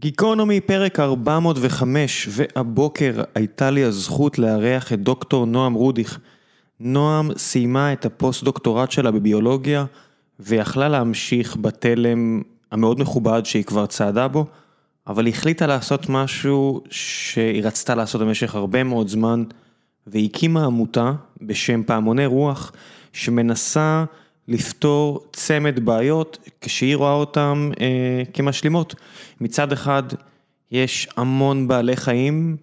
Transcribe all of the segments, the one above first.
גיקונומי פרק 405, והבוקר הייתה לי הזכות לארח את דוקטור נועם רודיך. נועם סיימה את הפוסט-דוקטורט שלה בביולוגיה, ויכלה להמשיך בתלם המאוד מכובד שהיא כבר צעדה בו, אבל היא החליטה לעשות משהו שהיא רצתה לעשות במשך הרבה מאוד זמן, והיא הקימה עמותה בשם פעמוני רוח, שמנסה לפתור צמד בעיות כשהיא רואה אותן אה, כמשלימות. מצד אחד, יש המון בעלי חיים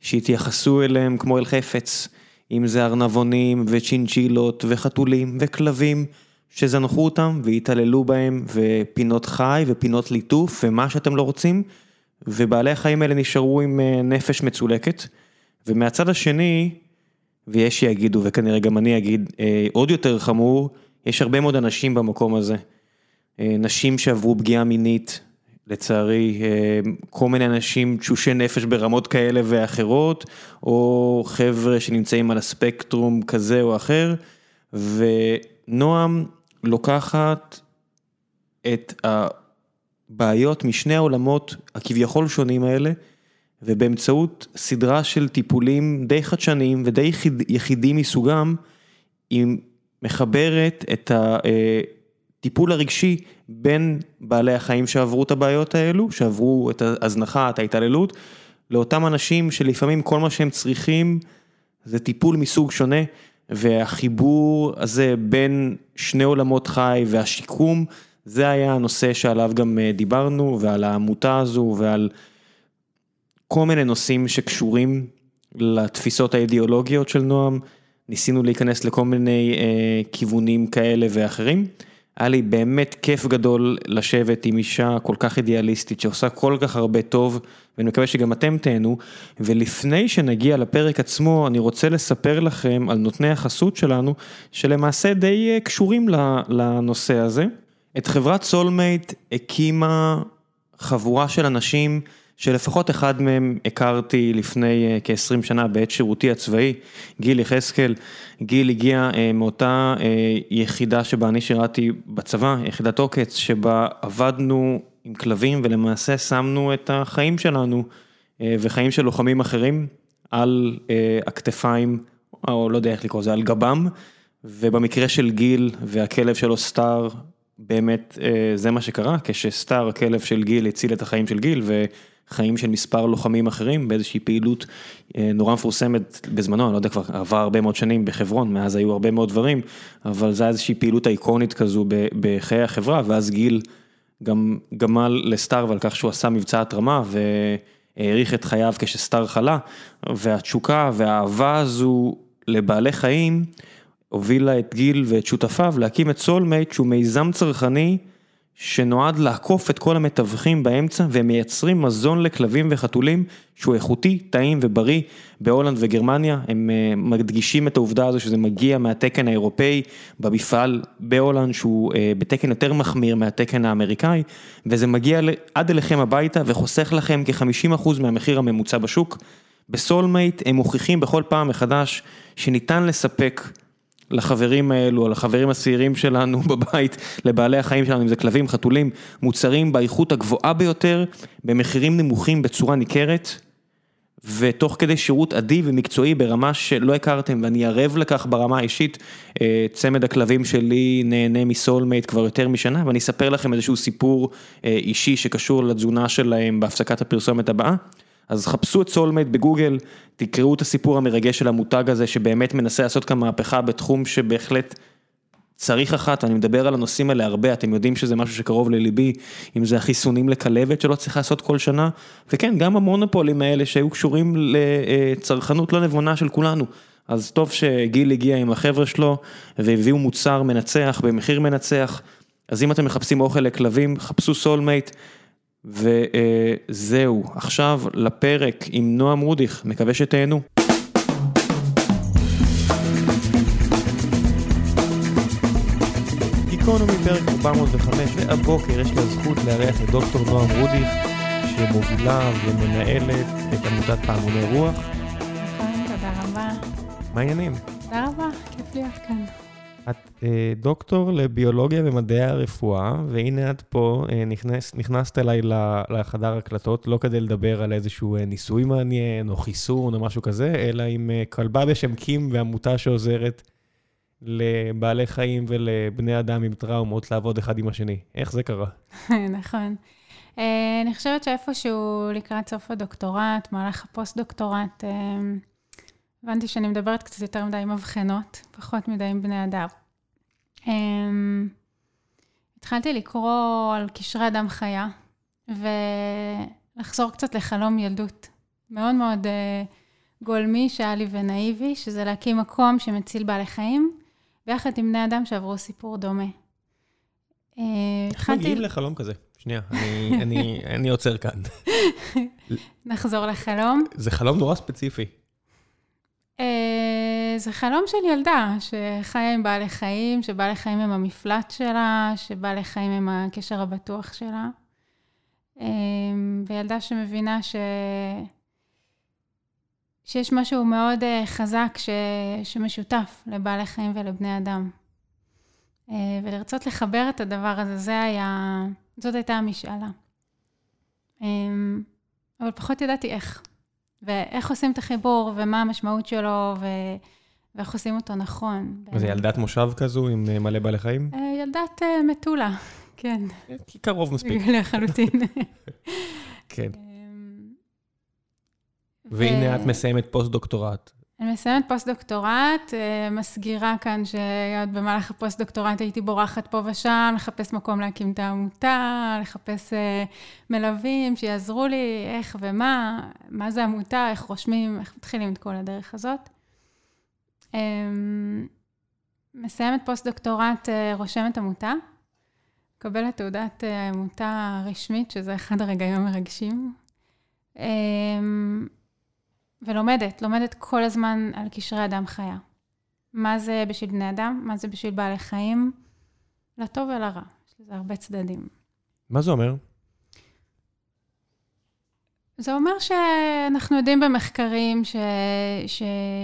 שהתייחסו אליהם כמו אל חפץ, אם זה ארנבונים וצ'ינצ'ילות וחתולים וכלבים, שזנחו אותם והתעללו בהם, ופינות חי ופינות ליטוף ומה שאתם לא רוצים, ובעלי החיים האלה נשארו עם אה, נפש מצולקת. ומהצד השני, ויש שיגידו, וכנראה גם אני אגיד, אה, עוד יותר חמור, יש הרבה מאוד אנשים במקום הזה. אה, נשים שעברו פגיעה מינית, לצערי, אה, כל מיני אנשים תשושי נפש ברמות כאלה ואחרות, או חבר'ה שנמצאים על הספקטרום כזה או אחר, ונועם לוקחת את הבעיות משני העולמות הכביכול שונים האלה, ובאמצעות סדרה של טיפולים די חדשניים ודי יחידים מסוגם, היא מחברת את הטיפול הרגשי בין בעלי החיים שעברו את הבעיות האלו, שעברו את ההזנחה, את ההתעללות, לאותם אנשים שלפעמים כל מה שהם צריכים זה טיפול מסוג שונה, והחיבור הזה בין שני עולמות חי והשיקום, זה היה הנושא שעליו גם דיברנו, ועל העמותה הזו ועל כל מיני נושאים שקשורים לתפיסות האידיאולוגיות של נועם. ניסינו להיכנס לכל מיני אה, כיוונים כאלה ואחרים. היה לי באמת כיף גדול לשבת עם אישה כל כך אידיאליסטית שעושה כל כך הרבה טוב ואני מקווה שגם אתם תהנו ולפני שנגיע לפרק עצמו אני רוצה לספר לכם על נותני החסות שלנו שלמעשה די אה, קשורים לנושא הזה. את חברת סולמייט הקימה חבורה של אנשים שלפחות אחד מהם הכרתי לפני אה, כ-20 שנה בעת שירותי הצבאי, גיל יחזקאל, גיל הגיע אה, מאותה אה, יחידה שבה אני שירתי בצבא, יחידת עוקץ, שבה עבדנו עם כלבים ולמעשה שמנו את החיים שלנו וחיים של לוחמים אחרים על הכתפיים, או לא יודע איך לקרוא לזה, על גבם, ובמקרה של גיל והכלב שלו סטאר, באמת זה מה שקרה, כשסטאר, הכלב של גיל, הציל את החיים של גיל, ו... חיים של מספר לוחמים אחרים באיזושהי פעילות אה, נורא מפורסמת בזמנו, אני לא יודע, כבר עבר הרבה מאוד שנים בחברון, מאז היו הרבה מאוד דברים, אבל היה איזושהי פעילות אייקונית כזו בחיי החברה, ואז גיל גם גמל לסטאר ועל כך שהוא עשה מבצע התרמה והאריך את חייו כשסטאר חלה, והתשוקה והאהבה הזו לבעלי חיים הובילה את גיל ואת שותפיו להקים את סולמייט שהוא מיזם צרכני. שנועד לעקוף את כל המתווכים באמצע והם מייצרים מזון לכלבים וחתולים שהוא איכותי, טעים ובריא בהולנד וגרמניה, הם אה, מדגישים את העובדה הזו שזה מגיע מהתקן האירופאי במפעל בהולנד שהוא אה, בתקן יותר מחמיר מהתקן האמריקאי וזה מגיע עד אליכם הביתה וחוסך לכם כ-50% מהמחיר הממוצע בשוק. בסולמייט הם מוכיחים בכל פעם מחדש שניתן לספק לחברים האלו, לחברים הצעירים שלנו בבית, לבעלי החיים שלנו, אם זה כלבים, חתולים, מוצרים באיכות הגבוהה ביותר, במחירים נמוכים בצורה ניכרת, ותוך כדי שירות אדיב ומקצועי ברמה שלא הכרתם, ואני ערב לכך ברמה האישית, אה, צמד הכלבים שלי נהנה מסולמייט כבר יותר משנה, ואני אספר לכם איזשהו סיפור אה, אישי שקשור לתזונה שלהם בהפסקת הפרסומת הבאה. אז חפשו את סולמייט בגוגל, תקראו את הסיפור המרגש של המותג הזה שבאמת מנסה לעשות כאן מהפכה בתחום שבהחלט צריך אחת, אני מדבר על הנושאים האלה הרבה, אתם יודעים שזה משהו שקרוב לליבי, אם זה החיסונים לכלבת שלא צריך לעשות כל שנה, וכן, גם המונופולים האלה שהיו קשורים לצרכנות לא נבונה של כולנו. אז טוב שגיל הגיע עם החבר'ה שלו והביאו מוצר מנצח במחיר מנצח, אז אם אתם מחפשים אוכל לכלבים, חפשו סולמייט. וזהו, עכשיו לפרק עם נועם רודיך, מקווה שתהנו. גיקונומי פרק 405, והבוקר יש לי הזכות לארח את דוקטור נועם רודיך, שמובילה ומנהלת את עמותת פעמוני רוח. נכון, תודה רבה. מה העניינים? תודה רבה, כיף להיות כאן. את אה, דוקטור לביולוגיה ומדעי הרפואה, והנה את פה, אה, נכנס, נכנסת אליי לחדר הקלטות, לא כדי לדבר על איזשהו אה, ניסוי מעניין, או חיסון, או משהו כזה, אלא עם אה, כלבה בשם קים ועמותה שעוזרת לבעלי חיים ולבני אדם עם טראומות לעבוד אחד עם השני. איך זה קרה? נכון. אה, אני חושבת שאיפשהו לקראת סוף הדוקטורט, מהלך הפוסט-דוקטורט, אה, הבנתי שאני מדברת קצת יותר מדי עם מבחנות, פחות מדי עם בני אדם. אה, התחלתי לקרוא על קשרי אדם חיה, ולחזור קצת לחלום ילדות. מאוד מאוד גולמי שהיה לי ונאיבי, שזה להקים מקום שמציל בעלי חיים, ביחד עם בני אדם שעברו סיפור דומה. איך מגיעים לחלום כזה? שנייה, אני עוצר כאן. נחזור לחלום. זה חלום נורא ספציפי. אה, זה חלום של ילדה שחיה עם בעלי חיים, שבעלי חיים הם המפלט שלה, שבעלי חיים הם הקשר הבטוח שלה. אה, וילדה שמבינה ש... שיש משהו מאוד אה, חזק ש... שמשותף לבעלי חיים ולבני אדם. ולרצות לחבר את הדבר הזה, זה היה... זאת הייתה המשאלה. אמ, אבל פחות ידעתי איך. ואיך עושים את החיבור, ומה המשמעות שלו, ו... ואיך עושים אותו נכון. וזה ילדת מושב כזו עם אה, מלא בעלי חיים? אה, ילדת אה, מטולה, כן. כי קרוב מספיק. לחלוטין. כן. אמ, והנה את מסיימת פוסט-דוקטורט. אני מסיימת פוסט-דוקטורט, אה, מסגירה כאן שעוד במהלך הפוסט-דוקטורט הייתי בורחת פה ושם, לחפש מקום להקים את העמותה, לחפש אה, מלווים שיעזרו לי איך ומה, מה זה עמותה, איך רושמים, איך מתחילים את כל הדרך הזאת. אמ, מסיימת פוסט-דוקטורט, אה, רושמת עמותה, מקבלת תעודת עמותה רשמית, שזה אחד הרגעים המרגשים. ולומדת, לומדת כל הזמן על קשרי אדם חיה. מה זה בשביל בני אדם, מה זה בשביל בעלי חיים, לטוב ולרע. יש לזה הרבה צדדים. מה זה אומר? זה אומר שאנחנו יודעים במחקרים ש... ש...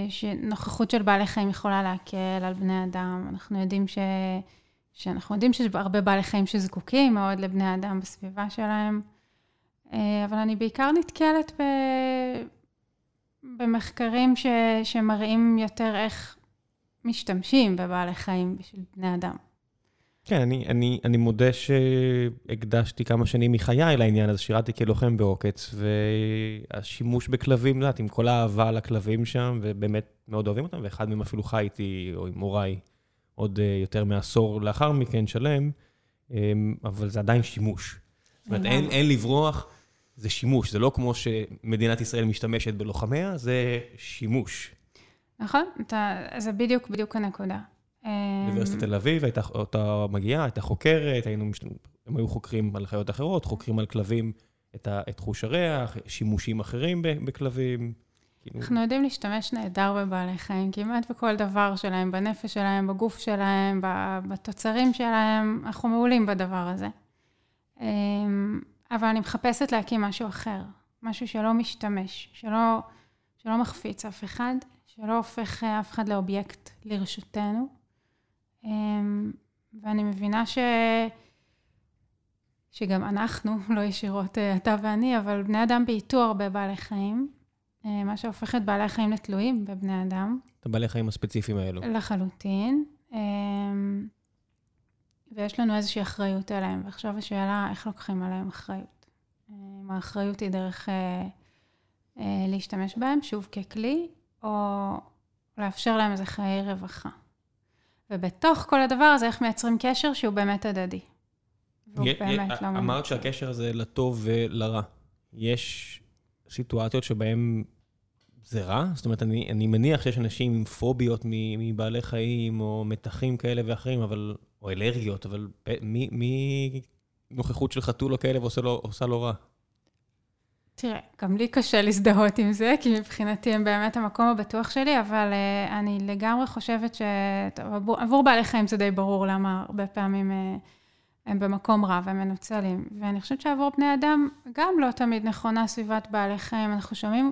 שנוכחות של בעלי חיים יכולה להקל על בני אדם. אנחנו יודעים ש... שאנחנו יודעים שיש הרבה בעלי חיים שזקוקים מאוד לבני אדם בסביבה שלהם, אה, אבל אני בעיקר נתקלת ב... במחקרים ש, שמראים יותר איך משתמשים בבעלי חיים בשביל בני אדם. כן, אני, אני, אני מודה שהקדשתי כמה שנים מחיי לעניין הזה, שירתי כלוחם בעוקץ, והשימוש בכלבים, את יודעת, עם כל האהבה לכלבים שם, ובאמת מאוד אוהבים אותם, ואחד מהם אפילו חי איתי, או עם הוריי, עוד אה, יותר מעשור לאחר מכן, שלם, אמ, אבל זה עדיין שימוש. זאת אומרת, אין, אין לברוח. זה שימוש, זה לא כמו שמדינת ישראל משתמשת בלוחמיה, זה שימוש. נכון, אתה, זה בדיוק, בדיוק הנקודה. אוניברסיטת תל אביב, הייתה, אותה מגיעה, הייתה חוקרת, היינו, הם היו חוקרים על חיות אחרות, חוקרים על כלבים את, ה, את חוש הריח, שימושים אחרים בכלבים. כאילו- אנחנו יודעים להשתמש נהדר בבעלי חיים, כמעט בכל דבר שלהם, בנפש שלהם, בגוף שלהם, בתוצרים שלהם, אנחנו מעולים בדבר הזה. אמ, אבל אני מחפשת להקים משהו אחר, משהו שלא משתמש, שלא, שלא מחפיץ אף אחד, שלא הופך אה, אף אחד לאובייקט לרשותנו. אמ, ואני מבינה ש... שגם אנחנו, לא ישירות אה, אתה ואני, אבל בני אדם בעיטו הרבה בעלי חיים, אה, מה שהופך את בעלי החיים לתלויים בבני אדם. את הבעלי החיים הספציפיים האלו. לחלוטין. ויש לנו איזושהי אחריות אליהם, ועכשיו השאלה, איך לוקחים עליהם אחריות? אם האחריות היא דרך אה, אה, להשתמש בהם, שוב ככלי, או לאפשר להם איזה חיי רווחה. ובתוך כל הדבר הזה, איך מייצרים קשר שהוא באמת הדדי. והוא באמת לא ממש. אמרת שהקשר הזה לטוב ולרע. יש סיטואציות שבהן זה רע? זאת אומרת, אני, אני מניח שיש אנשים עם פוביות מבעלי חיים, או מתחים כאלה ואחרים, אבל או אלרגיות, אבל מי, מי נוכחות של חתול או כלב עושה לו, עושה לו רע? תראה, גם לי קשה להזדהות עם זה, כי מבחינתי הם באמת המקום הבטוח שלי, אבל uh, אני לגמרי חושבת שעבור בעלי חיים זה די ברור למה הרבה פעמים uh, הם במקום רע והם מנוצלים. ואני חושבת שעבור בני אדם גם לא תמיד נכונה סביבת בעלי חיים. אנחנו שומעים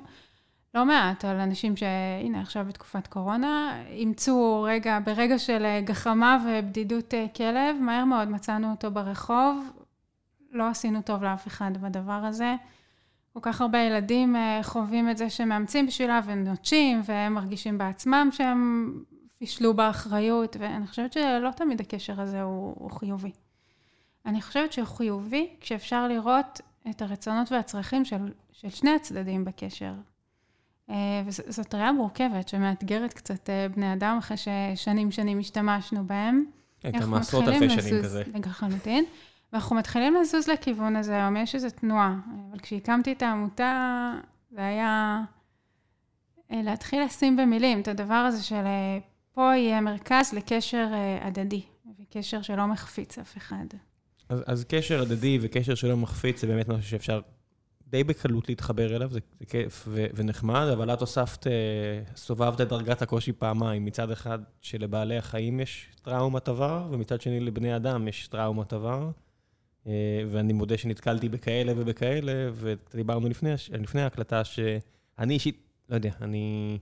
לא מעט על אנשים שהנה עכשיו בתקופת קורונה, אימצו רגע, ברגע של גחמה ובדידות כלב, מהר מאוד מצאנו אותו ברחוב, לא עשינו טוב לאף אחד בדבר הזה. כל כך הרבה ילדים חווים את זה שהם מאמצים בשבילה ונוטשים, והם מרגישים בעצמם שהם פישלו באחריות, ואני חושבת שלא תמיד הקשר הזה הוא, הוא חיובי. אני חושבת שהוא חיובי כשאפשר לראות את הרצונות והצרכים של, של שני הצדדים בקשר. אה, וזאת ראייה מורכבת שמאתגרת קצת אה, בני אדם אחרי ששנים שנים השתמשנו בהם. הייתה מעשרות אלפי שנים כזה. לחלוטין. ואנחנו מתחילים לזוז לכיוון הזה, היום יש איזו תנועה. אבל כשהקמתי את העמותה, זה היה אה, להתחיל לשים במילים את הדבר הזה של פה יהיה מרכז לקשר הדדי, וקשר שלא מחפיץ אף אחד. אז, אז קשר הדדי וקשר שלא מחפיץ זה באמת משהו שאפשר די בקלות להתחבר אליו, זה, זה כיף ו, ונחמד, אבל את הוספת, אה, סובבת את דרגת הקושי פעמיים. מצד אחד, שלבעלי החיים יש טראומת עבר, ומצד שני, לבני אדם יש טראומת עבר. אה, ואני מודה שנתקלתי בכאלה ובכאלה, ודיברנו לפני, לפני ההקלטה, שאני אישית, לא יודע, אני...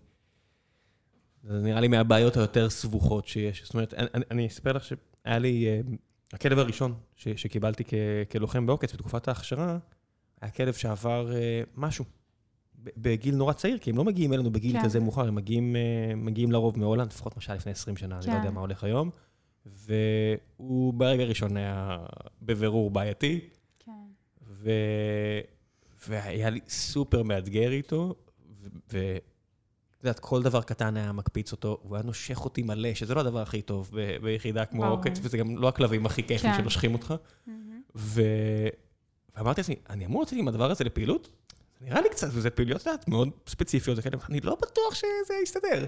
זה נראה לי מהבעיות היותר סבוכות שיש. זאת אומרת, אני, אני אספר לך שהיה לי, אה, הכלב הראשון ש, שקיבלתי כ, כלוחם בעוקץ בתקופת ההכשרה, היה כלב שעבר אה, משהו בגיל נורא צעיר, כי הם לא מגיעים אלינו בגיל כן. כזה מאוחר, הם מגיעים, אה, מגיעים לרוב מהולנד, לפחות למשל לפני 20 שנה, כן. אני לא יודע כן. מה הולך היום. והוא ברגע הראשון היה בבירור בעייתי. כן. ו... והיה לי סופר מאתגר איתו, ו... את יודעת, כל דבר קטן היה מקפיץ אותו, הוא היה נושך אותי מלא, שזה לא הדבר הכי טוב ביחידה כמו עוקץ, וזה גם לא הכלבים הכי כיפים כן. שנושכים אותך. ו... ואמרתי לעצמי, אני אמור לצאת עם הדבר הזה לפעילות? נראה לי קצת, וזה פעילויות, את יודעת, מאוד ספציפיות, וכאלה, אני לא בטוח שזה יסתדר.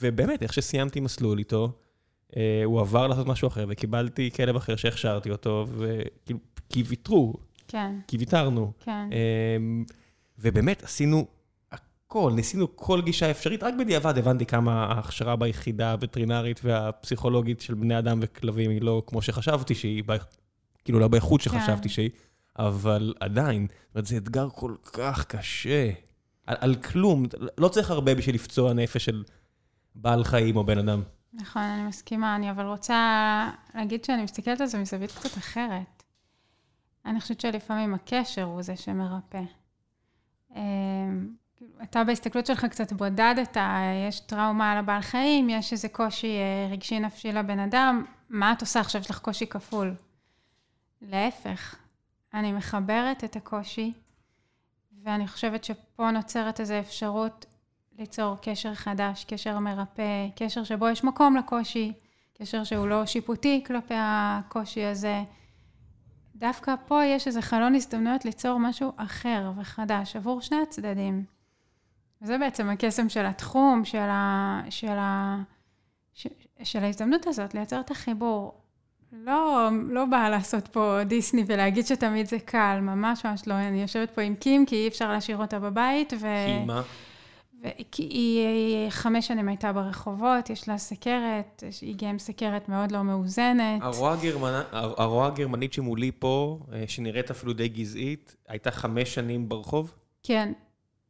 ובאמת, איך שסיימתי מסלול איתו, אה, הוא עבר לעשות משהו אחר, וקיבלתי כלב אחר שהכשרתי אותו, וכאילו, כי ויתרו. כן. כי ויתרנו. כן. אמ, ובאמת, עשינו הכל, ניסינו כל גישה אפשרית, רק בדיעבד הבנתי כמה ההכשרה ביחידה הווטרינרית והפסיכולוגית של בני אדם וכלבים היא לא כמו שחשבתי שהיא, כאילו לא באיכות שחשבתי כן. שהיא. אבל עדיין, זה אתגר כל כך קשה. על, על כלום, לא צריך הרבה בשביל לפצוע נפש של בעל חיים או בן אדם. נכון, אני מסכימה, אני אבל רוצה להגיד שאני מסתכלת על זה מזווית קצת אחרת. אני חושבת שלפעמים הקשר הוא זה שמרפא. אמ, אתה בהסתכלות שלך קצת בודדת, יש טראומה על הבעל חיים, יש איזה קושי אה, רגשי נפשי לבן אדם, מה את עושה עכשיו? יש לך קושי כפול. להפך, אני מחברת את הקושי, ואני חושבת שפה נוצרת איזו אפשרות ליצור קשר חדש, קשר מרפא, קשר שבו יש מקום לקושי, קשר שהוא לא שיפוטי כלפי הקושי הזה. דווקא פה יש איזה חלון הזדמנויות ליצור משהו אחר וחדש עבור שני הצדדים. וזה בעצם הקסם של התחום, של, ה, של, ה, של, ההזדמנות הזאת, לייצר את החיבור. לא, לא באה לעשות פה דיסני ולהגיד שתמיד זה קל, ממש ממש לא. אני יושבת פה עם קים, כי אי אפשר להשאיר אותה בבית. ו... כי מה? ו... כי היא חמש שנים הייתה ברחובות, יש לה סכרת, היא הגיעה עם סכרת מאוד לא מאוזנת. הרואה, הגרמנ... הרואה הגרמנית שמולי פה, אה, שנראית אפילו די גזעית, הייתה חמש שנים ברחוב? כן,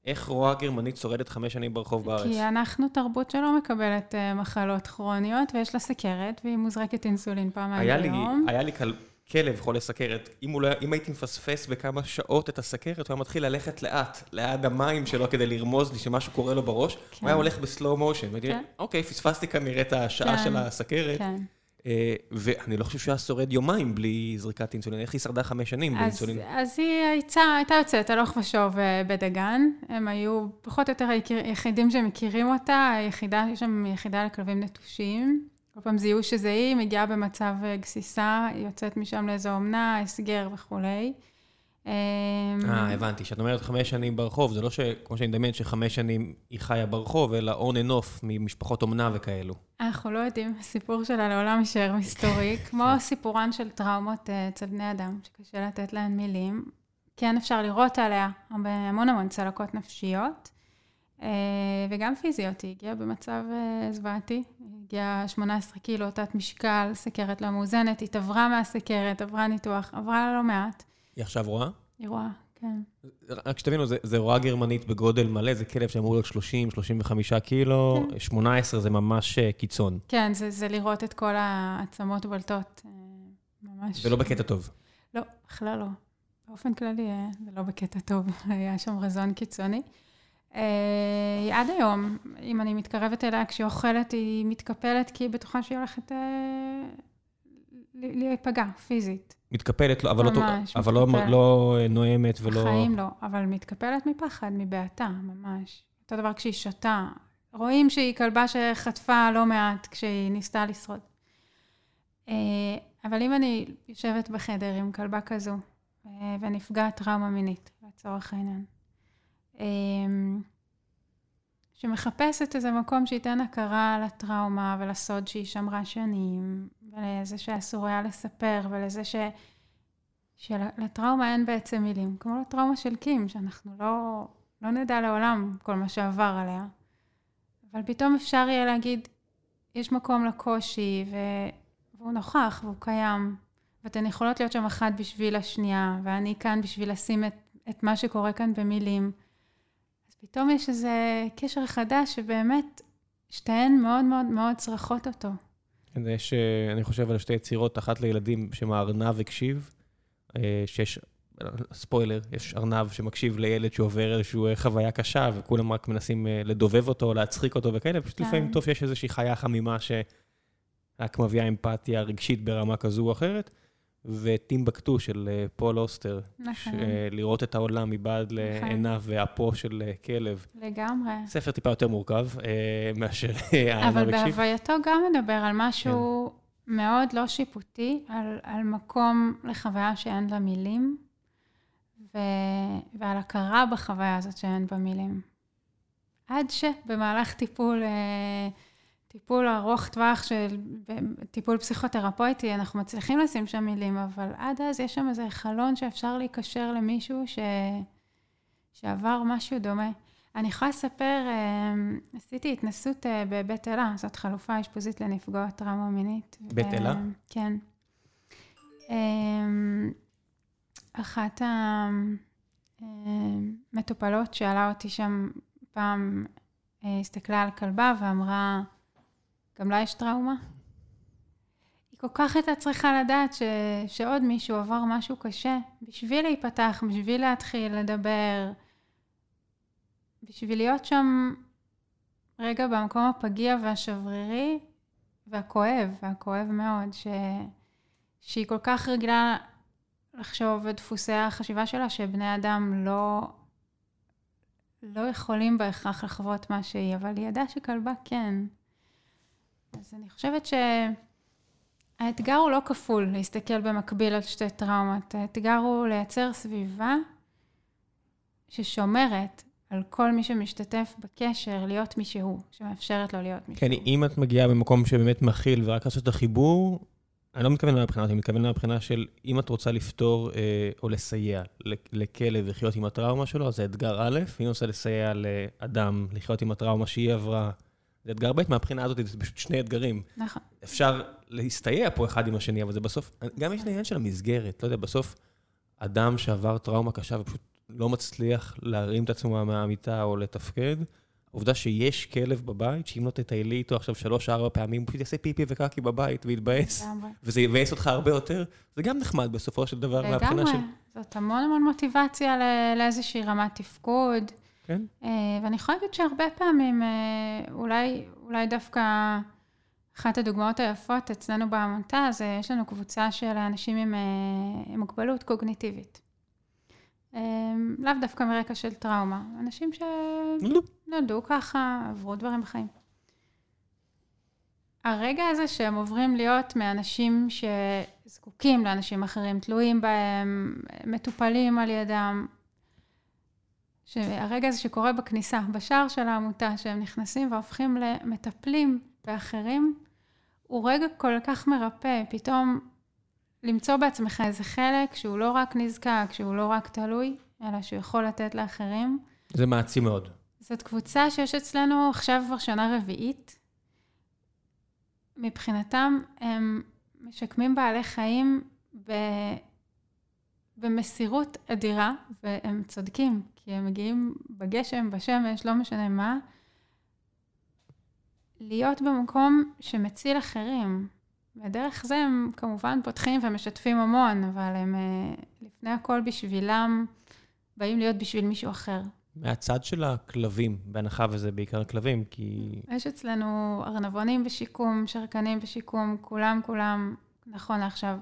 איך רואה גרמנית שורדת חמש שנים ברחוב בארץ? כי אנחנו תרבות שלא מקבלת uh, מחלות כרוניות, ויש לה סכרת, והיא מוזרקת אינסולין פעמיים ביום. היה לי כל, כלב חולה סכרת. אם, לא, אם הייתי מפספס בכמה שעות את הסכרת, הוא היה מתחיל ללכת לאט, ליד המים שלו כדי לרמוז לי שמשהו קורה לו בראש. כן. הוא היה הולך בסלואו מושן. כן. אוקיי, פספסתי כנראה את השעה כן. של הסכרת. כן. אה, ואני לא חושב שהוא היה שורד יומיים בלי זריקת אינסולין. איך היא שרדה חמש שנים בלי אינסולין? אז היא הייתה יוצאת הלוך ושוב אה, בדגן. הם היו פחות או יותר היחידים שמכירים אותה. היחידה, יש שם יחידה לכלבים נטושים. כל פעם זיהו שזה היא, מגיעה במצב אה, גסיסה, יוצאת משם לאיזו אומנה, הסגר וכולי. אמ, אה, הבנתי. כשאת אומרת חמש שנים ברחוב, זה לא כמו שאני מדמיין שחמש שנים היא חיה ברחוב, אלא on and off ממשפחות אומנה וכאלו. אנחנו לא יודעים, הסיפור שלה לעולם יישאר מסתורי, כמו סיפורן של טראומות אה, אצל בני אדם, שקשה לתת להן מילים. כן אפשר לראות עליה המון המון צלקות נפשיות, אה, וגם פיזיות. היא הגיעה במצב אה, זוועתי, היא הגיעה 18 קילו, תת משקל, סכרת לא מאוזנת, התעברה מהסכרת, עברה ניתוח, עברה לא מעט. היא עכשיו רואה? היא רואה, כן. רק שתבינו, זה הוראה גרמנית בגודל מלא, זה כלב שאמור להיות 30-35 קילו, 18 כן. זה ממש אה, קיצון. כן, זה לראות את כל העצמות בולטות, אה, ממש. ולא בקטע טוב. לא, בכלל לא. באופן כללי, זה לא בקטע טוב, היה שם רזון קיצוני. עד היום, אם אני מתקרבת אליה כשהיא אוכלת, היא מתקפלת כי היא בטוחה שהיא הולכת להיפגע פיזית. מתקפלת, לא, אבל, לא ממש, לא, אבל לא, לא נואמת ולא... בחיים לא, אבל מתקפלת מפחד, מבעתה, ממש. אותו דבר כשהיא שותה. רואים שהיא כלבה שחטפה לא מעט כשהיא ניסתה לשרוד. אה, אבל אם אני יושבת בחדר עם כלבה כזו, אה, ונפגעת טראומה מינית, לצורך העניין, שמחפשת איזה מקום שייתן הכרה לטראומה ולסוד שהיא שמרה שנים, ולזה שאסור היה לספר, ולזה ש... שלטראומה אין בעצם מילים, כמו לטראומה של קים, שאנחנו לא, לא נדע לעולם כל מה שעבר עליה. אבל פתאום אפשר יהיה להגיד, יש מקום לקושי, ו... והוא נוכח, והוא קיים, ואתן יכולות להיות שם אחת בשביל השנייה, ואני כאן בשביל לשים את, את מה שקורה כאן במילים. פתאום יש איזה קשר חדש שבאמת שתיהן מאוד מאוד מאוד צריכות אותו. יש, אה, אני חושב על שתי יצירות, אחת לילדים בשם הארנב הקשיב, אה, שיש, ספוילר, יש ארנב שמקשיב לילד שעובר איזושהי אה, חוויה קשה, וכולם רק מנסים לדובב אותו, להצחיק אותו וכאלה, פשוט לפעמים כן. טוב שיש איזושהי חיה חמימה שרק מביאה אמפתיה רגשית ברמה כזו או אחרת. וטימבקטו של אה, פול אוסטר. נכון. לראות את העולם מבעד נכון. לעיניו ואפו של אה, כלב. לגמרי. ספר טיפה יותר מורכב אה, מאשר הארנב אבל בהווייתו גם מדבר על משהו כן. מאוד לא שיפוטי, על, על מקום לחוויה שאין לה מילים, ו, ועל הכרה בחוויה הזאת שאין בה מילים. עד שבמהלך טיפול... טיפול ארוך טווח של טיפול פסיכותרפויטי, אנחנו מצליחים לשים שם מילים, אבל עד אז יש שם איזה חלון שאפשר להיקשר למישהו ש... שעבר משהו דומה. אני יכולה לספר, אמ, עשיתי התנסות אה, בבית אלה, זאת חלופה אשפוזית לנפגעות טראומה מינית. בית אלה? כן. אמ, אחת המטופלות שאלה אותי שם פעם, אה, הסתכלה על כלבה ואמרה, גם לה יש טראומה? היא כל כך הייתה צריכה לדעת ש... שעוד מישהו עבר משהו קשה, בשביל להיפתח, בשביל להתחיל לדבר, בשביל להיות שם רגע במקום הפגיע והשברירי והכואב, והכואב מאוד, ש... שהיא כל כך רגילה לחשוב בדפוסי החשיבה שלה, שבני אדם לא, לא יכולים בהכרח לחוות מה שהיא, אבל היא ידעה שכלבה כן. אז אני חושבת שהאתגר הוא לא כפול, להסתכל במקביל על שתי טראומות. האתגר הוא לייצר סביבה ששומרת על כל מי שמשתתף בקשר להיות מי שהוא, שמאפשרת לו להיות מי כן, שהוא. כן, אם את מגיעה במקום שבאמת מכיל ורק לעשות את החיבור, אני לא מתכוון מהבחינה הזאת, אני מתכוון מהבחינה של אם את רוצה לפתור אה, או לסייע לכלב לחיות עם הטראומה שלו, אז זה אתגר א', אם את רוצה לסייע לאדם לחיות עם הטראומה שהיא עברה, זה אתגר ב', מהבחינה הזאת זה פשוט שני אתגרים. נכון. אפשר להסתייע פה אחד עם השני, אבל זה בסוף, גם יש עניין של המסגרת, לא יודע, בסוף אדם שעבר טראומה קשה ופשוט לא מצליח להרים את עצמו מהמיטה או לתפקד, העובדה שיש כלב בבית, שאם לא תטיילי איתו עכשיו שלוש-ארבע פעמים, הוא פשוט יעשה פיפי וקקי בבית ויתבאס, וזה יבאס אותך הרבה יותר, זה גם נחמד בסופו של דבר, מהבחינה של... לגמרי, זאת המון המון מוטיבציה לאיזושהי רמת תפקוד. כן. אה, ואני יכולה להגיד שהרבה פעמים, אה, אולי, אולי דווקא אחת הדוגמאות היפות אצלנו בעמותה, זה יש לנו קבוצה של אנשים עם, אה, עם מוגבלות קוגניטיבית. לאו דווקא מרקע של טראומה, אנשים שנולדו ככה, עברו דברים בחיים. הרגע הזה שהם עוברים להיות מאנשים שזקוקים לאנשים אחרים, תלויים בהם, מטופלים על ידם, שהרגע הזה שקורה בכניסה, בשער של העמותה, שהם נכנסים והופכים למטפלים באחרים, הוא רגע כל כך מרפא, פתאום למצוא בעצמך איזה חלק שהוא לא רק נזקק, שהוא לא רק תלוי, אלא שהוא יכול לתת לאחרים. זה מעצים מאוד. זאת קבוצה שיש אצלנו עכשיו כבר שנה רביעית. מבחינתם, הם משקמים בעלי חיים ב... במסירות אדירה, והם צודקים, כי הם מגיעים בגשם, בשמש, לא משנה מה, להיות במקום שמציל אחרים. ודרך זה הם כמובן פותחים ומשתפים המון, אבל הם אה, לפני הכל בשבילם באים להיות בשביל מישהו אחר. מהצד של הכלבים, בהנחה וזה בעיקר כלבים, כי... יש אצלנו ארנבונים בשיקום, שרקנים בשיקום, כולם כולם, נכון לעכשיו,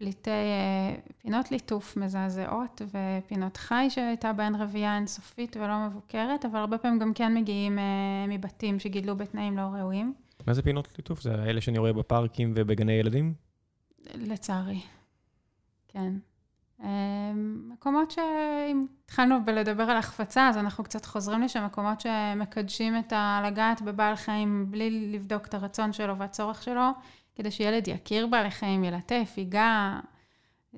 פליטי אה, פינות ליטוף מזעזעות ופינות חי שהייתה בהן רבייה אינסופית ולא מבוקרת, אבל הרבה פעמים גם כן מגיעים אה, מבתים שגידלו בתנאים לא ראויים. מה זה פינות ליטוף? זה אלה שאני רואה בפארקים ובגני ילדים? לצערי, כן. אה, מקומות שאם התחלנו בלדבר על החפצה, אז אנחנו קצת חוזרים לשם, מקומות שמקדשים את הלגעת בבעל חיים בלי לבדוק את הרצון שלו והצורך שלו. כדי שילד יכיר בעלי חיים, ילטף, ייגע,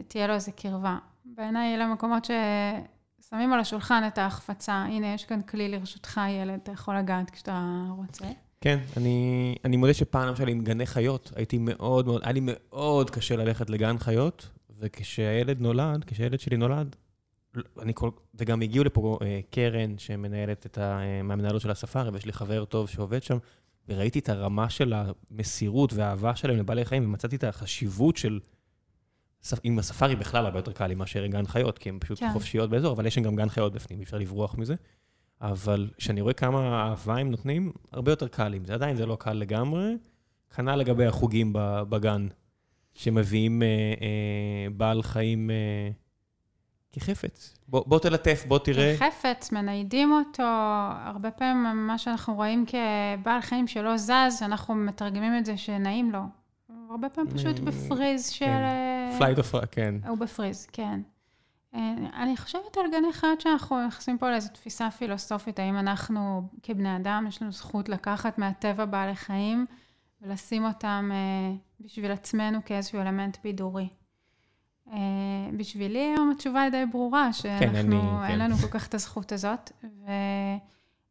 תהיה לו איזה קרבה. בעיניי אלה מקומות ששמים על השולחן את ההחפצה. הנה, יש כאן כלי לרשותך, ילד, אתה יכול לגעת כשאתה רוצה. כן, אני, אני מודה שפעם, למשל, עם גני חיות, הייתי מאוד מאוד, היה לי מאוד קשה ללכת לגן חיות, וכשהילד נולד, כשהילד שלי נולד, אני כל, וגם הגיעו לפה אה, קרן שמנהלת את ה... אה, מהמנהלות של הספארי, ויש לי חבר טוב שעובד שם, וראיתי את הרמה של המסירות והאהבה שלהם לבעלי חיים, ומצאתי את החשיבות של... עם הספארי בכלל הרבה יותר קל לי מאשר גן חיות, כי הן פשוט כן. חופשיות באזור, אבל יש גם גן חיות בפנים, אי אפשר לברוח מזה. אבל כשאני רואה כמה אהבה הם נותנים, הרבה יותר קל עם זה. עדיין זה לא קל לגמרי. כנ"ל לגבי החוגים בגן, שמביאים אה, אה, בעל חיים אה, כחפץ. בוא, בוא תלטף, בוא תראה. כחפץ, מניידים אותו. הרבה פעמים מה שאנחנו רואים כבעל חיים שלא זז, אנחנו מתרגמים את זה שנעים לו. הרבה פעמים פשוט אה, ב freeze של... flight or, כן. הוא ב freeze, כן. אה, אני חושבת על גני חיות שאנחנו נכנסים פה לאיזו תפיסה פילוסופית, האם אנחנו כבני אדם, יש לנו זכות לקחת מהטבע בעלי חיים ולשים אותם אה, בשביל עצמנו כאיזשהו אלמנט בידורי. אה, בשבילי היום התשובה היא די ברורה, כן, שאנחנו, כן, אני, אין כן. לנו כל כך את הזכות הזאת,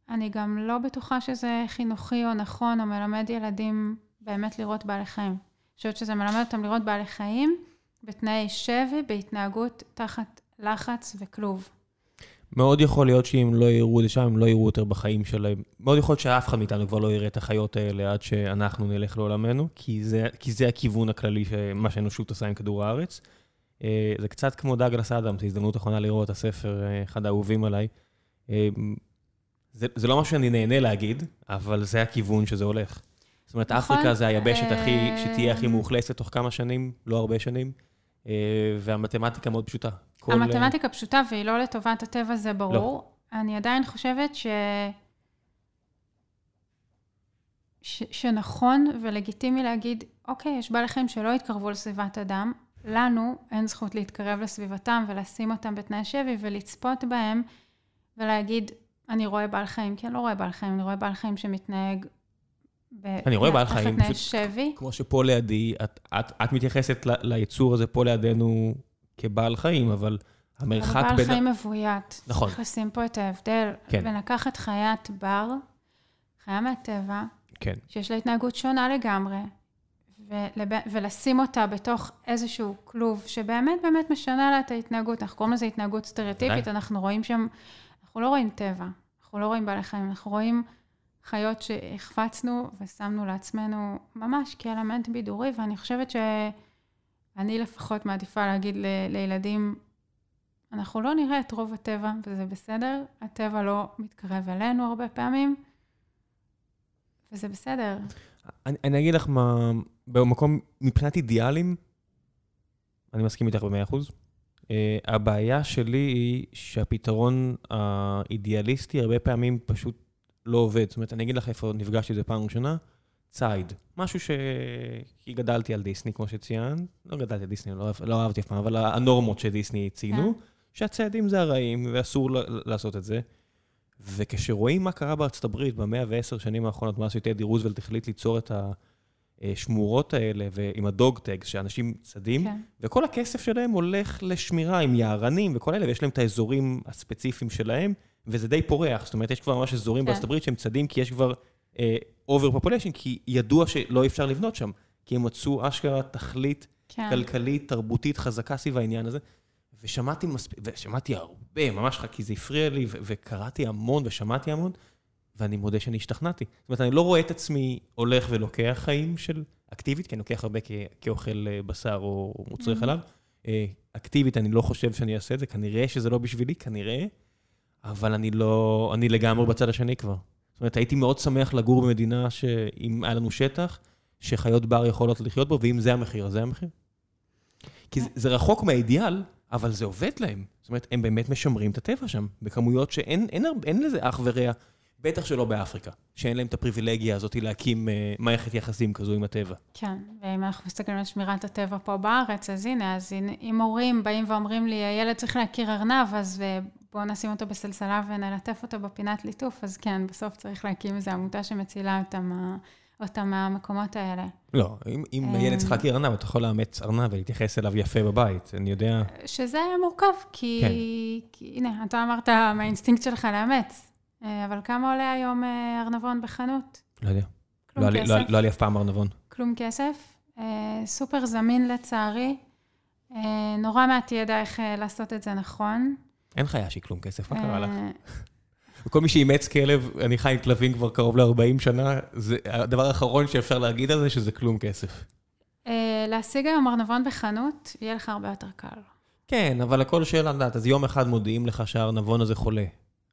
ואני גם לא בטוחה שזה חינוכי או נכון, או מלמד ילדים באמת לראות בעלי חיים. אני חושבת שזה מלמד אותם לראות בעלי חיים בתנאי שבי, בהתנהגות תחת לחץ וכלוב. מאוד יכול להיות שאם לא יראו את זה שם, הם לא יראו יותר בחיים שלהם. מאוד יכול להיות שאף אחד מאיתנו כבר לא יראה את החיות האלה עד שאנחנו נלך לעולמנו, כי זה, כי זה הכיוון הכללי, מה שהאנושות עושה עם כדור הארץ. אה, זה קצת כמו דאגלס אדם, זו הזדמנות אחרונה לראות את הספר, אה, אחד האהובים עליי. אה, זה, זה לא מה שאני נהנה להגיד, אבל זה הכיוון שזה הולך. זאת אומרת, נכון. אפריקה זה היבשת הכי, שתהיה הכי מאוכלסת תוך כמה שנים, לא הרבה שנים, והמתמטיקה מאוד פשוטה. כל... המתמטיקה פשוטה והיא לא לטובת הטבע, זה ברור. לא. אני עדיין חושבת ש... ש... שנכון ולגיטימי להגיד, אוקיי, יש בעלי חיים שלא יתקרבו לסביבת אדם, לנו אין זכות להתקרב לסביבתם ולשים אותם בתנאי שבי ולצפות בהם ולהגיד, אני רואה בעל חיים, כי אני לא רואה בעל חיים, אני רואה בעל חיים שמתנהג ב... אני רואה בעל חיים, פשוט שבי. כמו שפה לידי, את, את, את מתייחסת ל, ליצור הזה פה לידינו כבעל חיים, אבל המרחק בין... בעל חיים מבוית. נכון. צריך לשים פה את ההבדל כן. בין לקחת חיית בר, חיה מהטבע, כן. שיש לה התנהגות שונה לגמרי, ולב... ולשים אותה בתוך איזשהו כלוב שבאמת באמת משנה לה את ההתנהגות. אנחנו קוראים לזה התנהגות סטריאוטיפית, אנחנו רואים שם, אנחנו לא רואים טבע, אנחנו לא רואים בעלי חיים, אנחנו רואים חיות שהחפצנו ושמנו לעצמנו ממש כאלמנט בידורי, ואני חושבת שאני לפחות מעדיפה להגיד ל... לילדים, אנחנו לא נראה את רוב הטבע, וזה בסדר, הטבע לא מתקרב אלינו הרבה פעמים, וזה בסדר. אני, אני אגיד לך מה, במקום, מבחינת אידיאלים, אני מסכים איתך במאה אחוז. Uh, הבעיה שלי היא שהפתרון האידיאליסטי הרבה פעמים פשוט לא עובד. זאת אומרת, אני אגיד לך איפה נפגשתי בזה פעם ראשונה, ציד. משהו ש... כי גדלתי על דיסני, כמו שציינת. לא גדלתי על דיסני, לא, לא אהבתי אף פעם, אבל הנורמות שדיסני ציינו, כן. שהצעדים זה הרעים ואסור לעשות את זה. וכשרואים מה קרה בארצות הברית במאה ועשר שנים האחרונות, מאז שטדי רוזוולט החליט ליצור את השמורות האלה, ועם ה dog tags, שאנשים צדים, כן. וכל הכסף שלהם הולך לשמירה עם יערנים וכל אלה, ויש להם את האזורים הספציפיים שלהם, וזה די פורח. זאת אומרת, יש כבר ממש אזורים כן. בארצות הברית שהם צדים, כי יש כבר over uh, population, כי ידוע שלא אפשר לבנות שם, כי הם מצאו אשכרה תכלית כן. כלכלית, תרבותית, חזקה סביב העניין הזה. ושמעתי מספיק, ושמעתי הרבה, ממש כי זה הפריע לי, וקראתי המון ושמעתי המון, ואני מודה שאני השתכנעתי. זאת אומרת, אני לא רואה את עצמי הולך ולוקח חיים של אקטיבית, כי אני לוקח הרבה כאוכל אה, בשר או מוצרי mm-hmm. חלב. אה, אקטיבית, אני לא חושב שאני אעשה את זה, כנראה שזה לא בשבילי, כנראה, אבל אני לא, אני לגמרי בצד השני כבר. זאת אומרת, הייתי מאוד שמח לגור במדינה שאם היה לנו שטח, שחיות בר יכולות לחיות בו, ואם זה המחיר, זה המחיר. כי זה, זה רחוק מהאידיאל, אבל זה עובד להם. זאת אומרת, הם באמת משמרים את הטבע שם, בכמויות שאין אין, אין, אין לזה אח ורע, בטח שלא באפריקה, שאין להם את הפריבילגיה הזאת להקים uh, מערכת יחסים כזו עם הטבע. כן, ואם אנחנו מסתכלים על שמירת הטבע פה בארץ, אז הנה, אז אם הורים באים ואומרים לי, הילד צריך להכיר ארנב, אז uh, בואו נשים אותו בסלסלה ונלטף אותו בפינת ליטוף, אז כן, בסוף צריך להקים איזו עמותה שמצילה אותם. אותם מהמקומות האלה. לא, אם, אם ילד צריך להכיר ארנב, אתה יכול לאמץ ארנב ולהתייחס אליו יפה בבית, אני יודע... שזה מורכב, כי, כן. כי הנה, אתה אמרת מהאינסטינקט שלך לאמץ, אה, אבל כמה עולה היום אה, ארנבון בחנות? לא יודע. לא, כסף. לא, לא היה לי אף פעם ארנבון. כלום כסף. אה, סופר זמין לצערי. נורא מעט ידע איך לעשות את זה נכון. אין חיה שהיא כלום כסף, מה קרה לך? וכל מי שאימץ כלב, אני חי עם כלבים כבר קרוב ל-40 שנה, זה הדבר האחרון שאפשר להגיד על זה, שזה כלום כסף. אה, להשיג היום ארנבון בחנות, יהיה לך הרבה יותר קל. כן, אבל הכל שאלה לדעת, אז יום אחד מודיעים לך שהארנבון הזה חולה.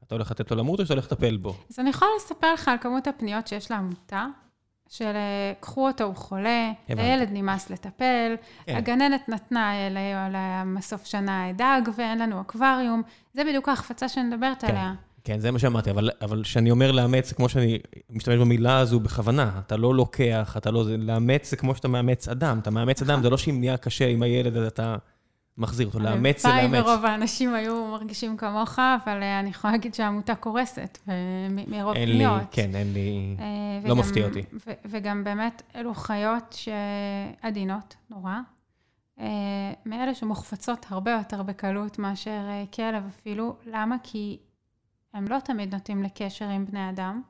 אתה הולך לתת לו למות או שאתה הולך לטפל בו? אז אני יכולה לספר לך על כמות הפניות שיש לעמותה, של אה, קחו אותו, הוא חולה, הילד נמאס לטפל, כן. הגננת נתנה למסוף שנה דג ואין לנו אקווריום, זה בדיוק ההחפצה שאני מדברת כן. עליה. כן, זה מה שאמרתי, אבל כשאני אומר לאמץ, כמו שאני משתמש במילה הזו בכוונה, אתה לא לוקח, אתה לא... לאמץ זה כמו שאתה מאמץ אדם, אתה מאמץ אדם, זה לא שאם נהיה קשה עם הילד, אז אתה מחזיר אותו, לאמץ זה לאמץ. הלוואי ורוב האנשים היו מרגישים כמוך, אבל אה, אני יכולה להגיד שהעמותה קורסת, מרוב פניות. אין לי, כן, אין לי, אה, לא מפתיע אותי. וגם באמת, אלו חיות שעדינות, נורא. אה, מאלה שמוחפצות הרבה יותר בקלות מאשר כלב אפילו. למה? כי הם לא תמיד נוטים לקשר עם בני אדם.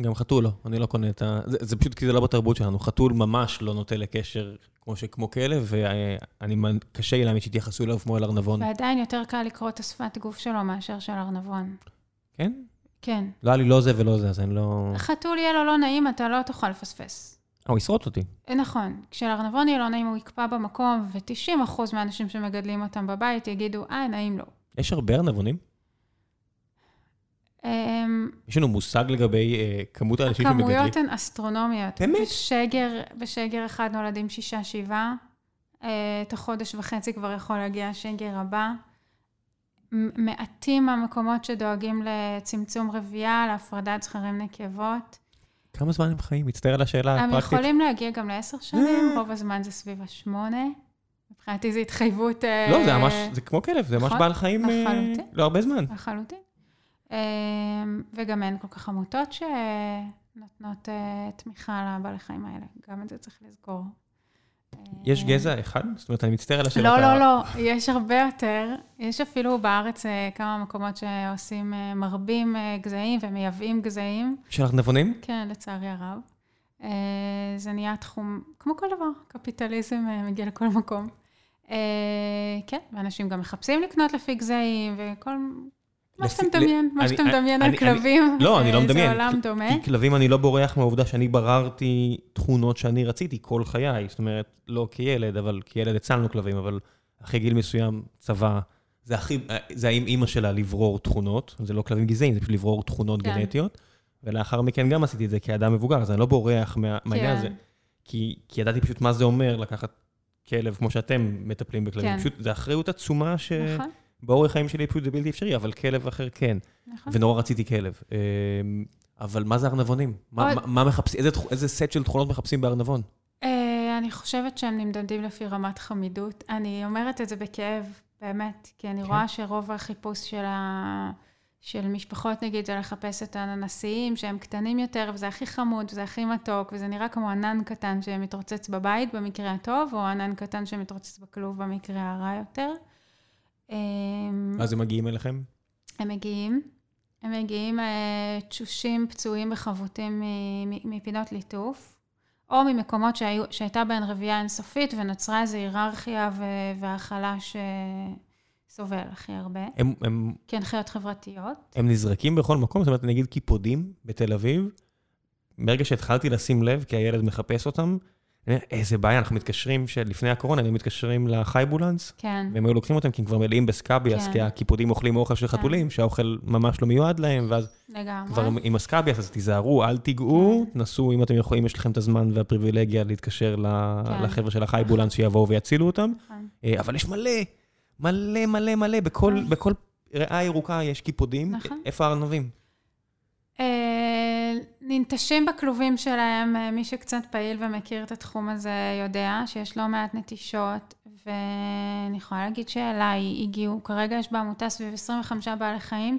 גם חתול לא, אני לא קונה את ה... זה, זה פשוט כי זה לא בתרבות שלנו. חתול ממש לא נוטה לקשר כמו, שכמו כלב, ואני, קשה לי להאמין שיתייחסו אליו כמו אל ארנבון. ועדיין יותר קל לקרוא את השפת גוף שלו מאשר של ארנבון. כן? כן. לא היה לי לא זה ולא זה, אז אני לא... חתול יהיה לו לא נעים, אתה לא תוכל לפספס. אה, הוא ישרוט אותי. נכון. כשלארנבון יהיה לא נעים, הוא יקפא במקום, ו-90% מהאנשים שמגדלים אותם בבית יגידו, אה, נעים לו. יש הרבה ארנבונים? אמ, יש לנו מושג לגבי אה, כמות האנשים שמגדלים? הכמויות הן אסטרונומיות. באמת? בשגר, בשגר אחד נולדים שישה, שבעה. אה, תוך חודש וחצי כבר יכול להגיע השגר הבא. מעטים המקומות שדואגים לצמצום רבייה, להפרדת זכרים נקבות. כמה זמן הם חיים? מצטער על השאלה הפרקטית. הם יכולים להגיע גם לעשר שנים, רוב הזמן זה סביב השמונה. מבחינתי זו התחייבות... לא, זה ממש, זה כמו כלב, זה ממש נכון, בעל חיים לא הרבה זמן. לחלוטין. אמ, וגם אין כל כך עמותות שנותנות אה, תמיכה לבעלי חיים האלה. גם את זה צריך לזכור. יש אה, גזע אחד? זאת אומרת, אני מצטער על השאלות. לא, לא, לא, יש הרבה יותר. יש אפילו בארץ אה, כמה מקומות שעושים, מרבים גזעים ומייבאים גזעים. של ארנבונים? כן, לצערי הרב. זה נהיה תחום, כמו כל דבר, קפיטליזם מגיע לכל מקום. כן, ואנשים גם מחפשים לקנות לפי גזעים, וכל מה שאתה מדמיין, מה שאתה מדמיין על כלבים, לא, אני לא אה, מדמיין. זה עולם דומה. כי כלבים אני לא בורח מהעובדה שאני בררתי תכונות שאני רציתי כל חיי. זאת אומרת, לא כילד, אבל כילד הצלנו כלבים, אבל אחרי גיל מסוים, צבא, זה הכי, זה עם אימא שלה לברור תכונות, זה לא כלבים גזעיים, זה פשוט לברור תכונות כן. גנטיות. ולאחר מכן גם עשיתי את זה כאדם מבוגר, אז אני לא בורח מהעניין הזה. כן. כי ידעתי פשוט מה זה אומר לקחת כלב כמו שאתם מטפלים בכלבים. כן. פשוט, זו אחריות עצומה ש... נכון. באורח חיים שלי פשוט זה בלתי אפשרי, אבל כלב אחר כן. נכון. ונורא רציתי כלב. אמ, אבל מה זה ארנבונים? מה, מה מחפשים, איזה, איזה סט של תכונות מחפשים בארנבון? אה, אני חושבת שהם נמדדים לפי רמת חמידות. אני אומרת את זה בכאב, באמת, כי אני כן. רואה שרוב החיפוש של, ה... של משפחות, נגיד, זה לחפש את הננסיים, שהם קטנים יותר, וזה הכי חמוד, וזה הכי מתוק, וזה נראה כמו ענן קטן שמתרוצץ בבית במקרה הטוב, או ענן קטן שמתרוצץ בכלוב במקרה הרע יותר. אמ, אז הם מגיעים אליכם? הם מגיעים. הם מגיעים אה, תשושים, פצועים וחבוטים מפינות ליטוף, או ממקומות שהיו, שהייתה בהן רבייה אינסופית ונוצרה איזו היררכיה והכלה סובל הכי הרבה. הם, הם, כן, חיות חברתיות. הם נזרקים בכל מקום, זאת אומרת, נגיד קיפודים בתל אביב, ברגע שהתחלתי לשים לב, כי הילד מחפש אותם, איזה בעיה, אנחנו מתקשרים, שלפני הקורונה היינו מתקשרים לחייבולנס, כן, והם היו לוקחים אותם כי הם כבר מלאים ב scabies, כן. כי הקיפודים אוכלים אוכל של כן. חתולים, שהאוכל ממש לא מיועד להם, ואז לגמרי. כבר עם ה scabies, אז תיזהרו, אל תיגעו, כן. תנסו, אם אתם יכולים, יש לכם את הזמן והפריבילגיה להתקשר כן. לחבר'ה של החייבולנס שיבואו ויצילו אותם. נכון. אה, אבל יש מלא, מלא, מלא, מלא, בכל, כן. בכל ריאה ירוקה יש קיפודים. נכון. איפה הארנבים? ננטשים בכלובים שלהם, אה, מי שקצת פעיל ומכיר את התחום הזה יודע שיש לא מעט נטישות, ואני יכולה להגיד שאליי הגיעו, כרגע יש בעמותה סביב 25 בעלי חיים,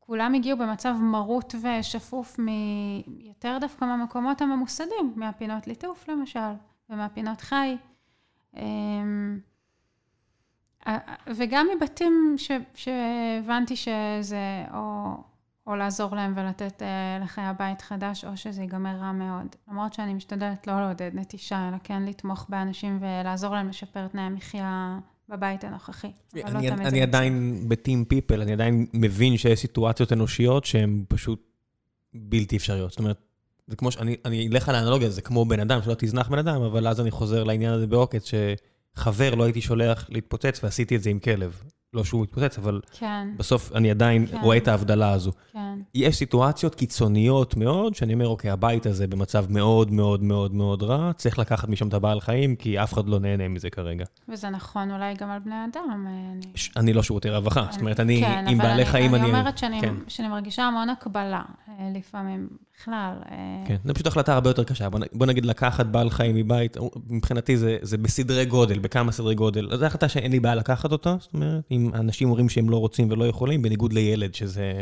שכולם הגיעו במצב מרוט ושפוף מ- יותר דווקא מהמקומות הממוסדים, מהפינות ליטוף למשל, ומהפינות חי. אמ, וגם מבתים ש, שהבנתי שזה או, או לעזור להם ולתת אה, לחיי הבית חדש, או שזה ייגמר רע מאוד. למרות שאני משתדלת לא לעודד נטישה, אלא כן לתמוך באנשים ולעזור להם לשפר תנאי מחיה בבית הנוכחי. אבל לא אני, אני. עדיין בטים פיפל, אני עדיין מבין שיש סיטואציות אנושיות שהן פשוט בלתי אפשריות. זאת אומרת, זה כמו שאני אני אלך על האנלוגיה, זה כמו בן אדם, שלא תזנח בן אדם, אבל אז אני חוזר לעניין הזה בעוקץ, שחבר לא הייתי שולח להתפוצץ, ועשיתי את זה עם כלב. לא שהוא מתפוצץ, אבל כן, בסוף אני עדיין כן. רואה את ההבדלה הזו. כן. יש סיטואציות קיצוניות מאוד, שאני אומר, אוקיי, הבית הזה במצב מאוד מאוד מאוד מאוד רע, צריך לקחת משם את הבעל חיים, כי אף אחד לא נהנה מזה כרגע. וזה נכון אולי גם על בני אדם. אה, אני... ש- אני לא שירותי רווחה, זאת אומרת, אני כן, עם בעלי חיים, אני... אני... אני אומרת שאני, כן. שאני מרגישה המון הקבלה, אה, לפעמים, בכלל. אה, כן, זה פשוט החלטה הרבה יותר קשה. בוא, בוא נגיד לקחת בעל חיים מבית, מבחינתי זה, זה בסדרי גודל, בכמה סדרי גודל. זו החלטה שאין לי בעיה לקחת אותה, זאת אומרת, אם אנשים אומרים שהם לא רוצים ולא יכולים, בניגוד לילד, שזה...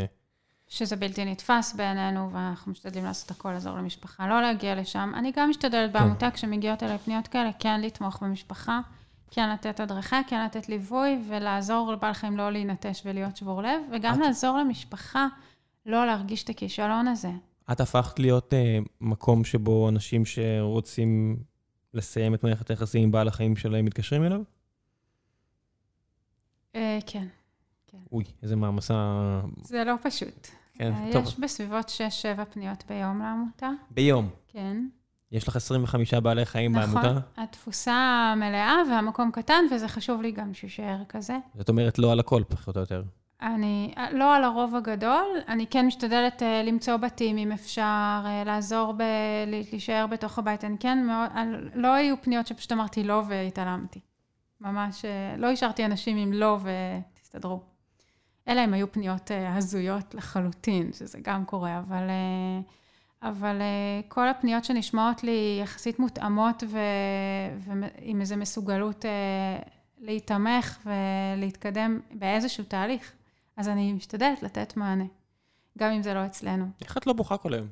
שזה בלתי נתפס בעינינו, ואנחנו משתדלים לעשות הכל לעזור למשפחה, לא להגיע לשם. אני גם משתדלת בעמותה, כשמגיעות אליי פניות כאלה, כן לתמוך במשפחה, כן לתת הדרכה, כן לתת ליווי, ולעזור לבעל חיים לא להינטש ולהיות שבור לב, וגם את- לעזור למשפחה לא להרגיש את הכישלון הזה. את הפכת להיות אה, מקום שבו אנשים שרוצים לסיים את מערכת היחסים עם בעל החיים שלהם מתקשרים אליו? אה, כן, אוי, איזה מעמסה... זה לא פשוט. כן, אה, טוב. יש בסביבות 6-7 פניות ביום לעמותה, ביום. כן. יש לך 25 בעלי חיים נכון, בעמותה? התפוסה מלאה והמקום קטן, וזה חשוב לי גם שיישאר כזה. זאת אומרת, לא על הכל, פחות או יותר. אני, לא על הרוב הגדול, אני כן משתדלת uh, למצוא בתים אם אפשר, uh, לעזור ב... להישאר בתוך הבית. אני כן מאוד, לא היו פניות שפשוט אמרתי לא והתעלמתי. ממש, uh, לא השארתי אנשים עם לא ותסתדרו. אלא אם היו פניות uh, הזויות לחלוטין, שזה גם קורה, אבל, uh, אבל כל הפניות שנשמעות לי יחסית מותאמות ו, ועם איזו מסוגלות להיתמך ולהתקדם באיזשהו תהליך. אז אני משתדלת לתת מענה, גם אם זה לא אצלנו. איך את לא בוכה כל היום?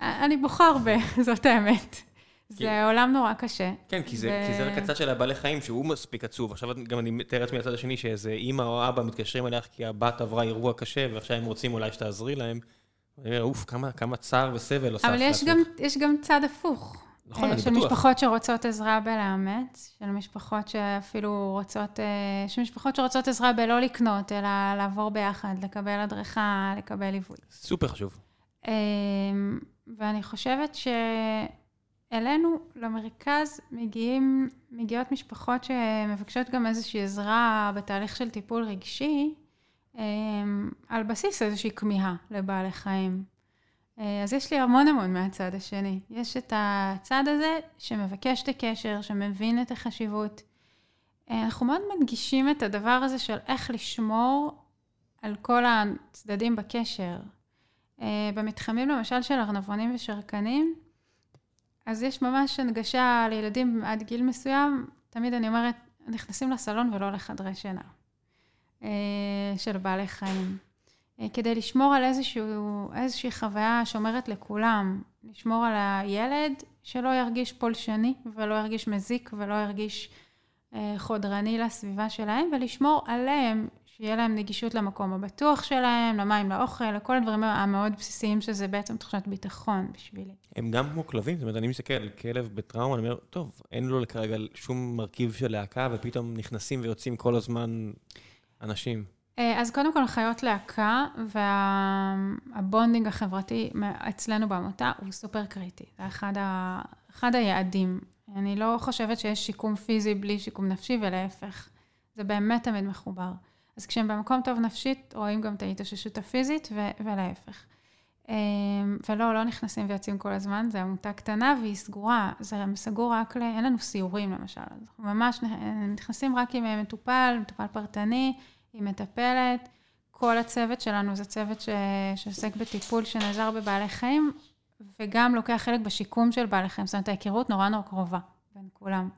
אני בוכה הרבה, זאת האמת. זה כן. עולם נורא קשה. כן, כי זה, ו- כי זה רק הצד של הבעלי חיים שהוא מספיק עצוב. עכשיו גם אני מתאר לעצמי לצד השני שאיזה אימא או אבא מתקשרים אליך כי הבת עברה אירוע קשה ועכשיו הם רוצים אולי שתעזרי להם. אני אומר, אוף, כמה, כמה צער וסבל הוספת אבל יש גם, יש גם צד הפוך. נכון, אה, אני של בטוח. משפחות שרוצות עזרה בלאמץ, של משפחות שאפילו רוצות, אה, של משפחות שרוצות עזרה בלא לקנות, אלא לעבור ביחד, לקבל הדרכה, לקבל ליווי. סופר חשוב. אמ, ואני חושבת שאלינו, למרכז, מגיעים, מגיעות משפחות שמבקשות גם איזושהי עזרה בתהליך של טיפול רגשי, אמ, על בסיס איזושהי כמיהה לבעלי חיים. אה, אז יש לי המון המון מהצד השני. יש את הצד הזה שמבקש את הקשר, שמבין את החשיבות. אה, אנחנו מאוד מדגישים את הדבר הזה של איך לשמור על כל הצדדים בקשר. אה, במתחמים למשל של ארנבונים ושרקנים, אז יש ממש הנגשה לילדים עד גיל מסוים, תמיד אני אומרת, נכנסים לסלון ולא לחדרי שינה אה, של בעלי חיים. אה, כדי לשמור על איזשהו, איזושהי חוויה שומרת לכולם, לשמור על הילד שלא ירגיש פולשני ולא ירגיש מזיק ולא ירגיש אה, חודרני לסביבה שלהם, ולשמור עליהם שיהיה להם נגישות למקום הבטוח שלהם, למים, לאוכל, לכל הדברים המאוד בסיסיים, שזה בעצם תחושת ביטחון בשבילי. הם גם כמו כלבים, זאת אומרת, אני מסתכל על כלב בטראומה, אני אומר, טוב, אין לו כרגע שום מרכיב של להקה, ופתאום נכנסים ויוצאים כל הזמן אנשים. אה, אז קודם כל, חיות להקה וה bonding החברתי אצלנו בעמותה הוא סופר קריטי. זה אחד, ה... אחד היעדים. אני לא חושבת שיש שיקום פיזי בלי שיקום נפשי, ולהפך. זה באמת תמיד מחובר. אז כשהם במקום טוב נפשית, רואים גם את ההתאוששות הפיזית, ו... ולהפך. אה, ולא, לא נכנסים ויוצאים כל הזמן, זו עמותה קטנה והיא סגורה. זה סגור רק ל... אין לנו סיורים למשל. אנחנו ממש נכנסים רק עם מטופל, מטופל פרטני. היא מטפלת. כל הצוות שלנו זה צוות ש... שעוסק בטיפול שנעזר בבעלי חיים, וגם לוקח חלק בשיקום של בעלי חיים. זאת אומרת, ההיכרות נורא נורא קרובה בין כולם.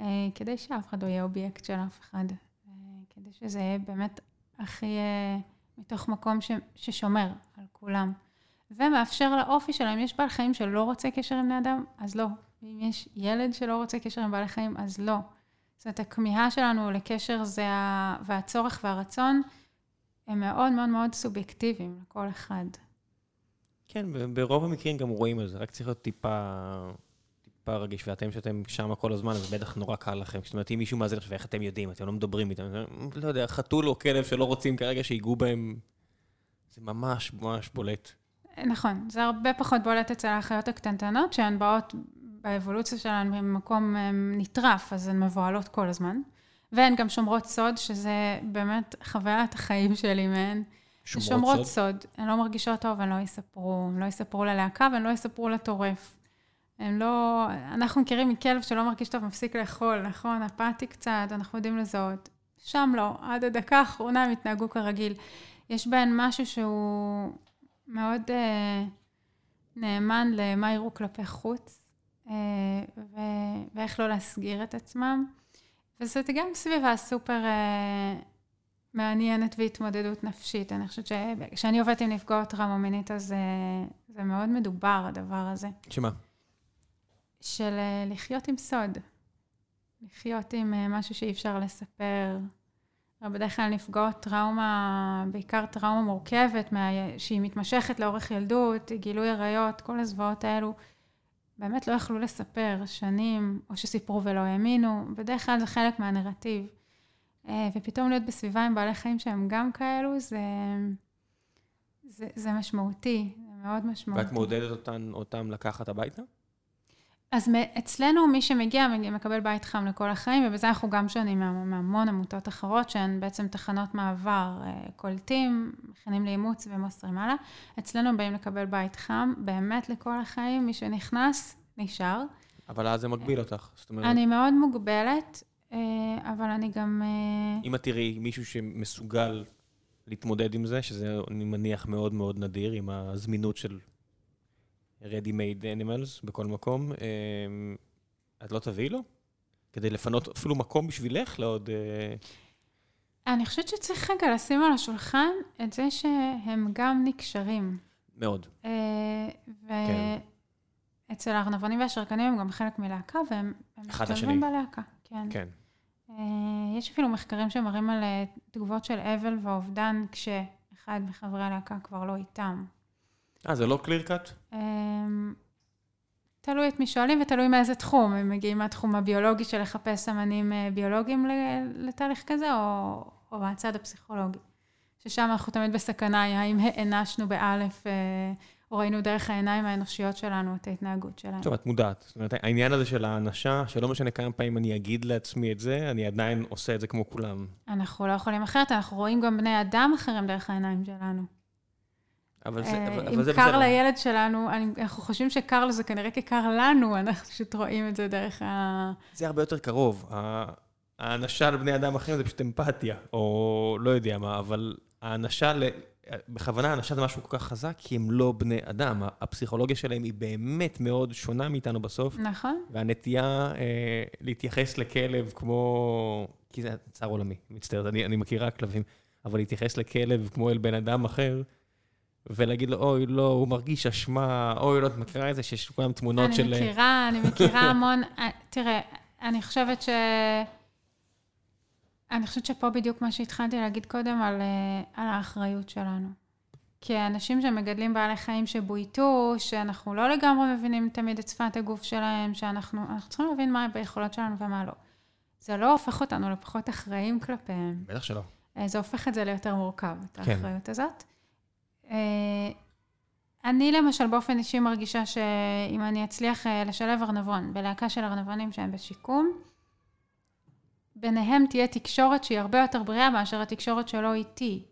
אה, כדי שאף אחד לא יהיה אובייקט של אף אחד. שזה יהיה באמת הכי אה, מתוך מקום ש... ששומר על כולם. ומאפשר לאופי שלהם, יש בעל חיים שלא רוצה קשר עם בני אדם, אז לא. אם יש ילד שלא רוצה קשר עם בעלי חיים, אז לא. זאת אומרת, הכמיהה שלנו לקשר זה ה... והצורך והרצון הם מאוד מאוד מאוד סובייקטיביים לכל אחד. כן, ברוב המקרים גם רואים את זה, רק צריך להיות טיפה, טיפה רגיש, ואתם שאתם שם כל הזמן, אז בטח נורא קל לכם. זאת אומרת, אם מישהו מאזין עכשיו, איך אתם יודעים, אתם לא מדברים איתם, לא יודע, חתול או כלב שלא רוצים כרגע שיגעו בהם, זה ממש ממש בולט. נכון, זה הרבה פחות בולט אצל האחיות הקטנטנות, שהן באות באבולוציה שלנו ממקום נטרף, אז הן מבוהלות כל הזמן. והן גם שומרות סוד, שזה באמת חוויית החיים שלי מהן. שומרות, שומרות סוד? סוד. הן לא מרגישות טוב, הן לא יספרו. הן לא יספרו ללהקה והן לא יספרו לטורף. הן לא... אנחנו מכירים מכלב שלא מרגיש טוב, מפסיק לאכול, נכון? אפאתי קצת, אנחנו יודעים לזהות. שם לא, עד הדקה האחרונה הם התנהגו כרגיל. יש בהן משהו שהוא מאוד אה, נאמן למה יראו כלפי חוץ. אה, ואיך לא להסגיר את עצמם. וזאת גם סביבה סופר אה, מעניינת והתמודדות נפשית. אני חושבת שכשאני עובדת עם נפגעות טראומה מינית, אז אה, זה מאוד מדובר, הדבר הזה. שמה? של לחיות עם סוד. לחיות עם משהו שאי אפשר לספר. בדרך כלל נפגעות טראומה, בעיקר טראומה מורכבת, שהיא מתמשכת לאורך ילדות, גילוי עריות, כל הזוועות האלו. באמת לא יכלו לספר שנים, או שסיפרו ולא האמינו, בדרך כלל זה חלק מהנרטיב. אה, ופתאום להיות בסביבה עם בעלי חיים שהם גם כאלו, זה, זה, זה משמעותי, זה מאוד משמעותי. ואת מעודדת אותן, אותם לקחת הביתה? אז אצלנו מי שמגיע מקבל בית חם לכל החיים, ובזה אנחנו גם שונים מהמון עמותות אחרות, שהן בעצם תחנות מעבר, אה, קולטים, מכינים לאימוץ ומוסרים הלאה. אצלנו באים לקבל בית חם, באמת לכל החיים, מי שנכנס, נשאר. אבל אז זה מגביל אותך, זאת אומרת... אני מאוד מוגבלת, אה, אבל אני גם... אה, אם את תראי מישהו שמסוגל להתמודד עם זה, שזה אני מניח מאוד מאוד נדיר, עם הזמינות של ready made animals בכל מקום, אמ, את לא תביאי לו? כדי לפנות אפילו מקום בשבילך לעוד... אה, אני חושבת שצריך רגע לשים על השולחן את זה שהם גם נקשרים. מאוד. אה, ואצל כן. הארנבונים והשרקנים הם גם חלק מלהקה, והם משתלבים בלהקה. כן. כן. אה, יש אפילו מחקרים שמראים על תגובות של אבל ואובדן כשאחד מחברי הלהקה כבר לא איתם. אה, זה לא קליר קאט? אמ, תלוי את מי שואלים ותלוי מאיזה תחום. הם מגיעים מהתחום הביולוגי של לחפש סמנים אה, ביולוגיים לתהליך כזה, או, או מהצד הפסיכולוגי. ששם אנחנו תמיד בסכנה, האם הענשנו באלף, אה, או ראינו דרך העיניים האנושיות שלנו את ההתנהגות שלהם. טוב, את מודעת. זאת אומרת, העניין הזה של האנשה, שלא משנה כמה פעמים אני אגיד לעצמי את זה, אני עדיין עושה את זה כמו כולם. אנחנו לא יכולים אחרת, אנחנו רואים גם בני אדם אחרים דרך העיניים שלנו. אבל זה, אבל, אבל זה בסדר. אם קר לילד שלנו, אנחנו חושבים שקר זה כנראה כקר לנו, אנחנו פשוט רואים את זה דרך ה... זה הרבה יותר קרוב. האנשה לבני אדם אחרים זה פשוט אמפתיה, או לא יודע מה, אבל האנשה, בכוונה האנשה זה משהו כל כך חזק, כי הם לא בני אדם. הפסיכולוגיה שלהם היא באמת מאוד שונה מאיתנו בסוף. נכון. והנטייה אה, להתייחס לכלב כמו... כי זה צער עולמי, מצטערת, אני, אני מכירה כלבים, אבל להתייחס לכלב כמו אל בן אדם אחר, ולהגיד לו, אוי, לא, הוא מרגיש אשמה, אוי, לא, את מכירה את זה שיש כולם תמונות של... אני מכירה, אני מכירה המון... אה, תראה, אני חושבת ש... אני חושבת שפה בדיוק מה שהתחלתי להגיד קודם על, אה, על האחריות שלנו. כאנשים שמגדלים בעלי חיים שבויתו, שאנחנו לא לגמרי מבינים תמיד את שפת הגוף שלהם, שאנחנו צריכים להבין מה ביכולות שלנו ומה לא. זה לא הופך אותנו לפחות אחראים כלפיהם. בטח שלא. אה, זה הופך את זה ליותר מורכב, את כן. האחריות הזאת. אה, אני למשל באופן אישי מרגישה שאם אני אצליח אה, לשלב ארנבון בלהקה של ארנבונים שהם בשיקום, ביניהם תהיה תקשורת שהיא הרבה יותר בריאה מאשר התקשורת שלו איתי,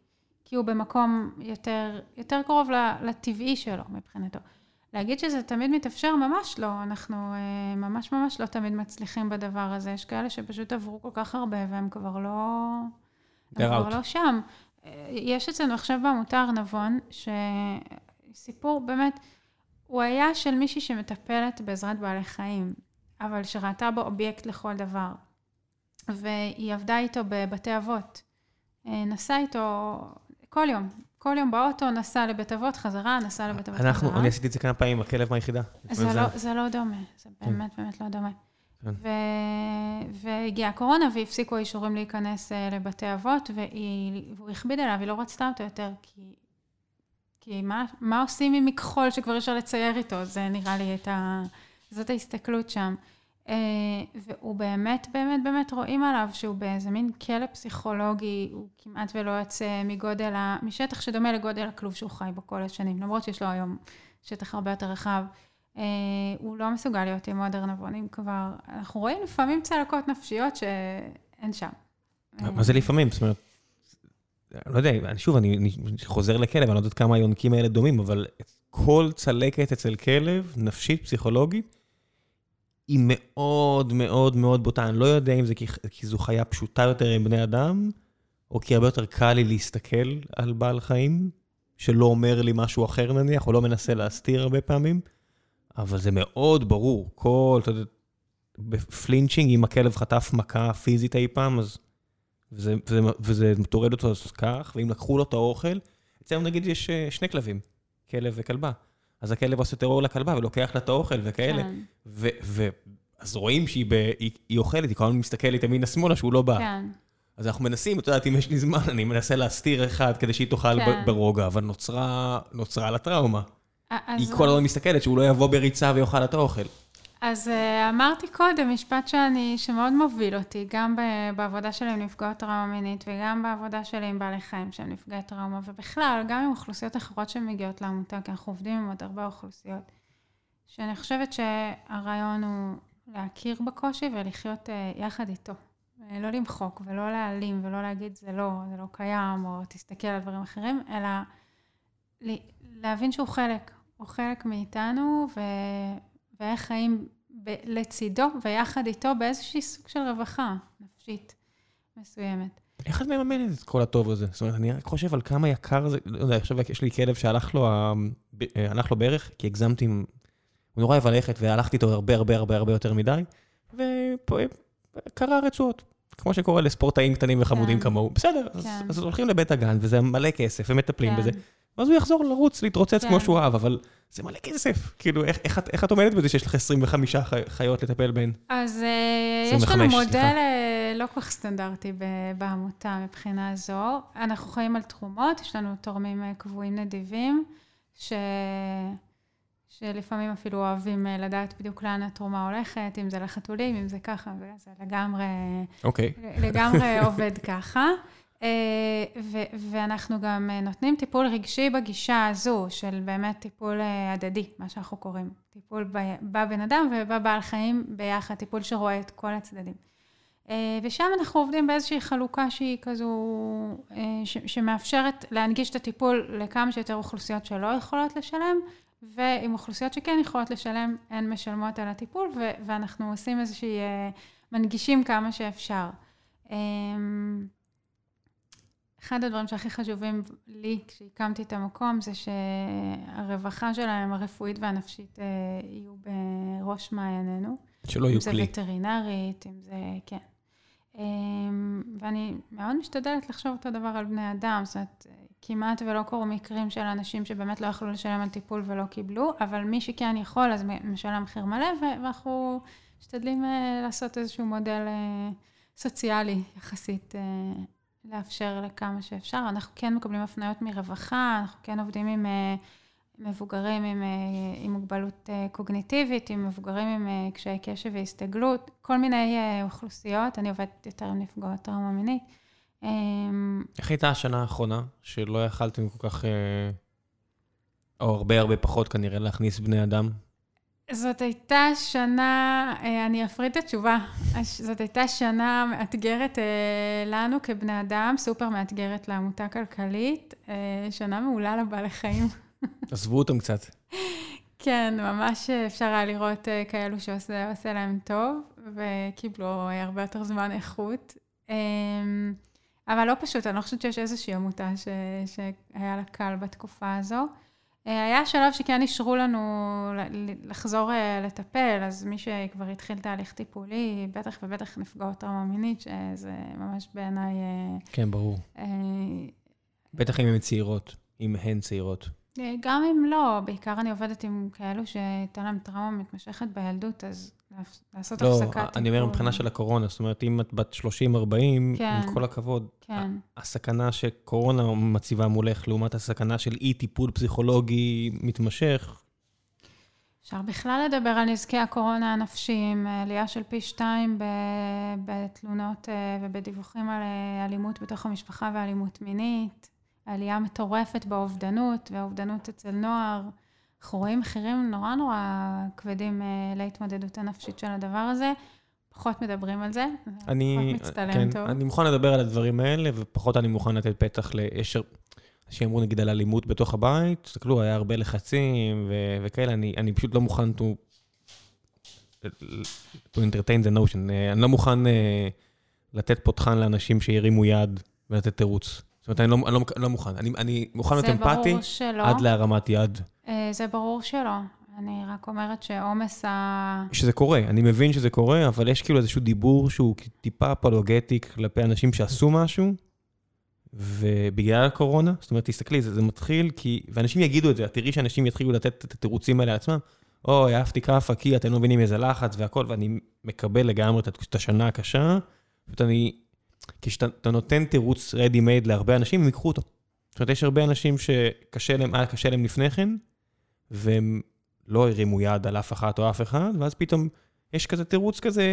כי הוא במקום יותר, יותר קרוב לטבעי שלו מבחינתו. להגיד שזה תמיד מתאפשר, ממש לא. אנחנו אה, ממש ממש לא תמיד מצליחים בדבר הזה. יש כאלה שפשוט עברו כל כך הרבה והם כבר לא... הם כבר לא שם. יש אצלנו עכשיו בעמותה ארנבון, שסיפור באמת, הוא היה של מישהי שמטפלת בעזרת בעלי חיים, אבל שראתה בו אובייקט לכל דבר. והיא עבדה איתו בבתי אבות. אה, נסעה איתו כל יום, כל יום באוטו, נסע לבית אבות, חזרה, נסע לבית אבות, אנחנו, חזרה. אני עשיתי את זה כמה פעמים, הכלב מהיחידה. זה לא, זה לא דומה, זה כן. באמת באמת לא דומה. כן. ו... והגיעה הקורונה והפסיקו האישורים להיכנס אה, לבתי אבות, והיא... והוא הכביד עליו, היא לא רצתה אותו יותר, כי, כי מה, מה עושים עם מכחול שכבר אפשר לצייר איתו? זה נראה לי את ה... זאת ההסתכלות שם. אה, והוא באמת, באמת, באמת רואים עליו שהוא באיזה מין כלא פסיכולוגי, הוא כמעט ולא יוצא מגודל, ה... משטח שדומה לגודל הכלוב שהוא חי בו כל השנים, למרות שיש לו היום שטח הרבה יותר רחב. אה, הוא לא מסוגל להיות עם עוד ארנבונים כבר. אנחנו רואים לפעמים צלקות נפשיות שאין שם. מה זה לפעמים? זאת אומרת, לא יודע, שוב, אני חוזר לכלב, אני לא יודעת כמה היונקים האלה דומים, אבל כל צלקת אצל כלב, נפשית, פסיכולוגית, היא מאוד מאוד מאוד בוטה. אני לא יודע אם זה כי, כי זו חיה פשוטה יותר עם בני אדם, או כי הרבה יותר קל לי להסתכל על בעל חיים, שלא אומר לי משהו אחר נניח, או לא מנסה להסתיר הרבה פעמים, אבל זה מאוד ברור. כל, אתה יודע, ב flinching, אם הכלב חטף מכה פיזית אי פעם, אז... וזה, וזה, וזה טורד אותו אז כך, ואם לקחו לו את האוכל, אצלנו נגיד יש אה, שני כלבים, כלב וכלבה. אז הכלב עושה טרור לכלבה ולוקח לה את האוכל וכאלה. כן, ו, ו, אז רואים שהיא ב, היא, היא אוכלת, היא כל הזמן מסתכלת ימינה שמאלה שהוא לא בא. כן, אז אנחנו מנסים, את יודעת, אם יש לי זמן, אני מנסה להסתיר אחד כדי שהיא תאכל כן. ברוגע, אבל נוצרה, נוצרה לה טראומה. אז- היא כל הזמן מסתכלת שהוא לא יבוא בריצה ויאכל את האוכל. אז אה, אמרתי קודם משפט שאני, שמאוד מוביל אותי, גם בעבודה שלי עם נפגעות טראומה מינית וגם בעבודה שלי עם בעלי חיים שהם נפגעי טראומה, ובכלל, גם עם אוכלוסיות אחרות שמגיעות לעמותה, כי אנחנו עובדים עם עוד הרבה אוכלוסיות, שאני חושבת שהרעיון הוא להכיר בקושי ולחיות אה, יחד איתו. אה, לא למחוק ולא להעלים ולא להגיד זה לא, זה לא קיים, או תסתכל על דברים אחרים, אלא להבין שהוא חלק, הוא חלק מאיתנו, ו... ואיך חיים ב- לצידו ויחד איתו באיזושהי סוג של רווחה נפשית מסוימת. איך את מממנת את כל הטוב הזה? זאת אומרת, אני רק חושב על כמה יקר זה, לא יודע, עכשיו יש לי כלב שהלך לו, אה, הלך לו בערך, כי הגזמתי, הוא נורא אוהב ללכת, והלכתי איתו הרבה הרבה הרבה הרבה יותר מדי, וקרה רצועות. כמו שקורה לספורטאים קטנים וחמודים כן. כמוהו. בסדר, אז- כן. אז הולכים לבית הגן, וזה מלא כסף, ומטפלים כן. בזה, ואז הוא יחזור לרוץ, להתרוצץ כן. כמו שהוא אהב, אבל זה מלא כסף. כאילו, איך- איך את- איך את עומדת בזה שיש לך 25 חי- חיות לטפל בהן? אז אה, יש 25, לנו סליחה. מודל אה, לא כל כך סטנדרטי בעמותה מבחינה זו. אנחנו חיים על תרומות, יש לנו תורמים אה, קבועים נדיבים, ש... שלפעמים אפילו אוהבים אה, לדעת בדיוק לאן התרומה הולכת, אם זה לחתולים, אם זה ככה, וזה לגמרי... אוקיי. לגמרי עובד ככה. אה, ו- ואנחנו גם אה, נותנים טיפול רגשי בגישה הזו, של באמת טיפול הדדי, מה שאנחנו קוראים. טיפול ב- בבן אדם ובבעל חיים ביחד, טיפול שרואה את כל הצדדים. ושם אנחנו עובדים באיזושהי חלוקה שהיא כזו, ש- שמאפשרת להנגיש את הטיפול לכמה שיותר אוכלוסיות שלא יכולות לשלם, ועם אוכלוסיות שכן יכולות לשלם, הן משלמות על הטיפול, ו- ואנחנו עושים איזושהי, אה, מנגישים כמה שאפשר. אמ, אחד הדברים שהכי חשובים לי כשהקמתי את המקום זה שהרווחה שלהם, הרפואית והנפשית, אה, יהיו בראש מעיינינו. שלא יהיו אם זה כלי. וטרינרית, אם זה, כן. אמ, ואני מאוד משתדלת לחשוב אותו דבר על בני אדם, זאת אומרת, כמעט ולא קרו מקרים של אנשים שבאמת לא יכלו לשלם על טיפול ולא קיבלו, אבל מי שכן יכול, אז משלם מחיר מלא, ואנחנו משתדלים אה, לעשות איזשהו מודל אה, סוציאלי יחסית אה, לאפשר לכמה שאפשר. אנחנו כן מקבלים הפניות מרווחה, אנחנו כן עובדים עם מבוגרים עם, עם מוגבלות קוגניטיבית, עם מבוגרים עם קשיי קשב והסתגלות, כל מיני אוכלוסיות. אני עובדת יותר עם נפגעות טראומה מינית. אה, איך הייתה השנה האחרונה, שלא יכלתם כל כך, אה, או הרבה הרבה פחות כנראה, להכניס בני אדם? זאת הייתה שנה, אה, אני אפריד את התשובה, זאת הייתה שנה מאתגרת אה, לנו כבני אדם, סופר מאתגרת לעמותה כלכלית, שנה מעולה לבעלי חיים. עזבו אותם קצת. כן, ממש אפשר היה לראות כאלו שעושה עושה להם טוב, וקיבלו הרבה יותר זמן איכות. אה, אבל לא פשוט, אני לא חושבת שיש איזושהי עמותה ש, שהיה לה קל בתקופה הזו. אה, היה שלב שכן אישרו לנו לחזור אה, לטפל, אז מי שכבר התחיל תהליך טיפולי, בטח ובטח נפגעות טראומה מינית, שזה ממש בעיניי... אה, כן, ברור. בטח אם הן צעירות, אם הן צעירות. גם אם לא, בעיקר אני עובדת עם כאלו שהייתה להם טראומה מתמשכת בילדות, אז לעשות לא, הפסקת טיפול. אני אומר מבחינה של הקורונה, זאת אומרת, אם את בת 30-40, כן. עם כל הכבוד, כן, הסכנה שקורונה מציבה מולך, לעומת הסכנה של אי טיפול פסיכולוגי מתמשך, אפשר בכלל לדבר על נזקי הקורונה הנפשיים, אה, עלייה של פי שתיים בתלונות אה, ובדיווחים על אה, אלימות בתוך המשפחה ואלימות מינית, עלייה מטורפת באובדנות והאובדנות אצל נוער. אנחנו רואים מחירים נורא נורא כבדים אה, להתמודדות הנפשית של הדבר הזה. פחות מדברים על זה, אני, פחות מצטלם כן, טוב. אני מוכן לדבר על הדברים האלה, ופחות אני מוכן לתת פתח ל... יש... אנשים אמרו נגיד על אלימות בתוך הבית, תסתכלו, היה הרבה לחצים ו- וכאלה, אני, אני פשוט לא מוכן to, to entertain the notion. אה, אני לא מוכן אה, לתת פותחן לאנשים שירימו יד ולתת תירוץ. זאת אומרת, אני לא, אני לא, לא מוכן. אני, אני מוכן להיות אמפתי עד להרמת יד. אה, זה ברור שלא. אני רק אומרת שעומס ה... שזה קורה, אני מבין שזה קורה, אבל יש כאילו איזשהו דיבור שהוא טיפה אפולוגטי כלפי אנשים שעשו משהו, ובגלל הקורונה, זאת אומרת, תסתכלי, זה, זה מתחיל כי, ואנשים יגידו את זה, תראי שאנשים יתחילו לתת את התירוצים האלה לעצמם, אוי, העפתי כאפה כי אתם לא מבינים איזה לחץ והכל, ואני מקבל לגמרי את את השנה הקשה, פשוט אני, כשאתה נותן תירוץ ready made להרבה אנשים, הם ייקחו אותו. זאת אומרת, יש הרבה אנשים שקשה להם, היה קשה להם לפני כן, והם לא הרימו יד על אף אחת או אף אחד, ואז פתאום יש כזה תירוץ כזה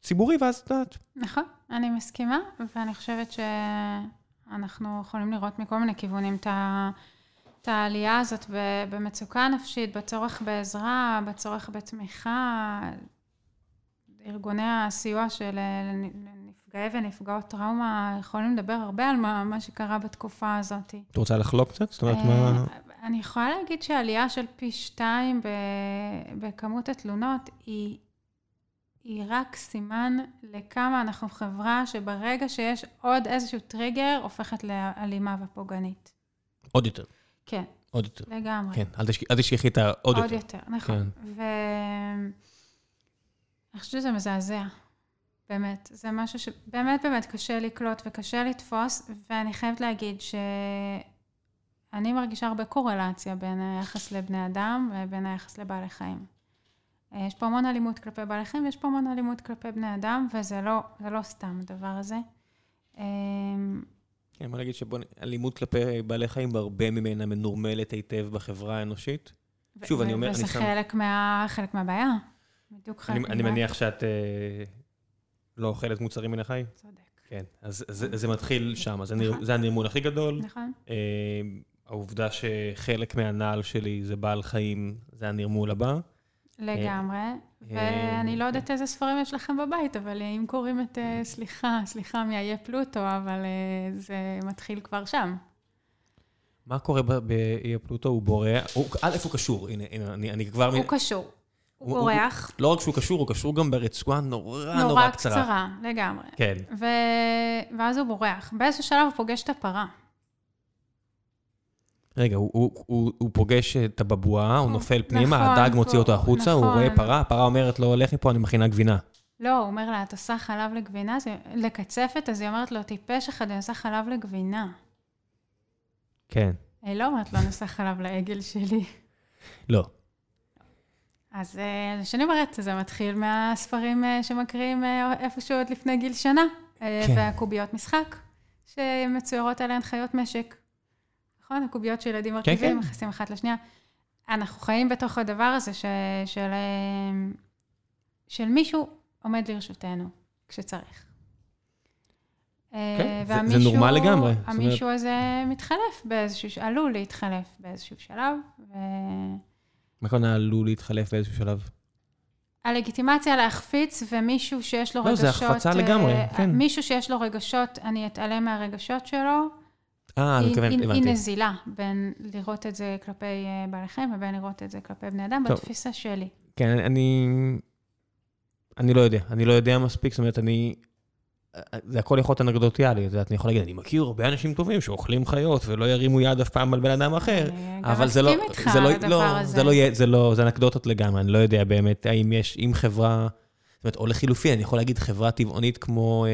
ציבורי, ואז את יודעת, נכון, אני מסכימה, ואני חושבת שאנחנו יכולים לראות מכל מיני כיוונים את ה- את העלייה הזאת במצוקה נפשית, בצורך בעזרה, בצורך בתמיכה. ארגוני הסיוע של נפגעי ונפגעות טראומה יכולים לדבר הרבה על מה, מה שקרה בתקופה הזאת. את רוצה לחלוק קצת? זאת אומרת, מה... אה, אני יכולה להגיד שעלייה של פי שתיים בכמות התלונות היא, היא רק סימן לכמה אנחנו חברה שברגע שיש עוד איזשהו טריגר, הופכת לאלימה ופוגענית. עוד יותר, כן, עוד יותר. לגמרי. כן, אל תשכחי- את העוד עוד יותר. יותר, נכון. כן. ו... אני חושבת שזה מזעזע, באמת. זה משהו שבאמת באמת קשה לקלוט וקשה לתפוס, ואני חייבת להגיד שאני מרגישה הרבה קורלציה בין היחס לבני אדם ובין היחס לבעלי חיים. יש פה המון אלימות כלפי בעלי חיים ויש פה המון אלימות כלפי בני אדם, וזה לא, לא סתם הדבר הזה. אמ, כן, בוא נגיד שאלימות כלפי בעלי חיים, הרבה ממנה מנורמלת היטב בחברה האנושית. שוב, אני אומר, אני וזה שם- מה, חלק מהבעיה. בדיוק חלק אני מהבעיה. אני מניח שאת אה, לא אוכלת מוצרים מן החי? צודק. כן, אז זה- זה מתחיל שם, אז הנר- זה הנרמול הכי גדול. נכון. אה, העובדה שחלק מהנעל שלי זה בעל חיים, זה הנרמול הבא. לגמרי. ואני לא יודעת איזה ספרים יש לכם בבית, אבל אם קוראים את, אה, סליחה, סליחה מאיי פלוטו, אבל אה, זה מתחיל כבר שם. מה קורה ב- באי פלוטו? הוא בורח, הוא- א', הוא קשור, הנה, אני כבר... הוא קשור. הוא הוא- בורח, לא רק שהוא קשור, הוא קשור גם ברצועה נורא נורא נורא קצרה. קצרה, לגמרי. כן. ו- ואז הוא בורח. באיזשהו שלב הוא פוגש את הפרה. רגע, הוא, הוא, הוא, הוא פוגש את הבבואה, הוא הוא- נופל פנימה, נכון, הדג מוציא אותו הוא- החוצה, הוא נכון. רואה פרה, הפרה אומרת לו, לך מפה, אני מכינה גבינה. לא, הוא אומר לה, את עושה חלב לגבינה? היא- לקצפת, אז היא אומרת לו, טיפש אחד, אני עושה חלב לגבינה. כן. היא לא אומרת לו, אני עושה חלב לעגל שלי. לא. אז אה, שאני אומרת, זה מתחיל מהספרים אה, שמקריאים אה, איפשהו עוד לפני גיל שנה, אה, כן. והקוביות משחק, שמצוירות עליהן חיות משק. נכון? הקוביות שילדים מרכיבים, כן. מכניסים אחת לשנייה. אנחנו חיים בתוך הדבר הזה ש, של, אה, של מישהו עומד לרשותנו כשצריך. אה, כן, זה- זה והמישהו- נורמל לגמרי. זאת אומרת- הזה מתחלף באיזשהו, עלול להתחלף באיזשהו שלב. ו... מה הכוונה עלול להתחלף באיזשהו שלב? הלגיטימציה להחפיץ ומישהו שיש לו לא, רגשות... זה החפצה אה, לגמרי, כן. מישהו שיש לו רגשות, אני אתעלם מהרגשות שלו. אה, אני מתכוון, היא, היא הבנתי. נזילה בין לראות את זה כלפי אה, בעלי חיים ובין לראות את זה כלפי בני אדם, טוב. בתפיסה שלי. כן, אני... אני לא יודע, אני לא יודע מספיק, זאת אומרת, אני... זה הכל יכול להיות אנקדוטיאלי, את יודעת, אני יכול להגיד, אני מכיר הרבה אנשים טובים שאוכלים חיות ולא ירימו יד אף פעם על בן אדם אחר, אני גם אבל זה לא... מסכים איתך לא, על הדבר לא, הזה. זה לא זה לא, זה אנקדוטות לגמרי, אני לא יודע באמת האם יש, אם חברה, זאת אומרת, או לחילופין, אני יכול להגיד חברה טבעונית כמו אה,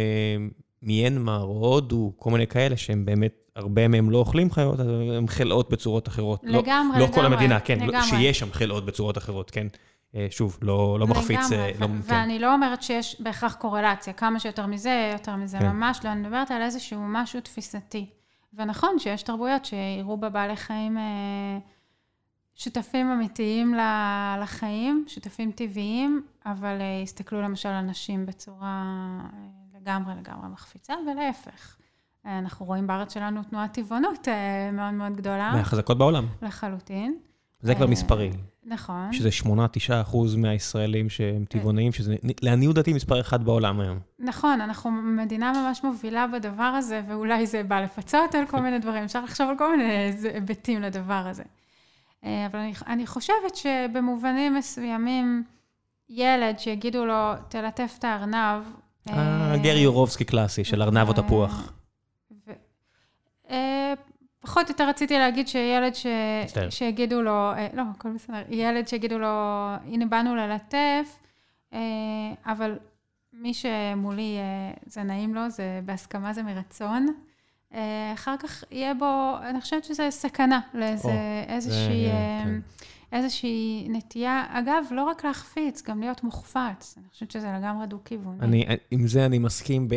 מיינמר או הודו, כל מיני כאלה, שהם באמת, הרבה מהם לא אוכלים חיות, אז הם חלאות בצורות אחרות. לא- לגמרי, לא כל לגמרי, המדינה, כן, לגמרי. שיש שם חלאות בצורות אחרות, כן. אה, שוב, לא, לא מחפיץ, לגמרי, אה, לא, ו- כן. ואני לא אומרת שיש בהכרח קורלציה, כמה שיותר מזה, יותר מזה, כן. ממש לא, אני מדברת על איזשהו משהו תפיסתי. ונכון שיש תרבויות שיראו בבעלי חיים אה, שותפים אמיתיים לחיים, שותפים טבעיים, אבל יסתכלו למשל על נשים בצורה לגמרי לגמרי מחפיצה, ולהפך. אנחנו רואים בארץ שלנו תנועת טבעונות מאוד מאוד גדולה, מהחזקות בעולם. לחלוטין. זה כבר אה, מספרי. נכון. שזה 8-9 אחוז מהישראלים שהם טבעוניים, שזה לעניות דעתי מספר אחד בעולם היום. נכון, אנחנו מדינה ממש מובילה בדבר הזה, ואולי זה בא לפצות על כל מיני דברים, אפשר לחשוב על כל מיני היבטים לדבר הזה. אה, אבל אני, אני חושבת שבמובנים מסוימים, ילד שיגידו לו, תלטף את הארנב. אה, גרי יורובסקי קלאסי, של ארנב או תפוח. פחות או יותר רציתי להגיד שילד ש... מצטער. שיגידו לו, אה, לא, הכל בסדר, ילד שיגידו לו, הנה באנו ללטף, אה, אבל מי שמולי אה, זה נעים לו, זה בהסכמה, זה מרצון. אחר כך יהיה בו, אני חושבת שזה סכנה לאיזה, או, איזושהי, זה, כן. איזושהי נטייה, אגב, לא רק להחפיץ, גם להיות מוחפץ. אני חושבת שזה לגמרי דו-כיווני. אני, עם זה אני מסכים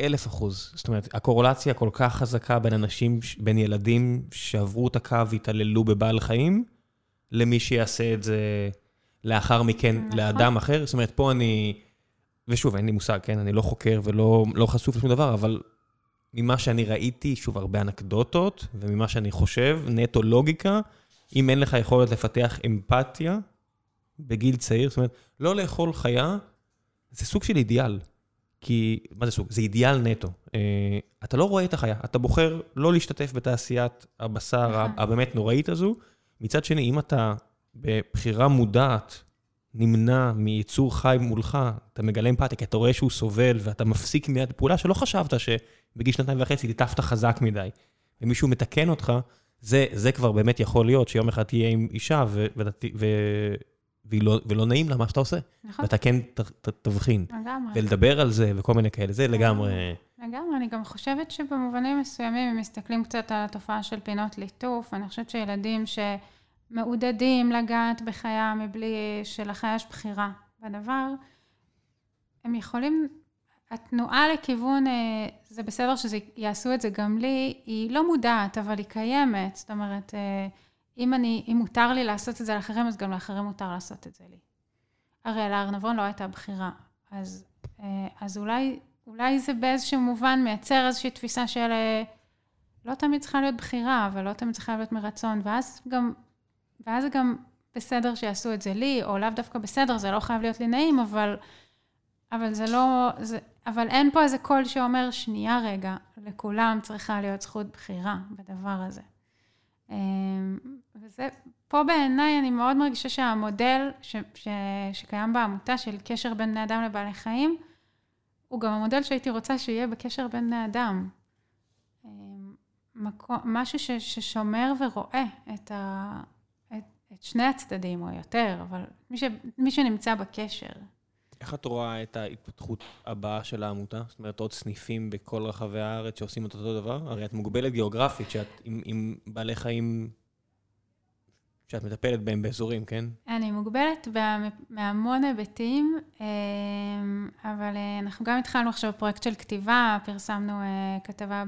באלף אחוז. זאת אומרת, הקורולציה כל כך חזקה בין אנשים, בין ילדים שעברו את הקו והתעללו בבעל חיים, למי שיעשה את זה לאחר מכן נכון. לאדם אחר. זאת אומרת, פה אני... ושוב, אין לי מושג, כן? אני לא חוקר ולא לא חשוף לשום דבר, אבל ממה שאני ראיתי, שוב, הרבה אנקדוטות, וממה שאני חושב, נטו לוגיקה, אם אין לך יכולת לפתח אמפתיה בגיל צעיר, זאת אומרת, לא לאכול חיה, זה סוג של אידיאל. כי, מה זה סוג? זה אידיאל נטו. אה, אתה לא רואה את החיה, אתה בוחר לא להשתתף בתעשיית הבשר נכון. הבאמת נוראית הזו. מצד שני, אם אתה בבחירה מודעת נמנע מיצור חי מולך, אתה מגלה אמפתיה, כי אתה רואה שהוא סובל ואתה מפסיק מיד פעולה שלא חשבת שבגיל שנתיים וחצי ליטפת חזק מדי, ומישהו מתקן אותך, זה, זה כבר באמת יכול להיות שיום אחד תהיה עם אישה ו, ו, ו, והיא לא, ולא נעים לה מה שאתה עושה, נכון, ואתה כן ת, ת, תבחין. לגמרי. ולדבר על זה וכל מיני כאלה, זה לגמרי... לגמרי, אני גם חושבת שבמובנים מסוימים, אם מסתכלים קצת על התופעה של פינות ליטוף, אני חושבת שילדים שמעודדים לגעת בחיה מבלי שלחיה יש בחירה בדבר, הם יכולים, התנועה לכיוון, אה, זה בסדר שיעשו את זה גם לי, היא לא מודעת, אבל היא קיימת. זאת אומרת, אה, אם, אני, אם מותר לי לעשות את זה לאחרים, אז גם לאחרים מותר לעשות את זה לי. הרי לארנבון לא הייתה בחירה. אז, אה, אז אולי, אולי זה באיזשהו מובן מייצר איזושהי תפיסה של אה, לא תמיד צריכה להיות בחירה, אבל לא תמיד צריכה להיות מרצון, ואז גם, ואז גם בסדר שיעשו את זה לי, או לאו דווקא בסדר, זה לא חייב להיות לי נעים, אבל, אבל זה לא, זה, אבל אין פה איזה קול שאומר, שנייה רגע, לכולם צריכה להיות זכות בחירה בדבר הזה. אמ, וזה, פה בעיניי אני מאוד מרגישה שהמודל ש, ש, שקיים בעמותה של קשר בין בני אדם לבעלי חיים, הוא גם המודל שהייתי רוצה שיהיה בקשר בין בני אדם. אמ, מקום, משהו ש, ששומר ורואה את, ה, את, את שני הצדדים, או יותר, אבל מי, ש, מי שנמצא בקשר. איך את רואה את ההתפתחות הבאה של העמותה? זאת אומרת, עוד סניפים בכל רחבי הארץ שעושים את אותו דבר? הרי את מוגבלת גיאוגרפית, שאת עם, עם בעלי חיים שאת מטפלת בהם באזורים, כן? אני מוגבלת בהמון היבטים, אבל אנחנו גם התחלנו עכשיו פרויקט של כתיבה, פרסמנו כתבה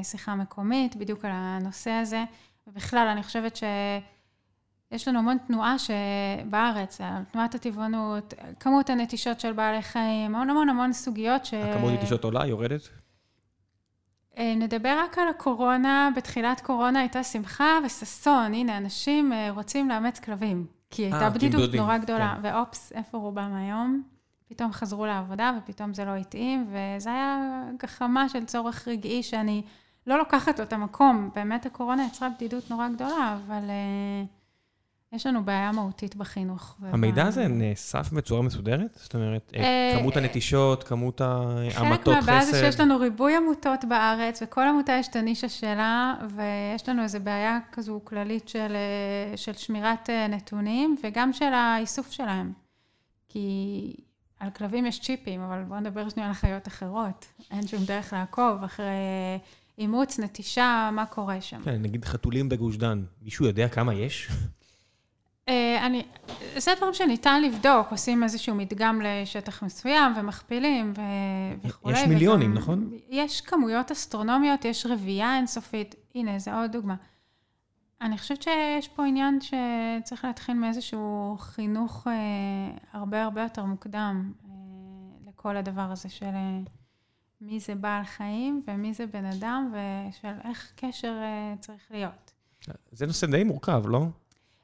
בשיחה מקומית, בדיוק על הנושא הזה, ובכלל, אני חושבת ש... יש לנו המון תנועה שבארץ, תנועת הטבעונות, כמות הנטישות של בעלי חיים, המון המון המון סוגיות ש... הכמות נטישות עולה, יורדת? אה, נדבר רק על הקורונה, בתחילת קורונה הייתה שמחה וששון, הנה, אנשים אה, רוצים לאמץ כלבים. כי הייתה אה, בדידות נורא גדולה, כן. ואופס, איפה רובם היום? פתאום חזרו לעבודה ופתאום זה לא התאים, וזה היה גחמה של צורך רגעי שאני לא לוקחת לו את המקום. באמת הקורונה יצרה בדידות נורא גדולה, אבל... Uh, יש לנו בעיה מהותית בחינוך. המידע הזה נאסף בצורה מסודרת? זאת אומרת, אה, אה, כמות הנטישות, כמות המטות חסד? חלק מהבעיה זה שיש לנו ריבוי עמותות בארץ, וכל עמותה יש את הנישה שלה, ויש לנו איזו בעיה כזו כללית של, אה, של שמירת נתונים, וגם של האיסוף שלהם. כי על כלבים יש צ'יפים, אבל בואו נדבר שנייה על חיות אחרות. אין שום דרך לעקוב אחרי אימוץ, נטישה, מה קורה שם. כן, נגיד חתולים בגוש דן, מישהו יודע כמה יש? אה, אני, זה דברים שניתן לבדוק, עושים איזשהו מדגם לשטח מסוים ומכפילים וכולי. יש מיליונים, וגם, נכון? יש כמויות אסטרונומיות, יש רבייה אינסופית. הנה, זו עוד דוגמה. אני חושבת שיש פה עניין שצריך להתחיל מאיזשהו חינוך אה, הרבה הרבה יותר מוקדם אה, לכל הדבר הזה של אה, מי זה בעל חיים ומי זה בן אדם ושל איך קשר אה, צריך להיות. זה נושא די מורכב, לא?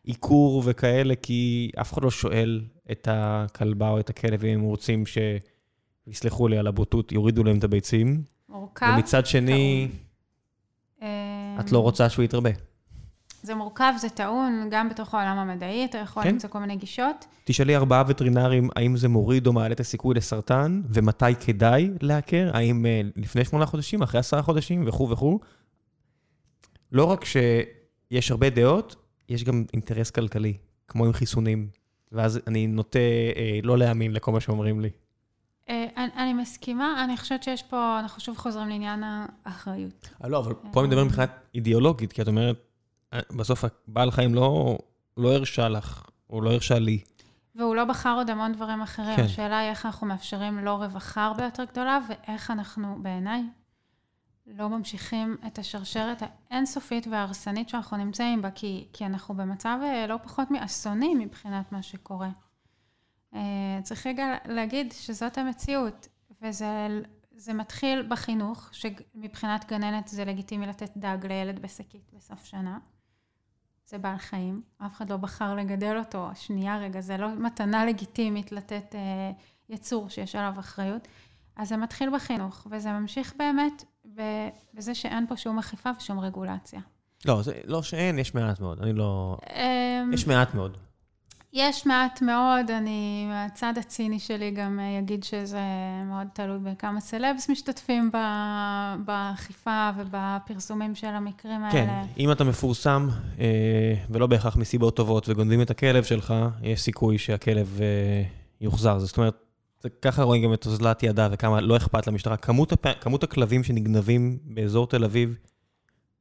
עיקור וכאלה, כי אף אחד לא שואל את הכלבה או את הכלב אם הם רוצים ש... יסלחו לי על הבוטות, יורידו להם את הביצים. מורכב. ומצד שני, אמ, את לא רוצה שהוא יתרבה. זה מורכב, זה טעון, גם בתוך העולם המדעי, אתה יכול כן? למצוא כל מיני גישות. תשאלי ארבעה וטרינרים האם זה מוריד או מעלה את הסיכוי לסרטן, ומתי כדאי לעקר, האם uh, לפני שמונה חודשים, אחרי עשרה חודשים, וכו' וכו'. לא רק שיש הרבה דעות, יש גם אינטרס כלכלי, כמו עם חיסונים, ואז אני נוטה אה, לא להאמין לכל מה שאומרים לי. אה, אני, אני מסכימה, אני חושבת שיש פה, אנחנו שוב חוזרים לעניין האחריות. אה, לא, אבל פה אני מדבר מבחינת אידיאולוגית, כי את אומרת, אה, בסוף הבעל חיים לא, לא הרשה לך, או לא הרשה לי. והוא לא בחר עוד המון דברים אחרים. כן. השאלה היא איך אנחנו מאפשרים לו רווחה הרבה יותר גדולה, ואיך אנחנו, בעיניי, לא ממשיכים את השרשרת האינסופית וההרסנית שאנחנו נמצאים בה, כי, כי אנחנו במצב אה, לא פחות מאסוני מבחינת מה שקורה. אה, צריך רגע להגיד שזאת המציאות, וזה מתחיל בחינוך, שמבחינת גננת זה לגיטימי לתת דג לילד בשקית בסוף שנה. זה בעל חיים, אף אחד לא בחר לגדל אותו, שנייה רגע, זה לא מתנה לגיטימית לתת אה, יצור שיש עליו אחריות. אז זה מתחיל בחינוך, וזה ממשיך באמת בזה שאין פה שום אכיפה ושום רגולציה. לא, זה לא שאין, יש מעט מאוד. אני לא... אמ, יש מעט מאוד. יש מעט מאוד, אני, מהצד הציני שלי גם אגיד שזה מאוד תלוי בכמה סלבס משתתפים באכיפה ובפרסומים של המקרים כן, האלה. כן, אם אתה מפורסם, אה, ולא בהכרח מסיבות טובות, וגונבים את הכלב שלך, יש סיכוי שהכלב אה, יוחזר. זאת אומרת, זה ככה רואים גם את אוזלת ידה וכמה לא אכפת למשטרה. כמות, הפ... כמות הכלבים שנגנבים באזור תל אביב,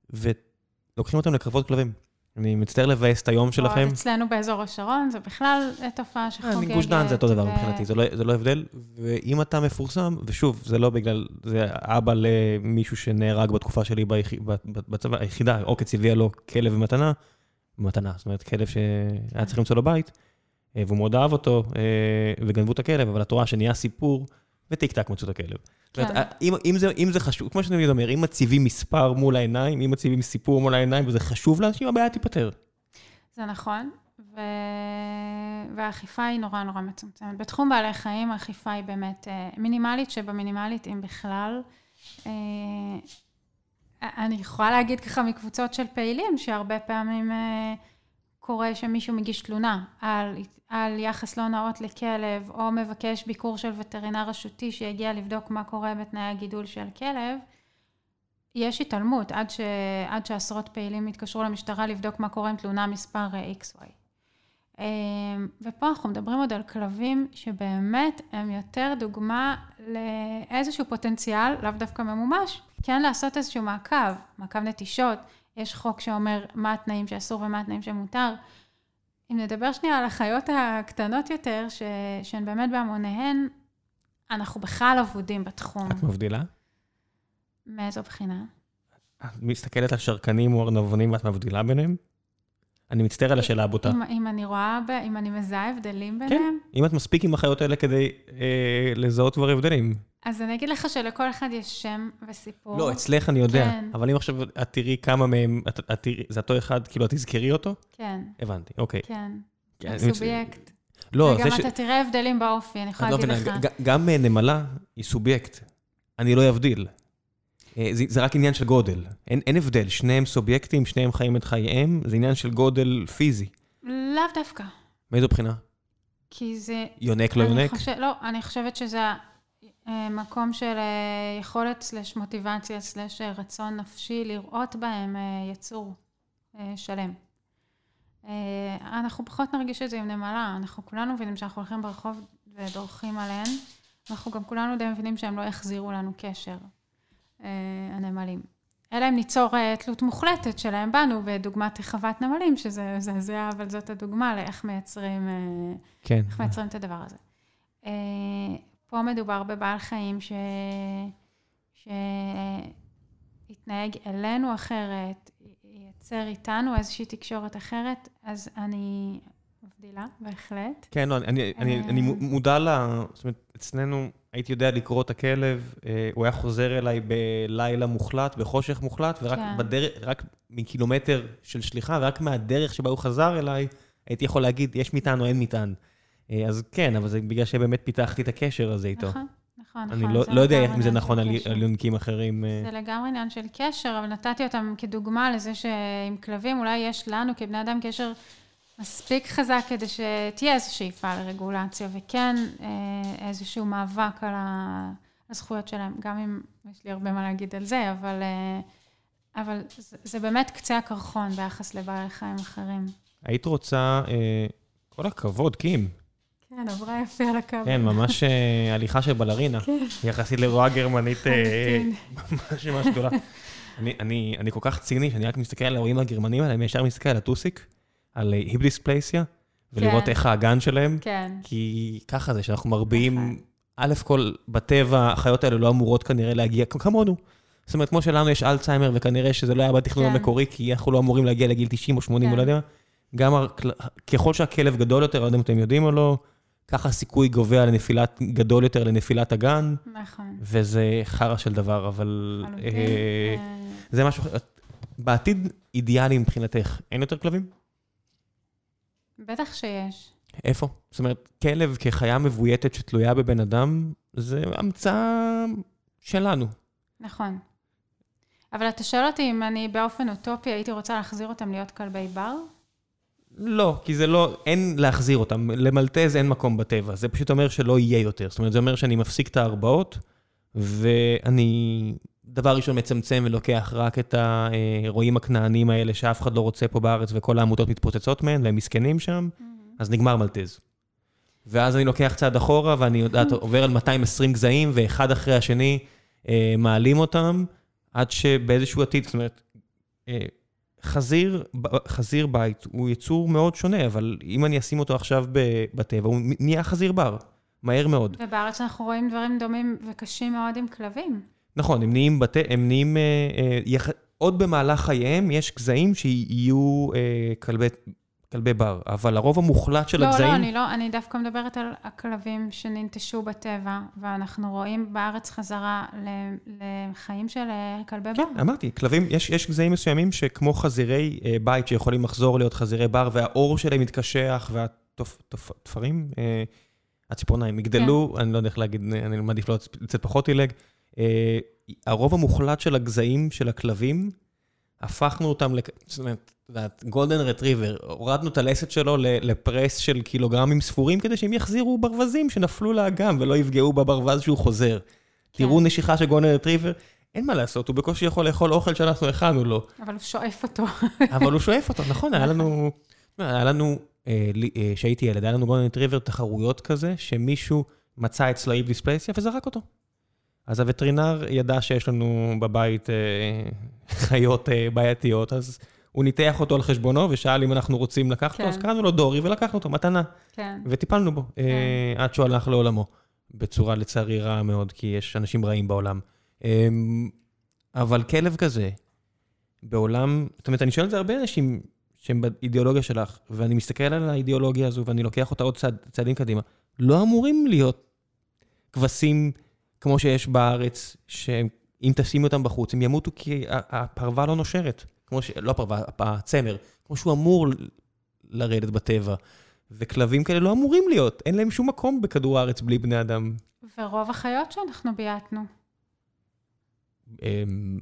ולוקחים אותם לקרבות כלבים. אני מצטער לבאס את היום שלכם. אצלנו באזור השרון, זה בכלל תופעה שחוגגת. גוש דן זה אותו דבר מבחינתי, זה לא, זה לא הבדל. ואם אתה מפורסם, ושוב, זה לא בגלל, זה אבא למישהו שנהרג בתקופה שלי בצבא, היחידה, עוקץ הביאה לו כלב במתנה, במתנה, זאת אומרת, כלב שהיה צריך למצוא לו בית. אה, והוא מאוד אהב אותו, אה, וגנבו את הכלב, אבל את רואה שנהיה סיפור, וטיק טק מצאו את הכלב. כן. אומרת, אם, אם, זה, אם זה חשוב, כמו שאני אומר, אם מציבים מספר מול העיניים, אם מציבים סיפור מול העיניים, וזה חשוב לאנשים, הבעיה תיפתר. זה נכון, ו... והאכיפה היא נורא נורא מצומצמת. בתחום בעלי חיים האכיפה היא באמת אה, מינימלית, שבמינימלית, אם בכלל. אני יכולה להגיד ככה מקבוצות של פעילים, שהרבה פעמים קורה שמישהו מגיש תלונה על, על יחס לא נאות לכלב, או מבקש ביקור של וטרינר רשותי שיגיע לבדוק מה קורה בתנאי הגידול של כלב, יש התעלמות עד, ש, עד שעשרות פעילים יתקשרו למשטרה לבדוק מה קורה עם תלונה מספר XY. אמ, ופה אנחנו מדברים עוד על כלבים שבאמת הם יותר דוגמה לאיזשהו פוטנציאל, לאו דווקא ממומש, כן לעשות איזשהו מעקב, מעקב נטישות, יש חוק שאומר מה התנאים שאסור ומה התנאים שמותר. אם נדבר שנייה על החיות הקטנות יותר, ש... שהן באמת בהמוניהן, אנחנו בכלל אבודים בתחום. את מבדילה? מאיזו בחינה? את מסתכלת על שרקנים או ארנבונים ואת מבדילה ביניהם? אני מצטער על השאלה הבוטה. אם, אם אני רואה, ב... אם אני מזהה הבדלים כן, ביניהם, אם את מספיק עם החיות האלה כדי אה, לזהות כבר הבדלים. אז אני אגיד לך שלכל אחד יש שם וסיפור. לא, אצלך אני יודע, כן. אבל אם עכשיו את תראי כמה מהם, את, את תראי, זה אותו אחד, כאילו, את תזכרי אותו? כן, הבנתי, אוקיי. כן. כן, סובייקט. לא, וגם זה ש... אתה תראה הבדלים באופי, אני יכולה לא להגיד לך. גם אה, נמלה היא סובייקט. אני לא אבדיל. אה, זה, זה רק עניין של גודל. אין, אין הבדל, שניהם סובייקטים, שניהם חיים את חייהם, זה עניין של גודל פיזי. לאו דווקא. מאיזו בחינה? כי זה... יונק לא יונק? חושב, לא, אני חושבת שזה מקום של אה, יכולת סלש מוטיבציה סלש אה, רצון נפשי לראות בהם אה, יצור אה, שלם. אה, אנחנו פחות נרגיש את זה עם נמלה, אנחנו כולנו מבינים שאנחנו הולכים ברחוב ודורכים עליהן, אנחנו גם כולנו די מבינים שהם לא יחזירו לנו קשר, אה, הנמלים. אלא אם ניצור אה, תלות מוחלטת שלהם בנו, בדוגמת חוות נמלים, שזה מזעזע, אבל זאת הדוגמה לאיך מייצרים... אה, כן. איך מייצרים את הדבר הזה. פה מדובר בבעל חיים ש... שיתנהג אלינו אחרת, ייצר איתנו איזושהי תקשורת אחרת, אז אני מבדילה, בהחלט. כן, לא, אני, אני, אני אה. מודע ל... זאת אומרת, אצלנו הייתי יודע לקרוא את הכלב, אה, הוא היה חוזר אליי בלילה מוחלט, בחושך מוחלט, ורק כן. בדרך, רק מקילומטר של שליחה, ורק מהדרך שבה הוא חזר אליי, הייתי יכול להגיד, יש מטען או אין מטען. אה, אז כן, אבל זה בגלל שבאמת פיתחתי את הקשר הזה איתו. נכון, נכון, אני נכון. לא, לא יודע אם זה נכון על, יונקים אחרים. אה. זה לגמרי עניין של קשר, אבל נתתי אותם כדוגמה לזה שעם כלבים אולי יש לנו כבני אדם קשר מספיק חזק כדי שתהיה איזו שאיפה לרגולציה, וכן אה, איזשהו מאבק על הזכויות שלהם, גם אם יש לי הרבה מה להגיד על זה, אבל, אבל זה, זה באמת קצה הקרחון ביחס לבעלי חיים אחרים. היית רוצה, כל הכבוד, קים. כן, עברה יפה על הקו. כן, ממש אה, הליכה של בלרינה. יחסית לרואה גרמנית אה, ממש ממש גדולה. אני, כל כך ציני, שאני רק מסתכל על האירועים הגרמנים האלה, אני ישר מסתכל על הטוסיק, על היבדיספלייסיה, ולראות כן. איך האגן שלהם, כן, כי ככה זה, שאנחנו מרביעים, א' כל, בטבע, החיות האלה לא אמורות כנראה להגיע, כמונו. זאת אומרת, כמו שלנו יש אלצהיימר, וכנראה שזה לא היה בתכנון כן. המקורי, כי אנחנו לא אמורים להגיע לגיל 90 או 80, או כן. לא יודע מה. גם ככל שהכלב גדול יותר, לא יודע אם אתם יודעים או לא, ככה הסיכוי גובע לנפילת, גדול יותר לנפילת הגן, נכון. וזה חרא של דבר, אבל. אה, אה, זה משהו, בעתיד אידיאלי מבחינתך, אין יותר כלבים? בטח שיש. איפה? זאת אומרת, כלב כחיה מבויתת שתלויה בבן אדם, זה המצאה שלנו. נכון. אבל אתה שואל אותי אם אני באופן אוטופי הייתי רוצה להחזיר אותם להיות כלבי בר? לא, כי זה לא, אין להחזיר אותם. למלטז אין מקום בטבע. זה פשוט אומר שלא יהיה יותר. זאת אומרת, זה אומר שאני מפסיק את ההרבעות, ואני, דבר ראשון, מצמצם ולוקח רק את הרועים הכנענים האלה שאף אחד לא רוצה פה בארץ, וכל העמותות מתפוצצות מהן, והם מסכנים שם, אז נגמר מלטז. ואז אני לוקח צעד אחורה, ואני יודעת, עובר על 220 גזעים, ואחד אחרי השני אה, מעלים אותם, עד שבאיזשהו עתיד, זאת אומרת, אה, חזיר, חזיר בית הוא יצור מאוד שונה, אבל אם אני אשים אותו עכשיו בטבע, הוא נהיה חזיר בר, מהר מאוד. ובארץ אנחנו רואים דברים דומים וקשים מאוד עם כלבים. נכון, הם נהיים, בת... הם נהיים אה, אה, יח... עוד במהלך חייהם יש גזעים שיהיו אה, כלבי, כלבי בר, אבל הרוב המוחלט של לא, הגזעים... לא, אני לא, אני דווקא מדברת על הכלבים שננטשו בטבע, ואנחנו רואים בארץ חזרה לחיים של אה, כלבי בר. כן, אמרתי, כלבים, יש, יש גזעים מסוימים שכמו חזירי אה, בית שיכולים לחזור להיות חזירי בר, והעור שלהם מתקשח, והתפרים, אה, הציפורניים יגדלו, אני לא יודע איך להגיד, אני מעדיף לא לצאת פחות עילג. אה, הרוב המוחלט של הגזעים של הכלבים, הפכנו אותם, לכ... זאת אומרת, גולדן רטריבר, הורדנו את הלסת שלו לפרס של קילוגרמים ספורים, כדי שהם יחזירו ברווזים שנפלו לאגם ולא יפגעו בברווז שהוא חוזר. תראו נשיכה של גולדן רטריבר, אין מה לעשות, הוא בקושי יכול לאכול אוכל שאנחנו הכנו לו, אבל הוא שואף אותו. אבל הוא שואף אותו, נכון, היה לנו, היה לנו, אה, אה, כשהייתי ילד, היה לנו גולדן רטריבר תחרויות כזה, שמישהו מצא אצלו hip dysplasia וזרק אותו. אז הווטרינר ידע שיש לנו בבית אה, חיות אה, בעייתיות, אז הוא ניתח אותו על חשבונו ושאל אם אנחנו רוצים לקחת אותו, כן. אז קראנו לו דורי ולקחנו אותו, מתנה. כן. וטיפלנו בו, אה, עד שהוא הלך לעולמו. בצורה לצערי רעה מאוד, כי יש אנשים רעים בעולם. אה, אבל כלב כזה, בעולם, זאת אומרת, אני שואל את זה הרבה אנשים שהם באידיאולוגיה שלך, ואני מסתכל על האידיאולוגיה הזו ואני לוקח אותה עוד צעד, צעדים קדימה, לא אמורים להיות כבשים כמו שיש בארץ, שאם תשימי אותם בחוץ, הם ימותו כי הפרווה לא נושרת. כמו ש... לא הפרווה, הצמר. כמו שהוא אמור לרדת בטבע. וכלבים כאלה לא אמורים להיות, אין להם שום מקום בכדור הארץ בלי בני אדם. ורוב החיות שאנחנו בייתנו. אמ,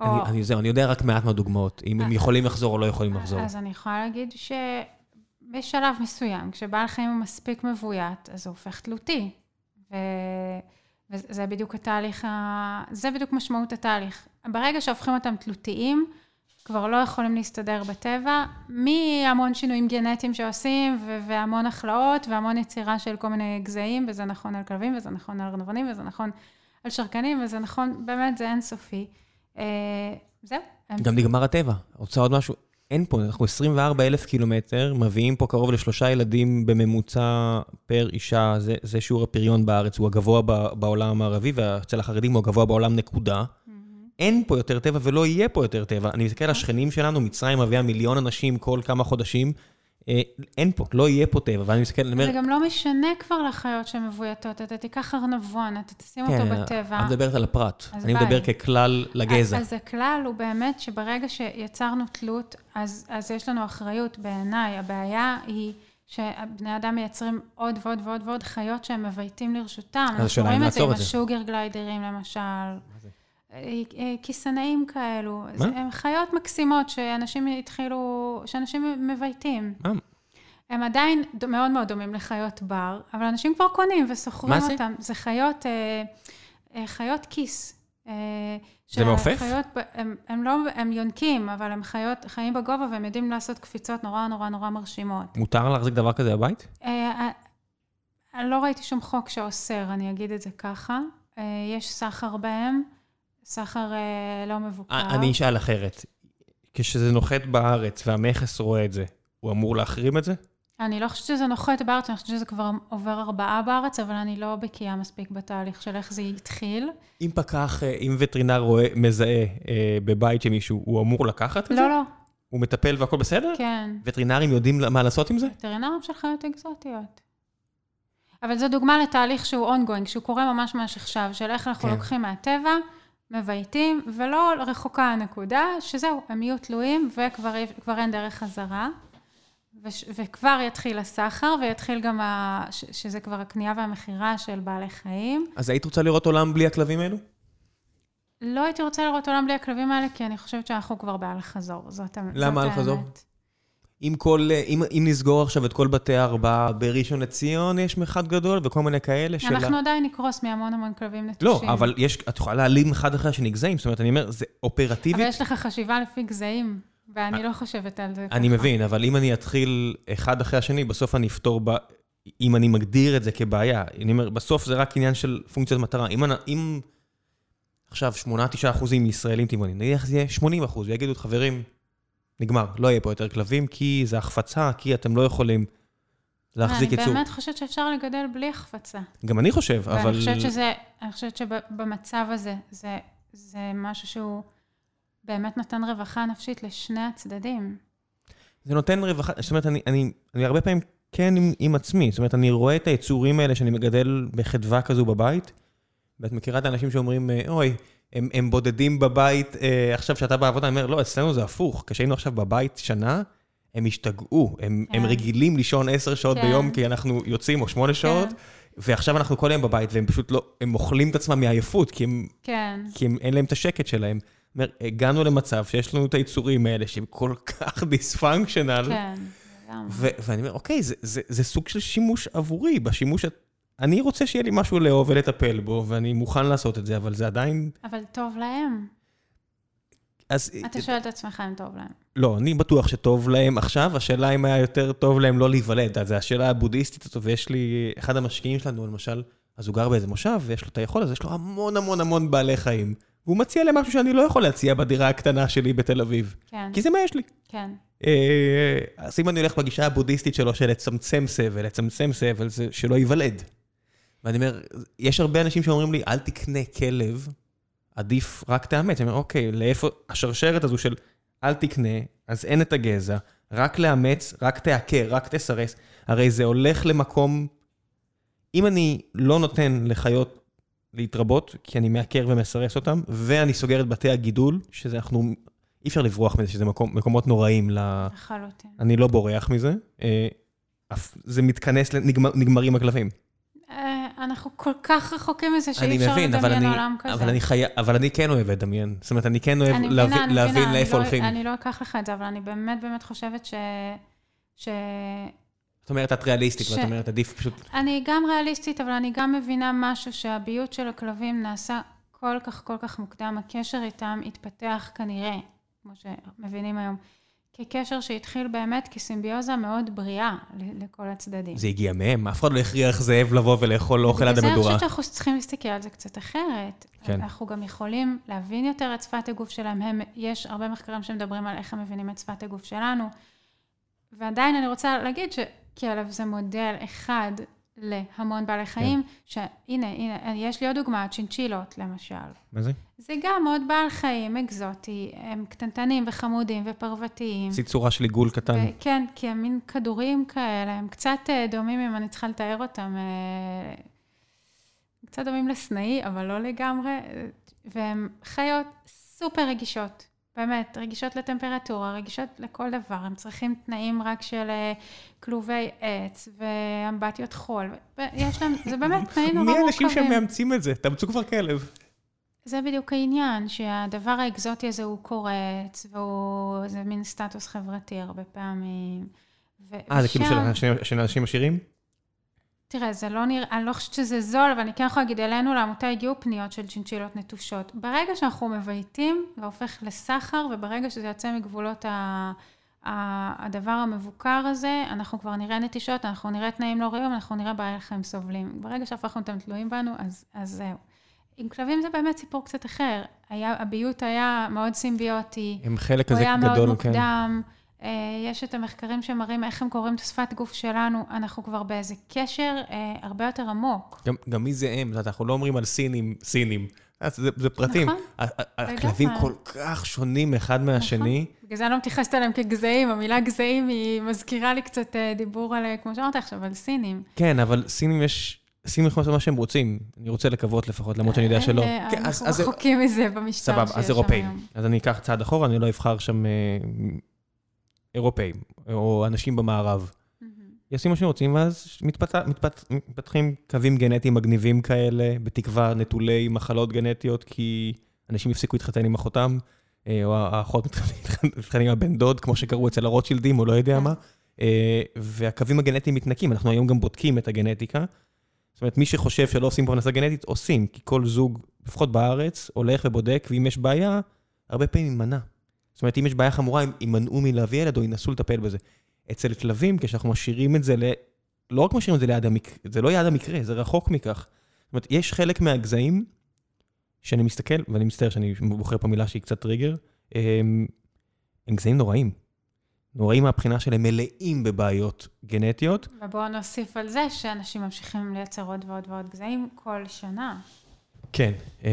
אני, אני, זהו, אני יודע רק מעט מהדוגמאות, אם הם אה, יכולים לחזור או לא יכולים לחזור. אז אני יכולה להגיד שבשלב מסוים, כשבעל חיים הוא מספיק מבוית, אז הוא הופך תלותי. וזה בדיוק התהליך, ה... זה בדיוק משמעות התהליך. ברגע שהופכים אותם תלותיים, כבר לא יכולים להסתדר בטבע, מהמון שינויים גנטיים שעושים, ו- והמון הכלאות, והמון יצירה של כל מיני גזעים, וזה נכון על כלבים, וזה נכון על ארנבונים, וזה נכון על שרקנים, וזה נכון, באמת, זה אינסופי. אה, זהו. גם נגמר הטבע. רוצה עוד משהו? אין פה, אנחנו 24 אלף קילומטר, מביאים פה קרוב לשלושה ילדים בממוצע פר אישה, זה, זה שיעור הפריון בארץ, הוא הגבוה ב- בעולם המערבי, ואצל החרדים הוא הגבוה בעולם נקודה. אין פה יותר טבע ולא יהיה פה יותר טבע. אני מסתכל על השכנים שלנו, מצרים מביאה מיליון אנשים כל כמה חודשים, אין פה, לא יהיה פה טבע. ואני מסתכל, אני אומר, זה גם לא משנה כבר לחיות שמבויתות, אתה תיקח ארנבון, אתה תשים אותו בטבע. כן, את מדברת על הפרט, אז אני ביי. מדבר ככלל לגזע. אז הכלל הוא באמת שברגע שיצרנו תלות, אז, אז יש לנו אחריות בעיניי. הבעיה היא שבני אדם מייצרים עוד ועוד ועוד ועוד חיות שהם מבייתים לרשותם. אז השאלה אנחנו רואים את זה עם. השוגר גליידרים למשל. אה, אה, כיסנאים כאלו. מה? הם חיות מקסימות שאנשים התחילו, שאנשים מבייתים. מה? הם עדיין מאוד מאוד דומים לחיות בר, אבל אנשים כבר קונים וסוחרים זה? אותם. זה חיות, אה, אה, חיות כיס. אה, זה מעופף? הם, הם לא, הם יונקים, אבל הם חיות, חיים בגובה והם יודעים לעשות קפיצות נורא נורא נורא מרשימות. מותר להחזיק דבר כזה בבית? אה, אה, לא ראיתי שום חוק שאוסר, אני אגיד את זה ככה. אה, יש סחר בהם, סחר אה, לא מבוקר. אה, אני אשאל אחרת. כשזה נוחת בארץ והמכס רואה את זה, הוא אמור להחרים את זה? אני לא חושבת שזה נוחת בארץ, אני חושבת שזה כבר עובר ארבעה בארץ, אבל אני לא בקיאה מספיק בתהליך של איך זה התחיל. אם פקח, אה, אם וטרינר רואה, מזהה אה, בבית של מישהו, הוא אמור לקחת את זה? לא, לא, הוא מטפל והכל בסדר? כן. וטרינרים יודעים מה לעשות עם זה? וטרינרים של חיות אקזוטיות. אבל זו דוגמה לתהליך שהוא ongoing, שהוא קורה ממש ממש עכשיו, של איך אנחנו כן. לוקחים מהטבע, מבייתים, ולא רחוקה הנקודה, שזהו, הם יהיו תלויים וכבר כבר אין דרך חזרה. וש, וכבר יתחיל הסחר, ויתחיל גם, ה, ש, שזה כבר הקנייה והמכירה של בעלי חיים. אז היית רוצה לראות עולם בלי הכלבים האלו? לא הייתי רוצה לראות עולם בלי הכלבים האלה, כי אני חושבת שאנחנו כבר באל חזור. זאת, זאת למה אל חזור? האמת. אם, כל, אה, אם, אם נסגור עכשיו את כל בתי הארבעה בראשון לציון, יש אחד גדול וכל מיני כאלה של... אנחנו עדיין נקרוס מהמון המון כלבים לא, נטושים. אבל יש, את יכולה להעלים אחד אחרי השני גזעים, זאת אומרת, אני אומר, זה אבל אופרטיבית. יש לך חשיבה לפי גזעים, ואני לא חושבת על זה ככה. אני מבין, אבל אם אני אתחיל אחד אחרי השני, בסוף אני אפתור ב... אם אני מגדיר את זה כבעיה. אני אומר, בסוף זה רק עניין של פונקציית מטרה. אם, אני- אם עכשיו 8-9 אחוזים מישראלים טבעונים, נניח זה יהיה 80 אחוז, ויגידו, חברים, נגמר, לא יהיה פה יותר כלבים, כי זה החפצה, כי אתם לא יכולים להחזיק אני יצור. באמת חושבת שאפשר לגדל בלי החפצה. גם אני חושב, אבל... ואני חושבת שזה, אני חושבת שבמצב הזה, זה, זה משהו שהוא באמת נותן רווחה נפשית לשני הצדדים. זה נותן רווחה, זאת אומרת, אני, אני, אני הרבה פעמים כן עם, עם עצמי, זאת אומרת, אני רואה את היצורים האלה שאני מגדל בחדווה כזו בבית, ואת מכירה את האנשים שאומרים, אה, אוי, הם, הם בודדים בבית, אה, עכשיו שאתה בעבודה, אני אומר, לא, אצלנו זה הפוך, כשהיינו עכשיו בבית שנה, הם השתגעו, הם, כן. הם רגילים לישון עשר שעות כן. ביום, כי אנחנו יוצאים, או שמונה שעות, ועכשיו אנחנו כל היום בבית, והם פשוט לא, הם אוכלים את עצמם מעייפות, כי הם, כן. כי הם, אין להם את השקט שלהם. אומר, הגענו למצב שיש לנו את היצורים האלה שהם כל כך דיספונקשיונל, כן. לגמרי. ואני אומר, אוקיי, זה, זה, זה סוג של שימוש עבורי, בשימוש... אני רוצה שיהיה לי משהו לאהוב ולטפל בו, ואני מוכן לעשות את זה, אבל זה עדיין... אבל טוב להם. אז... אתה שואל את עצמך אם טוב להם. לא, אני בטוח שטוב להם עכשיו, השאלה אם היה יותר טוב להם לא להיוולד. זו השאלה הבודהיסטית הזאת, ויש לי... אחד המשקיעים שלנו, למשל, אז הוא גר באיזה מושב, ויש לו את היכולת, אז יש לו המון המון המון בעלי חיים. והוא מציע להם משהו שאני לא יכול להציע בדירה הקטנה שלי בתל אביב. כן, כי זה מה יש לי. כן. אה, אז אם אני הולך בגישה הבודהיסטית שלו של לצמצם סבל, לצמצם סבל, זה שלא ייוולד. ואני אומר, יש הרבה אנשים שאומרים לי, אל תקנה כלב, עדיף רק תאמץ. אני אומר, אוקיי, לאיפה, השרשרת הזו של אל תקנה, אז אין את הגזע, רק לאמץ, רק תעקר, רק תסרס. הרי זה הולך למקום, אם אני לא נותן לחיות להתרבות, כי אני מעקר ומסרס אותם, ואני סוגר את בתי הגידול, שזה אנחנו, אי אפשר לברוח מזה, שזה מקום, מקומות נוראים ל... לחלוטין. אני לא בורח מזה. אה, זה מתכנס, לנגמר, נגמרים הכלבים. אנחנו כל כך רחוקים מזה שאי אפשר מבין, לדמיין אני, עולם כזה. אבל אני חי... אבל אני כן אוהב לדמיין. זאת אומרת, אני כן אוהב אני להבין, מבינה, להבין מבינה, לאיפה אני לא- הולכים. אני לא אקח לך את זה, אבל אני באמת באמת חושבת ש... ש... זאת אומרת, את ריאליסטית, ש- ואת אומרת, עדיף פשוט... אני גם ריאליסטית, אבל אני גם מבינה משהו שהביות של הכלבים נעשה כל כך כל כך מוקדם. הקשר איתם התפתח כנראה, כמו שמבינים היום, כקשר שהתחיל באמת כסימביוזה מאוד בריאה לכל הצדדים. זה הגיע מהם, אף אחד לא הכריח זאב לבוא ולאכול אוכל עד זה אני המדורה. חושבת שאנחנו צריכים להסתכל על זה קצת אחרת. כן. אנחנו גם יכולים להבין יותר את שפת הגוף שלהם. הם, יש הרבה מחקרים שמדברים על איך הם מבינים את שפת הגוף שלנו. ועדיין אני רוצה להגיד שכלב זה מודל אחד להמון בעלי כן. חיים, שהנה, הנה, יש לי עוד דוגמה, צ'ינצ'ילות למשל. מה זה? זה גם עוד בעל חיים אקזוטי, הם קטנטנים וחמודים ופרוותיים. עשית צורה של עיגול קטן. כן, כי הם מין כדורים כאלה, הם קצת אה, דומים, אם אני צריכה לתאר אותם, אה, קצת דומים לסנאי, אבל לא לגמרי, אה, והם חיות סופר רגישות, באמת, רגישות לטמפרטורה, רגישות לכל דבר, הם צריכים תנאים רק של אה, כלובי עץ ואמבטיות חול, ויש להם, זה באמת תנאים נורא מי מורכבים. האנשים שמאמצים את זה? תאמצו כבר כלב. זה בדיוק העניין, שהדבר האקזוטי הזה הוא קורץ, והוא, זה מין סטטוס חברתי הרבה פעמים. אה, זה כאילו של אנשים עשירים? תראה, זה לא נראה, אני לא חושבת שזה זול, אבל אני כן יכולה להגיד, אלינו לעמותה הגיעו פניות של צ'ינצ'ילות נטושות. ברגע שאנחנו מבייתים, זה הופך לסחר, וברגע שזה יוצא מגבולות ה... הדבר המבוקר הזה, אנחנו כבר נראה נטישות, אנחנו נראה תנאים לא ראויים, אנחנו נראה בעלי חיים סובלים. ברגע שהפכנו אותם תלויים בנו, אז, אז זהו. עם כלבים זה באמת סיפור קצת אחר. היה, הביות היה מאוד סימביוטי, הם חלק הוא כזה היה מאוד גדול, כן. אה, יש את המחקרים שמראים איך הם קוראים את השפת גוף שלנו, אנחנו כבר באיזה קשר אה, הרבה יותר עמוק. גם- גם מי זה הם? אנחנו לא אומרים על סינים, סינים. אה, זה זה פרטים. נכון. הכלבים. כל כך שונים אחד מהשני. בגלל זה אני לא מתייחסת אליהם כגזעים, המילה גזעים היא מזכירה לי קצת אה, דיבור על, כמו שאמרת עכשיו, על סינים. כן, אבל סינים יש... סינים יכולים לעשות מה שהם רוצים. אני רוצה לקוות לפחות, למרות שאני יודע שלא. כן, אז- אנחנו אז- רחוקים מזה במשטר סבבה, שיש אז שם אירופאים. היום. אז אני אקח צעד אחורה, אני לא אבחר שם אירופאים, או אנשים במערב. יעשו מה שהם רוצים, ואז מתפתח, מתפתח, מתפתחים קווים גנטיים מגניבים כאלה, בתקווה נטולי מחלות גנטיות, כי אנשים הפסיקו להתחתן עם אחותם, אה, או האחות מתחתן- מתחתן עם הבן דוד, כמו שקראו אצל הרוטשילדים, או לא יודע כן. מה. אה, והקווים הגנטיים מתנקים, אנחנו היום גם בודקים את הגנטיקה. זאת אומרת, מי שחושב שלא עושים פרנסה גנטית, עושים, כי כל זוג, לפחות בארץ, הולך ובודק, ואם יש בעיה, הרבה פעמים יימנע. זאת אומרת, אם יש בעיה חמורה, הם יימנעו מלהביא ילד או ינסו לטפל בזה. אצל כלבים, כשאנחנו משאירים את זה ל... לא רק משאירים את זה ליד המקרה, זה לא יד המקרה, זה רחוק מכך. זאת אומרת, יש חלק מהגזעים, שאני מסתכל, ואני מצטער שאני בוחר פה מילה שהיא קצת טריגר, הם, הם גזעים נוראים. נוראים מהבחינה שהם מלאים בבעיות גנטיות. ובואו נוסיף על זה שאנשים ממשיכים לייצר עוד ועוד ועוד גזעים כל שנה. כן. אה,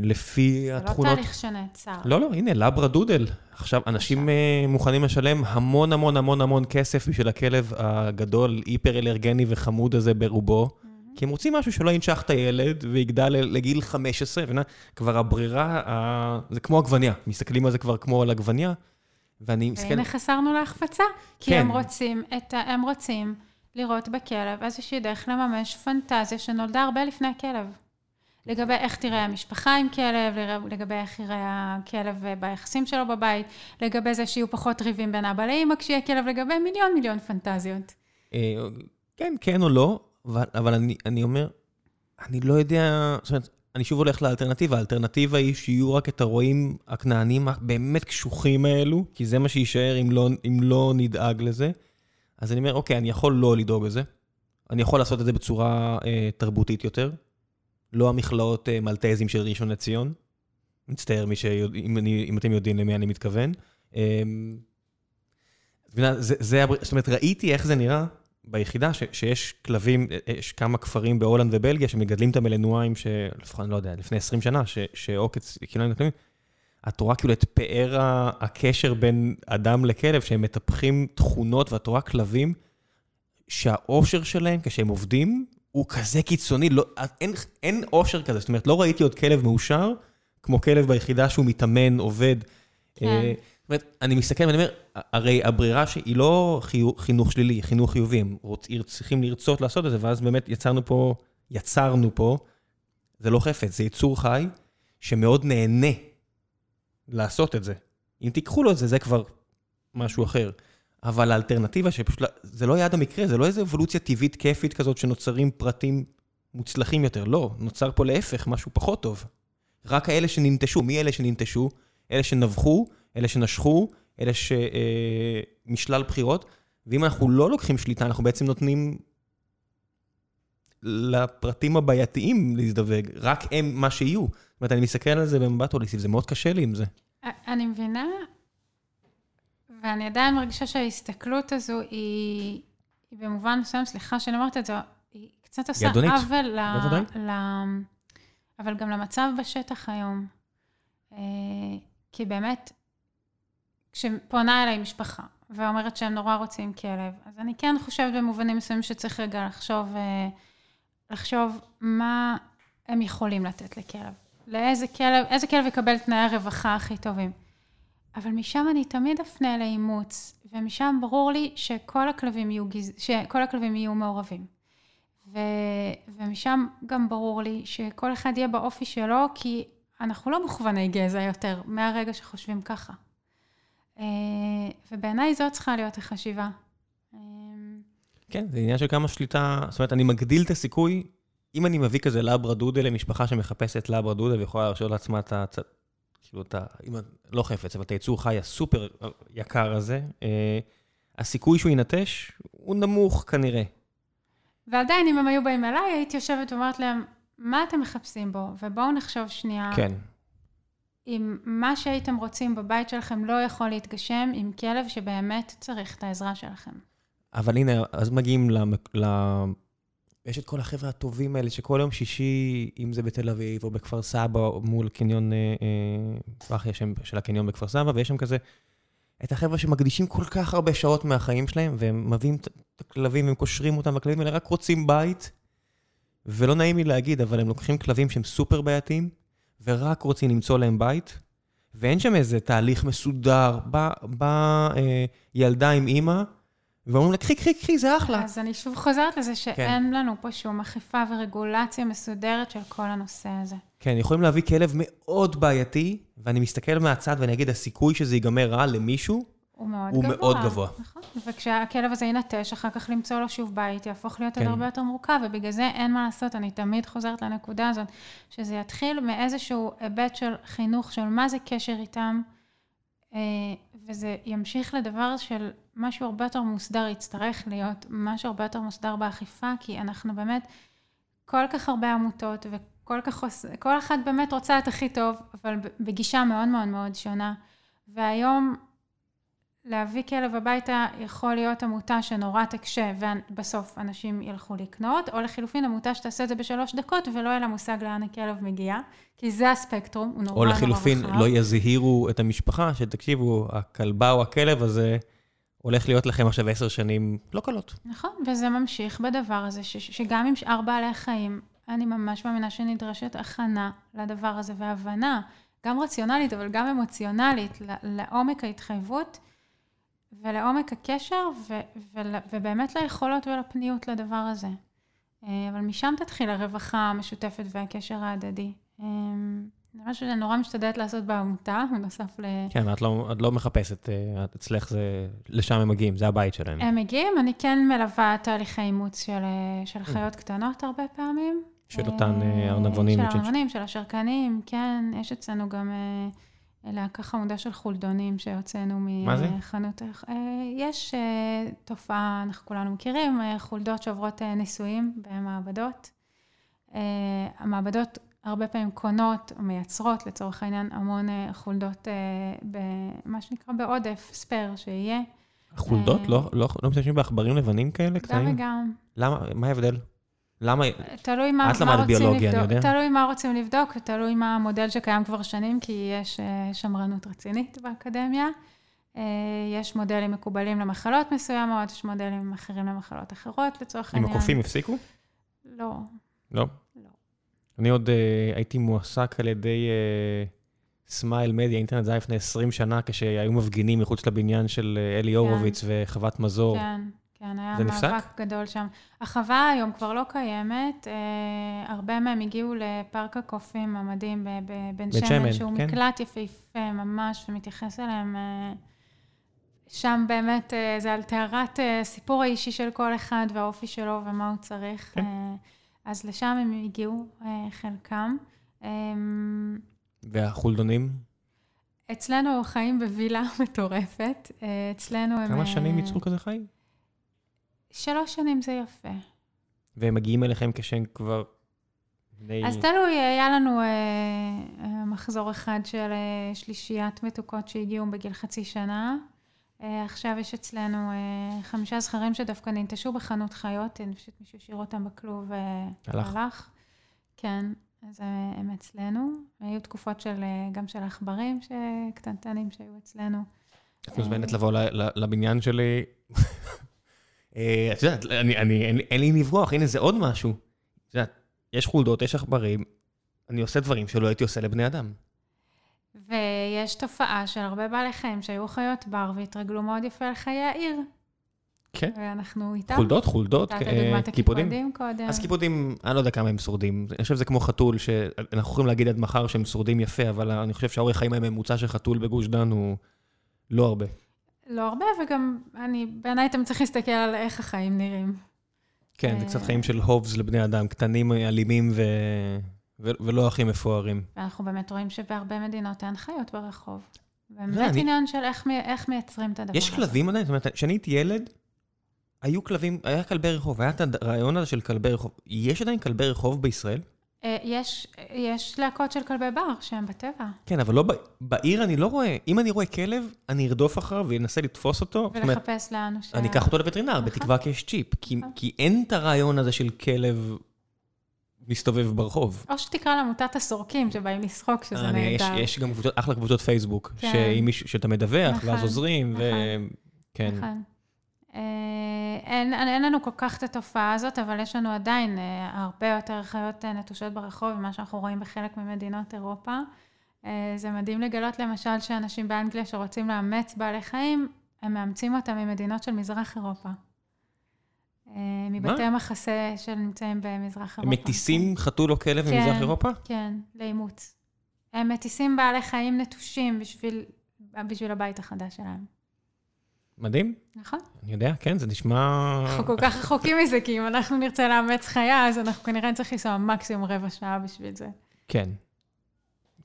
לפי זה לא התכונות... תהליך שנעצר. לא, לא, הנה, לברה דודל. עכשיו, אנשים אה, מוכנים לשלם המון המון המון המון כסף בשביל הכלב הגדול, היפר אלרגני וחמוד הזה ברובו, כי הם רוצים משהו שלא ינשך את הילד ויגדל לגיל 15, מבינה? כבר הברירה, ה- זה כמו עגבניה, מסתכלים על זה כבר כמו על עגבניה, ואני מסתכל... והנה חסרנו להחפצה, כי כן. הם רוצים את ה... הם רוצים לראות בכלב איזושהי דרך לממש פנטזיה שנולדה הרבה לפני הכלב. לגבי איך תראה המשפחה עם כלב, לגבי איך יראה הכלב ביחסים שלו בבית, לגבי זה שיהיו פחות ריבים בין אבא לאמא כשיהיה כלב, לגבי מיליון מיליון פנטזיות. אה, כן, כן או לא, אבל, אבל אני, אני אומר, אני לא יודע, זאת אומרת, אני שוב הולך לאלטרנטיבה, האלטרנטיבה היא שיהיו רק את הרועים הכנענים הבאמת קשוחים האלו, כי זה מה שיישאר אם לא, אם לא נדאג לזה. אז אני אומר, אוקיי, אני יכול לא לדאוג לזה, אני יכול לעשות את זה בצורה אה, תרבותית יותר. לא המכלאות אה, מלטזים של ראשון לציון. מצטער מי שיוד... אם, אני, אם אתם יודעים למי אני מתכוון. אה, זה, זה. זאת אומרת, ראיתי איך זה נראה ביחידה, ש, שיש כלבים, אה, יש כמה כפרים בהולנד ובלגיה שמגדלים את המלנועים, שלפחות, אני לא יודע, לפני 20 שנה, שעוקץ, כאילו, אני את רואה כאילו את פאר הקשר בין אדם לכלב, שהם מטפחים תכונות, ואת רואה כלבים שהאושר שלהם כשהם עובדים הוא כזה קיצוני, לא, אין, אין אושר כזה, זאת אומרת, לא ראיתי עוד כלב מאושר כמו כלב ביחידה שהוא מתאמן, עובד. כן. אה, זאת אומרת, אני מסתכל ואני אומר, הרי הברירה שהיא לא חינוך שלילי, חינוך חיובי, הם רוצ, צריכים לרצות לעשות את זה, ואז באמת יצרנו פה, יצרנו פה, זה לא חפץ, זה יצור חי שמאוד נהנה לעשות את זה. אם תיקחו לו את זה, זה כבר משהו אחר. אבל האלטרנטיבה שפשוט, לא- זה לא יד המקרה, זה לא איזו אבולוציה טבעית כיפית כזאת שנוצרים פרטים מוצלחים יותר, לא, נוצר פה להפך, משהו פחות טוב. רק האלה שננטשו, מי אלה שננטשו? אלה שנבחו, אלה שנשכו, אלה שמשלל אה, בחירות, ואם אנחנו לא לוקחים שליטה, אנחנו בעצם נותנים לפרטים הבעייתיים להזדווג, רק הם מה שיהיו. זאת אומרת, אני מסתכל על זה במבט הוליסטי, זה מאוד קשה לי עם זה. אני מבינה, ואני עדיין מרגישה שההסתכלות הזו היא, היא במובן מסוים, סליחה שאני אומרת את זה, היא קצת עושה עוול ל... ל... אבל גם למצב בשטח היום. אה, כי באמת, כשפונה אליי משפחה ואומרת שהם נורא רוצים כלב, אז אני כן חושבת במובנים מסוימים שצריך רגע לחשוב, אה, לחשוב מה הם יכולים לתת לכלב. לאיזה כלב, איזה כלב יקבל תנאי הרווחה הכי טובים. אבל משם אני תמיד אפנה לאימוץ, ומשם ברור לי שכל הכלבים יהיו, גז... שכל הכלבים יהיו מעורבים. ו... ומשם גם ברור לי שכל אחד יהיה באופי שלו, כי אנחנו לא מוכווני גזע יותר, מהרגע שחושבים ככה. אה, ובעיניי זאת צריכה להיות החשיבה. אה, כן, זה עניין של כמה שליטה, זאת אומרת, אני מגדיל את הסיכוי, אם אני מביא כזה לברה דודה למשפחה שמחפשת לברה דודה ויכולה להרשות לעצמה את. כאילו, את ה... אם לא חפץ, אבל את היצור חי הסופר יקר הזה, אה, הסיכוי שהוא ינטש הוא נמוך כנראה. ועדיין, אם הם היו באים אליי, הייתי יושבת ואומרת להם, מה אתם מחפשים בו? ובואו נחשוב שנייה. כן. אם מה שהייתם רוצים בבית שלכם לא יכול להתגשם עם כלב שבאמת צריך את העזרה שלכם. אבל הנה, אז מגיעים ל... יש את כל החבר'ה הטובים האלה שכל יום שישי, אם זה בתל אביב או בכפר סבא, מול קניון פרחי אה, אה, של הקניון בכפר סבא, ויש שם כזה, את החבר'ה שמקדישים כל כך הרבה שעות מהחיים שלהם, והם מביאים את הכלבים, הם קושרים אותם, והכלבים האלה רק רוצים בית, ולא נעים לי להגיד, אבל הם לוקחים כלבים שהם סופר בעייתיים, ורק רוצים למצוא להם בית, ואין שם איזה תהליך מסודר, באה אה, ילדה עם אימא, ואומרים לה, קחי, קחי, קחי, זה אחלה. אז אני שוב חוזרת לזה שאין כן. לנו פה שום אכיפה ורגולציה מסודרת של כל הנושא הזה. כן, יכולים להביא כלב מאוד בעייתי, ואני מסתכל מהצד ואני אגיד, הסיכוי שזה ייגמר רע למישהו, הוא מאוד הוא גבוה. מאוד גבוה. נכון, וכשהכלב הזה ינטש, אחר כך למצוא לו שוב בית, יהפוך להיות כן. הרבה יותר מורכב, ובגלל זה אין מה לעשות, אני תמיד חוזרת לנקודה הזאת, שזה יתחיל מאיזשהו היבט של חינוך, של מה זה קשר איתם, אה, וזה ימשיך לדבר של משהו הרבה יותר מוסדר, יצטרך להיות משהו הרבה יותר מוסדר באכיפה, כי אנחנו באמת, כל כך הרבה עמותות, וכל כך, כל אחת באמת רוצה את הכי טוב, אבל בגישה מאוד מאוד מאוד שונה. והיום, להביא כלב הביתה יכול להיות עמותה שנורא תקשה ובסוף אנשים ילכו לקנות, או לחילופין עמותה שתעשה את זה בשלוש דקות ולא יהיה לה מושג לאן הכלב מגיע, כי זה הספקטרום, הוא נורא נורא רחב. או לחילופין, לא יזהירו את המשפחה, שתקשיבו, הכלבה או הכלב הזה הולך להיות לכם עכשיו עשר שנים לא קלות. נכון, וזה ממשיך בדבר הזה, ש- שגם עם שאר בעלי החיים, אני ממש מאמינה שנדרשת הכנה לדבר הזה, והבנה, גם רציונלית, אבל גם אמוציונלית, לעומק ההתחייבות. ולעומק הקשר, ו- ו- ובאמת ליכולות ולפניות לדבר הזה. אה, אבל משם תתחיל הרווחה המשותפת והקשר ההדדי. אה, זה משהו שאני נורא משתדלת לעשות בעמותה, בנוסף ל... כן, את לא, את לא מחפשת, אה, את אצלך זה, לשם הם מגיעים, זה הבית שלהם. הם מגיעים, אני כן מלווה תהליכי אימוץ של, של חיות קטנות הרבה פעמים. של אותן ארנבונים. של הארנבונים, של השרקנים, כן, יש אצלנו גם להקה חמודה של חולדונים שהוצאנו מה זה? מחנות... אה, יש אה, תופעה, אנחנו כולנו מכירים, אה, חולדות שעוברות אה, ניסויים במעבדות. אה, המעבדות הרבה פעמים קונות או מייצרות, לצורך העניין, המון אה, חולדות אה, במה שנקרא בעודף, ספייר, שיהיה. חולדות? אה, לא, לא, לא משתמשים בעכברים לבנים כאלה גם קטנים? וגם. למה? מה ההבדל? למה? תלוי מה, את מה למדת רוצים ביולוגיה, אני לבדוק. יודע. תלוי מה רוצים לבדוק, ותלוי מה המודל שקיים כבר שנים, כי יש שמרנות רצינית באקדמיה. יש מודלים מקובלים למחלות מסוימות, יש מודלים אחרים למחלות אחרות, לצורך עם העניין. הקופים הפסיקו? לא, לא. לא. אני עוד אה, הייתי מועסק על ידי סמייל מדיה, אינטרנט זה היה לפני 20 שנה, כשהיו מפגינים מחוץ לבניין של אה, אלי הורוביץ וחוות מזור. כן, כן, היה נפסק? מאבק גדול שם. החווה היום כבר לא קיימת, אה, הרבה מהם הגיעו לפארק הקופים המדהים ב- ב- בן בן שמן, שמן, שהוא כן. מקלט יפהפה ממש, ומתייחס אליהם. אה, שם באמת אה, זה על טהרת אה, הסיפור האישי של כל אחד והאופי שלו ומה הוא צריך. כן. אה, אז לשם הם הגיעו, אה, חלקם. אה, והחולדונים? אצלנו חיים בווילה מטורפת. אה, אצלנו הם... כמה שנים אה, ייצרו כזה חי? שלוש שנים זה יפה. והם מגיעים אליכם כשהם כבר... בני... אז תלוי, היה לנו אה, אה, מחזור אחד של אה, שלישיית מתוקות שהגיעו בגיל חצי שנה. אה, עכשיו יש אצלנו אה, חמישה זכרים שדווקא ננטשו בחנות חיות, אה, פשוט מישהו השאיר אותם בכלוב הלך. והלך. כן, אז אה, הם אצלנו. היו תקופות של, אה, גם של עכברים קטנטנים שהיו אצלנו. את מוזמנת לבוא לבניין שלי. אה, את יודעת, אני- אני- אין לי- לברוח, הנה זה עוד משהו. את יודעת, יש חולדות, יש עכברים, אני עושה דברים שלא הייתי עושה לבני אדם. ויש תופעה של הרבה בעלי חיים שהיו חיות בר והתרגלו מאוד יפה לחיי העיר. כן. ואנחנו איתם. חולדות, חולדות, נתת אה, דוגמת קיפודים. הקיפודים קודם. אז קיפודים, אני לא יודע כמה הם שורדים. אני חושב שזה כמו חתול, שאנחנו יכולים להגיד עד מחר שהם שורדים יפה, אבל אני חושב שהאורך חיים הממוצע של חתול בגוש דן הוא לא הרבה. לא הרבה, וגם אני, בעיניי אתה צריך להסתכל על איך החיים נראים. כן, זה אה. קצת חיים של הובס לבני אדם, קטנים, אלימים ו... ולא הכי מפוארים. ואנחנו באמת רואים שבהרבה מדינות אין חיות ברחוב. לא, באמת אני- עניין של איך, איך מייצרים את הדבר יש הזה. כלבים עדיין? זאת אומרת, כשאני הייתי ילד, היו כלבים, היה כלבי רחוב, היה את הרעיון הזה של כלבי רחוב. יש עדיין כלבי רחוב בישראל? אה, יש, יש להקות של כלבי בר שהם בטבע. כן, אבל לא. בעיר אני לא רואה. אם אני רואה כלב, אני ארדוף אחריו ואנסה לתפוס אותו. ולחפש לאן הוא ש... אני אקח אותו לווטרינר, נכון. בתקווה כי יש צ'יפ. כי, נכון. כי אין את הרעיון הזה של כלב מסתובב ברחוב. או שתקרא לעמותת הסורקים שבאים לשחוק, שזה יש, נהדר. יש גם קבוצות, אחלה קבוצות פייסבוק, כן. שאתה מדווח, נכון, ואז עוזרים, ו... נכון. כן. נכון. אה, אין, אין לנו כל כך את התופעה הזאת, אבל יש לנו עדיין אה, הרבה יותר חיות אה, נטושות ברחוב ממה שאנחנו רואים בחלק ממדינות אירופה. אה, זה מדהים לגלות למשל שאנשים באנגליה שרוצים לאמץ בעלי חיים, הם מאמצים אותם ממדינות של מזרח אירופה. אה, מבתי מחסה שנמצאים במזרח הם אירופה. מטיסים חתול או כלב כן. ממזרח אירופה? כן, לאימוץ. הם מטיסים בעלי חיים נטושים בשביל, בשביל הבית החדש שלהם. מדהים. נכון? אני יודע, כן, זה נשמע... אנחנו כל כך רחוקים מזה, כי אם אנחנו נרצה לאמץ חיה, אז אנחנו כנראה נצטרך לנסוע מקסימום רבע שעה בשביל זה. כן.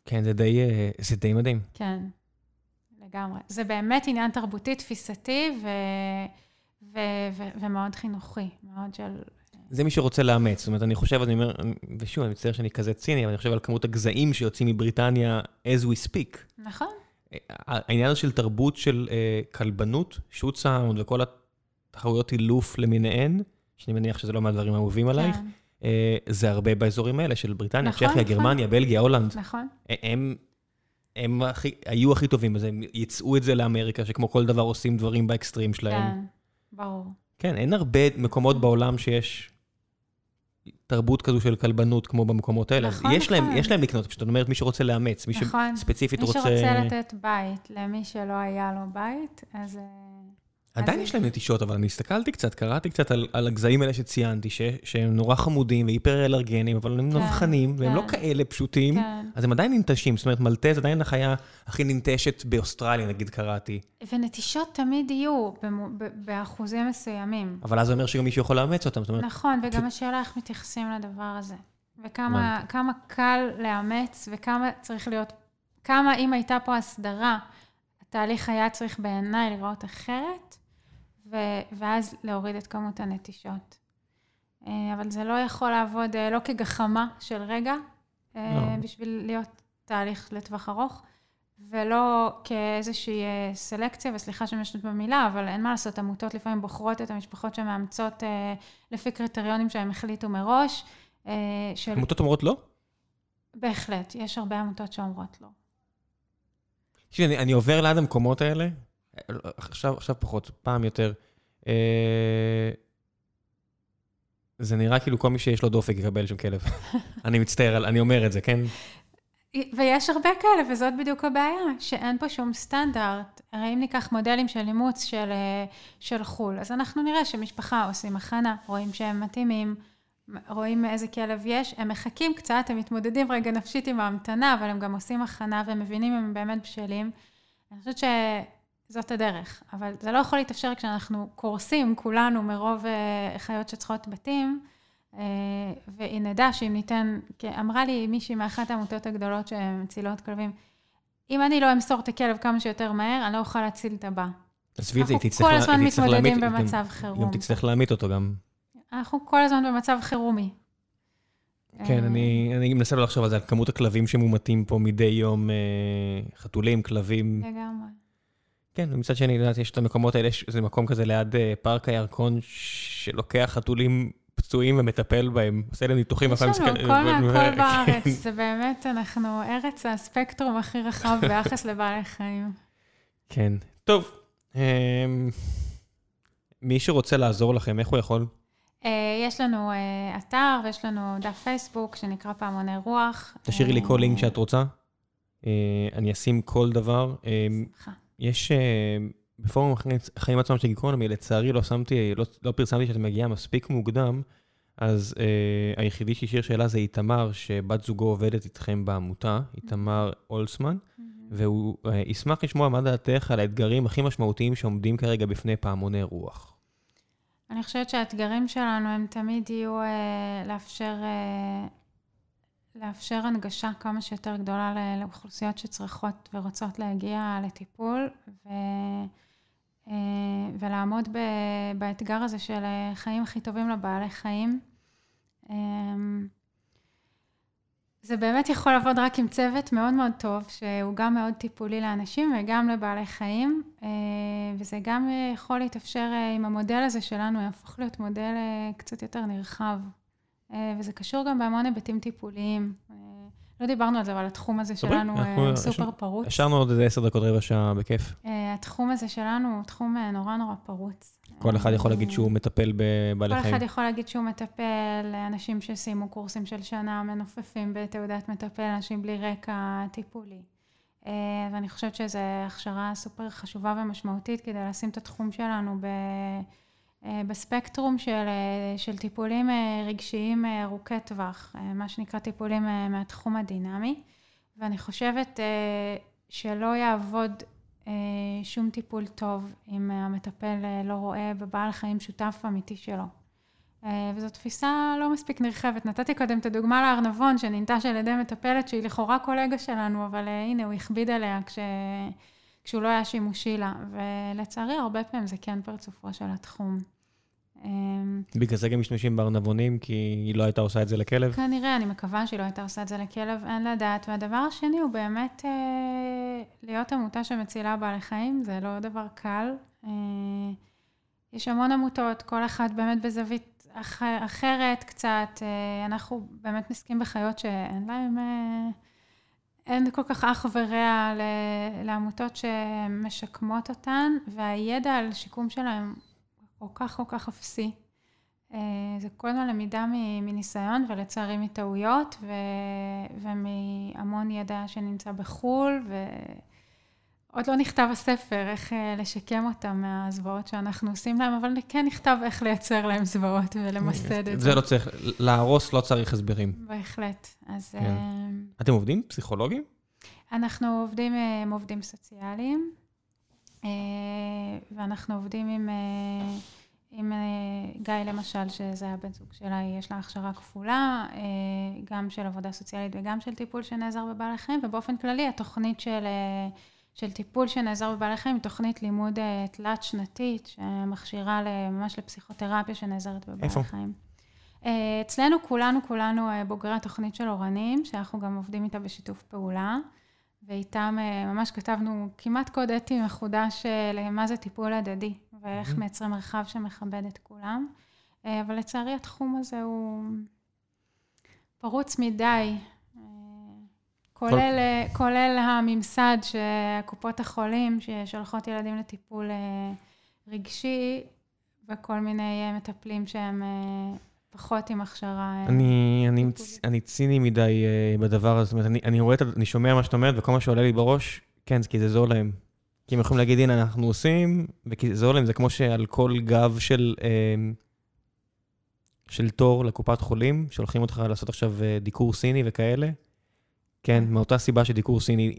כן, זה די, אה, זה די מדהים. כן, לגמרי. זה באמת עניין תרבותי, תפיסתי, ו... ו... ו... ומאוד חינוכי, מאוד של... זה מי שרוצה לאמץ. זאת אומרת, אני חושב, אני אומר, ושוב, אני מצטער שאני כזה ציני, אבל אני חושב על כמות הגזעים שיוצאים מבריטניה as we speak. נכון? העניין הזה של תרבות של אה, כלבנות, שוט סאונד וכל התחרויות אילוף למיניהן, שאני מניח שזה לא מהדברים האהובים עלייך, כן, אה, זה הרבה באזורים האלה של בריטניה, נכון, צ'כיה, נכון. גרמניה, בלגיה, הולנד. נכון. הם, הם הכי, היו הכי טובים בזה, הם ייצאו את זה לאמריקה, שכמו כל דבר עושים דברים באקסטרים שלהם. כן, ברור. כן, אין הרבה מקומות בעולם שיש תרבות כזו של כלבנות כמו במקומות האלה. נכון, יש להם, נכון. יש להם לקנות, פשוט את אומרת מי שרוצה לאמץ, מי נכון. שספציפית מי רוצה... שרוצה לתת בית למי שלא היה לו בית, אז... עדיין יש להם נטישות, אבל אני הסתכלתי קצת, קראתי קצת על, על הגזעים האלה שציינתי, ש, שהם נורא חמודים והיפר-אלרגנים, אבל הם כן, נבחנים, והם לא כן. כאלה פשוטים, כן. אז הם עדיין ננטשים. זאת אומרת, מלטז עדיין החיה הכי ננטשת באוסטרליה, נגיד קראתי. ונטישות תמיד יהיו באחוזים מסוימים. אבל אז זה אומר שגם מישהו יכול לאמץ אותם. זאת אומרת, נכון, וגם השאלה איך מתייחסים לדבר הזה. וכמה כמה קל לאמץ, וכמה צריך להיות כמה, אם הייתה פה הסדרה, התהליך היה צריך בעיניי לראות אחרת, ו, ואז להוריד את כמות הנטישות. אה, אבל זה לא יכול לעבוד אה, לא כגחמה של רגע, אה, לא. בשביל להיות תהליך לטווח ארוך, ולא כאיזושהי סלקציה, וסליחה שאני משתמשת במילה, אבל אין מה לעשות, עמותות לפעמים בוחרות את המשפחות שמאמצות לפי קריטריונים שהם החליטו מראש. של... עמותות אומרות לא? בהחלט, יש הרבה עמותות שאומרות לא. תקשיבי, אני, אני עובר ליד המקומות האלה, עכשיו, עכשיו פחות, פעם יותר. אה, זה נראה כאילו כל מי שיש לו דופק יקבל שם כלב. אני מצטער, אני אומר את זה, כן? ויש הרבה כאלה, וזאת בדיוק הבעיה, שאין פה שום סטנדרט. הרי אם ניקח מודלים של אימוץ של, אה, של חו"ל, אז אנחנו נראה שמשפחה עושים הכנה, רואים שהם מתאימים, רואים איזה כלב יש, הם מחכים קצת, הם מתמודדים רגע נפשית עם ההמתנה, אבל הם גם עושים הכנה והם מבינים אם הם באמת בשלים. אני חושבת שזאת הדרך, אבל זה לא יכול להתאפשר כשאנחנו קורסים כולנו מרוב אה, חיות שצריכות בתים, אה, ונדע שאם ניתן, אמרה לי מישהי מאחת העמותות הגדולות שמצילות כלבים, אם אני לא אמסור את הכלב כמה שיותר מהר, אני לא אוכל להציל את הבא. עזבי את זה, היא תצטרך להמית. אנחנו כל הזמן מתמודדים במצב חירום. גם תצטרך להמית אותו גם. אנחנו כל הזמן במצב חירומי. כן, אני, אני מנסה לא לחשוב על זה, על כמות הכלבים שמומתים פה מדי יום, אה, חתולים, כלבים. לגמרי. כן, ומצד שני, יודעת, יש את המקומות האלה, זה מקום כזה ליד אה, פארק הירקון, שלוקח חתולים פצועים ומטפל בהם, עושה להם ניתוחים. יש לנו כל מהכל בארץ, זה באמת, אנחנו ארץ הספקטרום הכי רחב ביחס לבעלי חיים. כן, טוב. אה, מי שרוצה לעזור לכם, איך הוא יכול? אה, יש לנו אה, אתר ויש לנו דף פייסבוק שנקרא פעמוני רוח. תשאירי לי כל לינק שאת רוצה. אני אשים כל דבר. סליחה. יש בפורום החיים עצמם של גיקרונומי, לצערי לא שמתי, לא, לא פרסמתי שאת מגיעה מספיק מוקדם, אז היחידי שהשאיר שאלה זה איתמר, שבת זוגו עובדת איתכם בעמותה, איתמר אולסמן, והוא ישמח לשמוע מה דעתך על האתגרים הכי משמעותיים שעומדים כרגע בפני פעמוני רוח. אני חושבת שהאתגרים שלנו הם תמיד יהיו אה, לאפשר, אה, לאפשר הנגשה כמה שיותר גדולה לאוכלוסיות שצריכות ורוצות להגיע לטיפול, ו, אה, ולעמוד ב, באתגר הזה של אה, חיים הכי טובים לבעלי חיים. אה, זה באמת יכול לעבוד רק עם צוות מאוד מאוד טוב, שהוא גם מאוד טיפולי לאנשים וגם לבעלי חיים, וזה גם יכול להתאפשר עם המודל הזה שלנו, יהפוך להיות מודל קצת יותר נרחב. וזה קשור גם בהמון היבטים טיפוליים. לא דיברנו על זה, אבל התחום הזה שלנו סופר פרוץ. השארנו עוד איזה עשר דקות, רבע שעה בכיף. התחום הזה שלנו הוא תחום נורא נורא פרוץ. כל אחד יכול להגיד שהוא מטפל בבעלי חיים. כל אחד יכול להגיד שהוא מטפל, אנשים שסיימו קורסים של שנה, מנופפים בתעודת מטפל, אנשים בלי רקע טיפולי. אה, ואני חושבת שזו הכשרה סופר חשובה ומשמעותית כדי לשים את התחום שלנו ב... אה, בספקטרום של, אה, של טיפולים רגשיים ארוכי טווח, מה שנקרא טיפולים מהתחום הדינמי. ואני חושבת שלא יעבוד אה, שום טיפול טוב אם המטפל אה, לא רואה בבעל חיים שותף אמיתי שלו. אה, וזו תפיסה לא מספיק נרחבת. נתתי קודם את הדוגמה לארנבון שננטש על ידי מטפלת שהיא לכאורה קולגה שלנו, אבל הנה, הוא הכביד עליה כש... כשהוא לא היה שימושי לה, ולצערי הרבה פעמים זה כן פרצופו של התחום. אמ, בגלל זה גם משתמשים בארנבונים, כי היא לא הייתה עושה את זה לכלב? כנראה, אני מקווה שהיא לא הייתה עושה את זה לכלב, אין לדעת. והדבר השני הוא באמת אה, להיות עמותה שמצילה בעלי חיים, זה לא דבר קל. אה, יש המון עמותות, כל אחת באמת בזווית אחר, אחרת קצת. אה, אנחנו באמת מסכים בחיות שאין להם... אה, אין כל כך אח ורע לעמותות שמשקמות אותן, והידע על שיקום שלהם כל כך כל כך אפסי. אה, זה כל הזמן למידה מניסיון ולצערי מטעויות ו... ומהמון ידע שנמצא בחו"ל ועוד לא נכתב הספר איך אה, לשקם אותם מהזוועות שאנחנו עושים להם, אבל כן נכתב איך לייצר להם זוועות ולמסד את זה. זה לא צריך, להרוס לא צריך הסברים. בהחלט. אז... כן. אה, אתם עובדים? פסיכולוגים? אנחנו עובדים עם עובדים סוציאליים. אה, ואנחנו עובדים עם, אה, עם, אה, גיא למשל, שזה הבן זוג שלה, יש לה הכשרה כפולה, אה, גם של עבודה סוציאלית וגם של טיפול שנעזר בבעלי חיים, ובאופן כללי התוכנית של, אה, של טיפול שנעזר בבעלי חיים היא תוכנית לימוד תלת-שנתית, שמכשירה ממש לפסיכותרפיה שנעזרת בבעלי איפה? חיים. אצלנו כולנו, כולנו בוגרי התוכנית של אורנים, שאנחנו גם עובדים איתה בשיתוף פעולה. ואיתם ממש כתבנו כמעט קוד אתי מחודש למה זה טיפול הדדי, ואיך mm-hmm. מייצרים מרחב שמכבד את כולם. אה, אבל לצערי התחום הזה הוא פרוץ מדי. אה, כולל, כל... אה, כולל הממסד שקופות החולים ששולחות ילדים לטיפול רגשי, וכל מיני מטפלים שהם פחות עם הכשרה. אני, אני, אני ציני מדי בדבר הזה, זאת אומרת, אני, אני רואה, אני שומע מה שאת אומרת, וכל מה שעולה לי בראש, כן, כי זה זול להם. כי הם יכולים להגיד, הנה, אנחנו עושים, וכי זה עולם, זה כמו שעל כל גב של, אמ, של תור לקופת חולים, שולחים אותך לעשות עכשיו אה, דיקור סיני וכאלה. כן, מאותה סיבה שדיקור סיני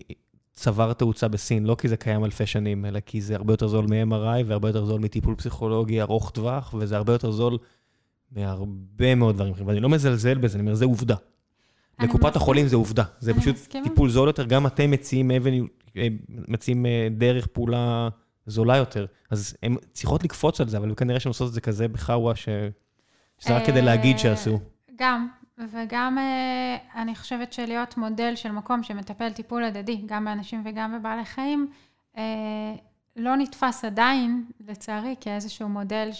צבר תאוצה בסין, לא כי זה קיים אלפי שנים, אלא כי זה הרבה יותר זול מ-MRI והרבה יותר זול מטיפול פסיכולוגי ארוך טווח, וזה הרבה יותר זול מהרבה מאוד דברים אחרים. ואני לא מזלזל בזה, אני אומר, זה עובדה. לקופת החולים זה עובדה, זה פשוט טיפול זול יותר, גם אתם מציעים אבן מציעים אה, דרך פעולה זולה יותר. אז הן צריכות לקפוץ על זה, אבל כנראה שהן עושות את זה כזה בחאווה, ש... שזה רק כדי להגיד אה, שעשו. גם, וגם אה, אני חושבת שלהיות מודל של מקום שמטפל טיפול הדדי, גם באנשים וגם בבעלי חיים, לא נתפס עדיין, לצערי, כאיזשהו מודל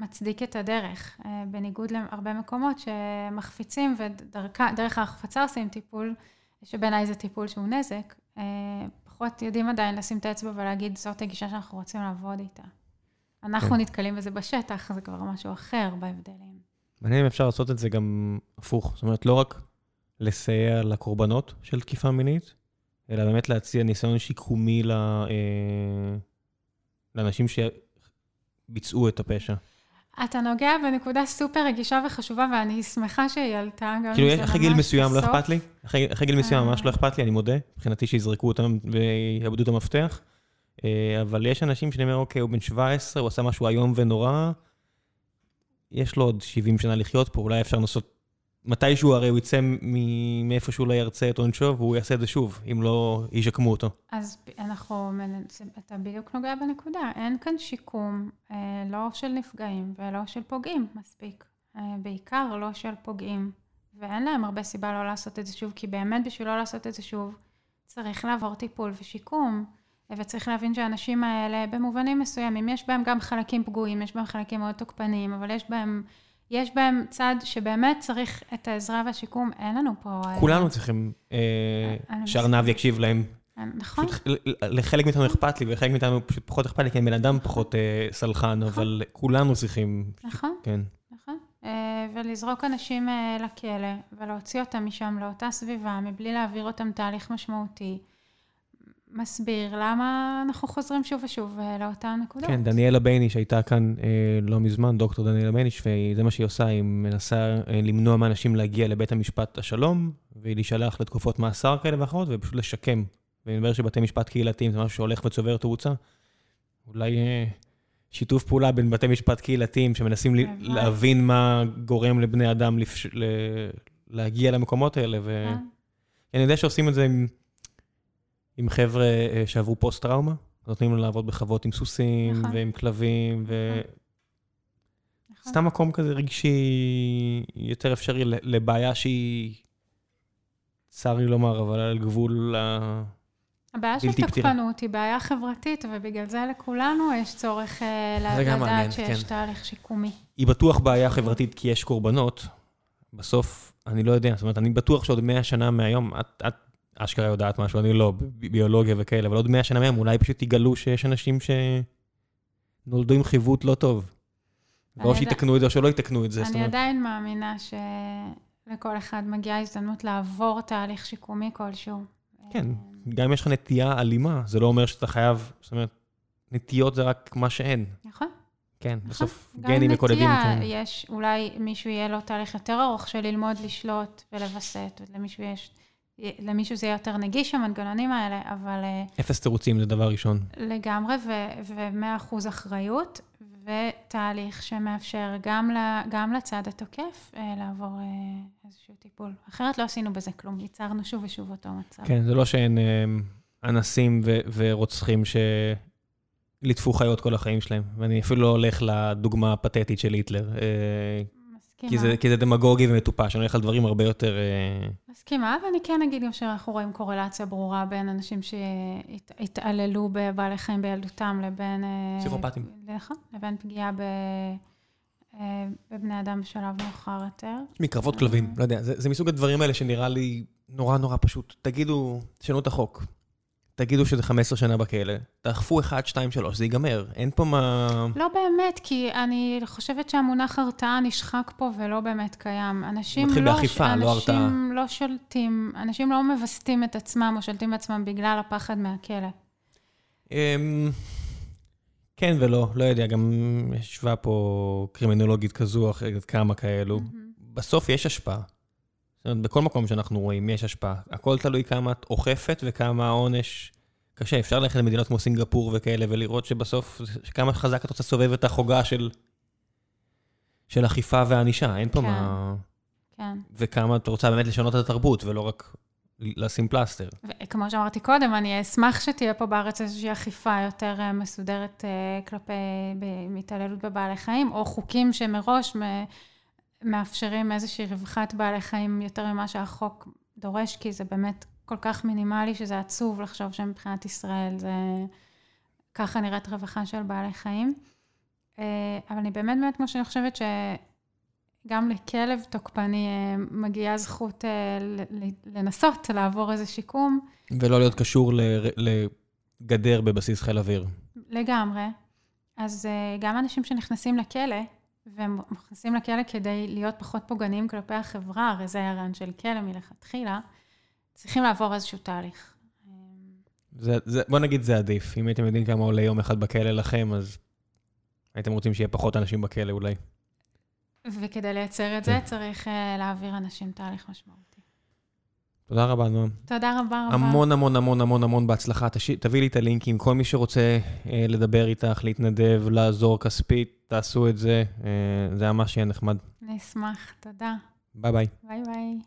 שמצדיק את הדרך, בניגוד להרבה מקומות שמחפיצים ודרך ההחפצה עושים טיפול, שבעיניי זה טיפול שהוא נזק, אה, פחות יודעים עדיין לשים את האצבע ולהגיד, זאת הגישה שאנחנו רוצים לעבוד איתה. אנחנו כן. נתקלים בזה בשטח, זה כבר משהו אחר בהבדלים. מעניין אם אפשר לעשות את זה גם הפוך. זאת אומרת, לא רק לסייע לקורבנות של תקיפה מינית, אלא באמת להציע ניסיון שיקומי ל... אה, לאנשים שביצעו את הפשע. אתה נוגע בנקודה סופר רגישה וחשובה, ואני שמחה שהיא עלתה, גם כאילו, אחרי גיל מסוים לא אכפת לי? אחרי גיל מסוים ממש לא אכפת לי, אני מודה. מבחינתי שיזרקו אותם ויאבדו את המפתח. אה, אבל יש אנשים שאני אומר, אוקיי, הוא בן 17, הוא עשה משהו איום ונורא, יש לו עוד 70 שנה לחיות פה, אולי אפשר לנסות מתישהו הרי הוא יצא מאיפה שהוא לא ירצה את עונשו, והוא יעשה את זה שוב, אם לא ישקמו אותו. אז אנחנו, אתה בדיוק נוגע בנקודה, אין כאן שיקום, אה, לא של נפגעים ולא של פוגעים מספיק. אה, בעיקר לא של פוגעים, ואין להם הרבה סיבה לא לעשות את זה שוב, כי באמת בשביל לא לעשות את זה שוב, צריך לעבור טיפול ושיקום. וצריך להבין שהאנשים האלה, במובנים מסוימים, יש בהם גם חלקים פגועים, יש בהם חלקים מאוד תוקפניים, אבל יש בהם יש בהם צד שבאמת צריך את העזרה והשיקום, אין לנו פה... אה, כולנו צריכים אה, שארנב יקשיב להם. נכון. לחלק מאיתנו אכפת לי, ולחלק מאיתנו פשוט פחות אכפת לי, כי אני בן אדם פחות אה, סלחן, נכון. אבל כולנו צריכים... נכון. כן. נכון. ולזרוק אנשים לכלא, ולהוציא אותם משם לאותה סביבה, מבלי להעביר אותם תהליך משמעותי. מסביר למה אנחנו חוזרים שוב ושוב אה, לאותן נקודות. כן, דניאלה בייניש הייתה כאן אה, לא מזמן, דוקטור דניאלה בייניש, וזה מה שהיא עושה, היא מנסה אה, למנוע מאנשים להגיע לבית המשפט השלום, ולהישלח לתקופות מאסר כאלה ואחרות, ופשוט לשקם. ואני אומר שבתי משפט קהילתיים זה משהו שהולך וצובר תאוצה. אולי אה, שיתוף פעולה בין בתי משפט קהילתיים שמנסים ל- להבין מה גורם לבני אדם לפש... ל... להגיע למקומות האלה, ו... כן. אני יודע שעושים את זה עם... עם חבר'ה אה, שעברו פוסט-טראומה, נותנים להם לעבוד בחוות עם סוסים נכון. ועם כלבים, ו... נכון. סתם מקום כזה רגשי יותר אפשרי לבעיה שהיא, צר לי לומר, אבל על גבול ה... הבעיה של תוקפנות היא בעיה חברתית, ובגלל זה לכולנו יש צורך אה, לדעת שיש כן. תהליך שיקומי. היא בטוח בעיה חברתית כי יש קורבנות. בסוף, אני לא יודע, זאת אומרת, אני בטוח שעוד 100 שנה מהיום, את, את אשכרה יודעת משהו, אני לא, ביולוגיה וכאלה, אבל עוד מאה שנה מהם אולי פשוט יגלו שיש אנשים שנולדו עם חיווט לא טוב. או שיתקנו את זה או שלא יתקנו את זה. אני עדיין מאמינה שלכל אחד מגיעה הזדמנות לעבור תהליך שיקומי כלשהו. כן, גם אם יש לך נטייה אלימה, זה לא אומר שאתה חייב, זאת אומרת, נטיות זה רק מה שאין. נכון. כן, נכון. בסוף גנים מקודדים. גם נטייה, יש, אולי מישהו יהיה לו תהליך יותר ארוך של ללמוד לשלוט ולווסת, ולמישהו יש למישהו זה יהיה יותר נגיש, המנגנונים האלה, אבל... אה, אפס תירוצים זה דבר ראשון. לגמרי, ו-100% אחריות, ותהליך שמאפשר גם, ל, גם לצד התוקף אה, לעבור אה, איזשהו טיפול. אחרת לא עשינו בזה כלום, ייצרנו שוב ושוב אותו מצב. כן, זה לא שאין אנסים ו- ורוצחים שליטפו חיות כל החיים שלהם, ואני אפילו לא הולך לדוגמה הפתטית של היטלר. מסכימה. כי זה, כי זה דמגוגי ומטופש, אני הולך על דברים הרבה יותר... אה, מסכימה, ואני כן אגיד גם שאנחנו רואים קורלציה ברורה בין אנשים שהתעללו בבעלי חיים בילדותם לבין... אה, פסיכופטים. נכון, לבין פגיעה ב... אה, בבני אדם בשלב מאוחר יותר. מקרבות כלבים, לא יודע, זה, זה מסוג הדברים האלה שנראה לי נורא נורא פשוט. תגידו, תשנו את החוק. תגידו שזה 15 שנה בכלא, תאכפו 1, 2, 3, זה ייגמר. אין פה מה... לא באמת, כי אני חושבת שהמונח הרתעה נשחק פה ולא באמת קיים. אנשים מתחיל לא... באכיפה, לא הרתעה. אנשים לא שולטים, אנשים לא מווסתים את עצמם או שולטים בעצמם בגלל הפחד מהכלא. אמ, כן ולא, לא יודע, גם ישבה פה קרימינולוגית כזו אחרת, כמה כאלו. בסוף יש השפעה. זאת אומרת, בכל מקום שאנחנו רואים יש השפעה. הכל תלוי כמה את אוכפת וכמה העונש קשה. אפשר ללכת למדינות כמו סינגפור וכאלה ולראות שבסוף, כמה חזק את רוצה לסובב את החוגה של, של אכיפה וענישה. אין פה כן. מה... כן. וכמה את רוצה באמת לשנות את התרבות ולא רק לשים פלסטר. וכמו שאמרתי קודם, אני אשמח שתהיה פה בארץ איזושהי אכיפה יותר אה, מסודרת אה, כלפי התעללות בבעלי חיים, או חוקים שמראש מ- מאפשרים איזושהי רווחת בעלי חיים יותר ממה שהחוק דורש, כי זה באמת כל כך מינימלי שזה עצוב לחשוב שמבחינת ישראל זה ככה נראית רווחה של בעלי חיים. אה, אבל אני באמת באמת, כמו שאני חושבת ש... גם לכלב תוקפני אה, מגיעה זכות אה, לנסות לעבור איזה שיקום, ולא להיות קשור ל- לגדר בבסיס חיל אוויר. לגמרי. אז גם אנשים שנכנסים לכלא, והם נכנסים לכלא כדי להיות פחות פוגעניים כלפי החברה, הרי זה הרעיון של כלא מלכתחילה, צריכים לעבור איזשהו תהליך. זה, זה, בוא נגיד זה עדיף. אם הייתם יודעים כמה עולה יום אחד בכלא לכם, אז הייתם רוצים שיהיה פחות אנשים בכלא אולי. וכדי לייצר את כן. זה, צריך אה, להעביר אנשים תהליך משמעותי. תודה רבה, נועם. תודה רבה רבה. המון המון המון המון המון בהצלחה. תש... תביא לי את הלינקים. כל מי שרוצה אה, לדבר איתך, להתנדב, לעזור כספית, תעשו את זה. אה, זה ממש יהיה נחמד. אני אשמח, תודה. ביי ביי. ביי ביי.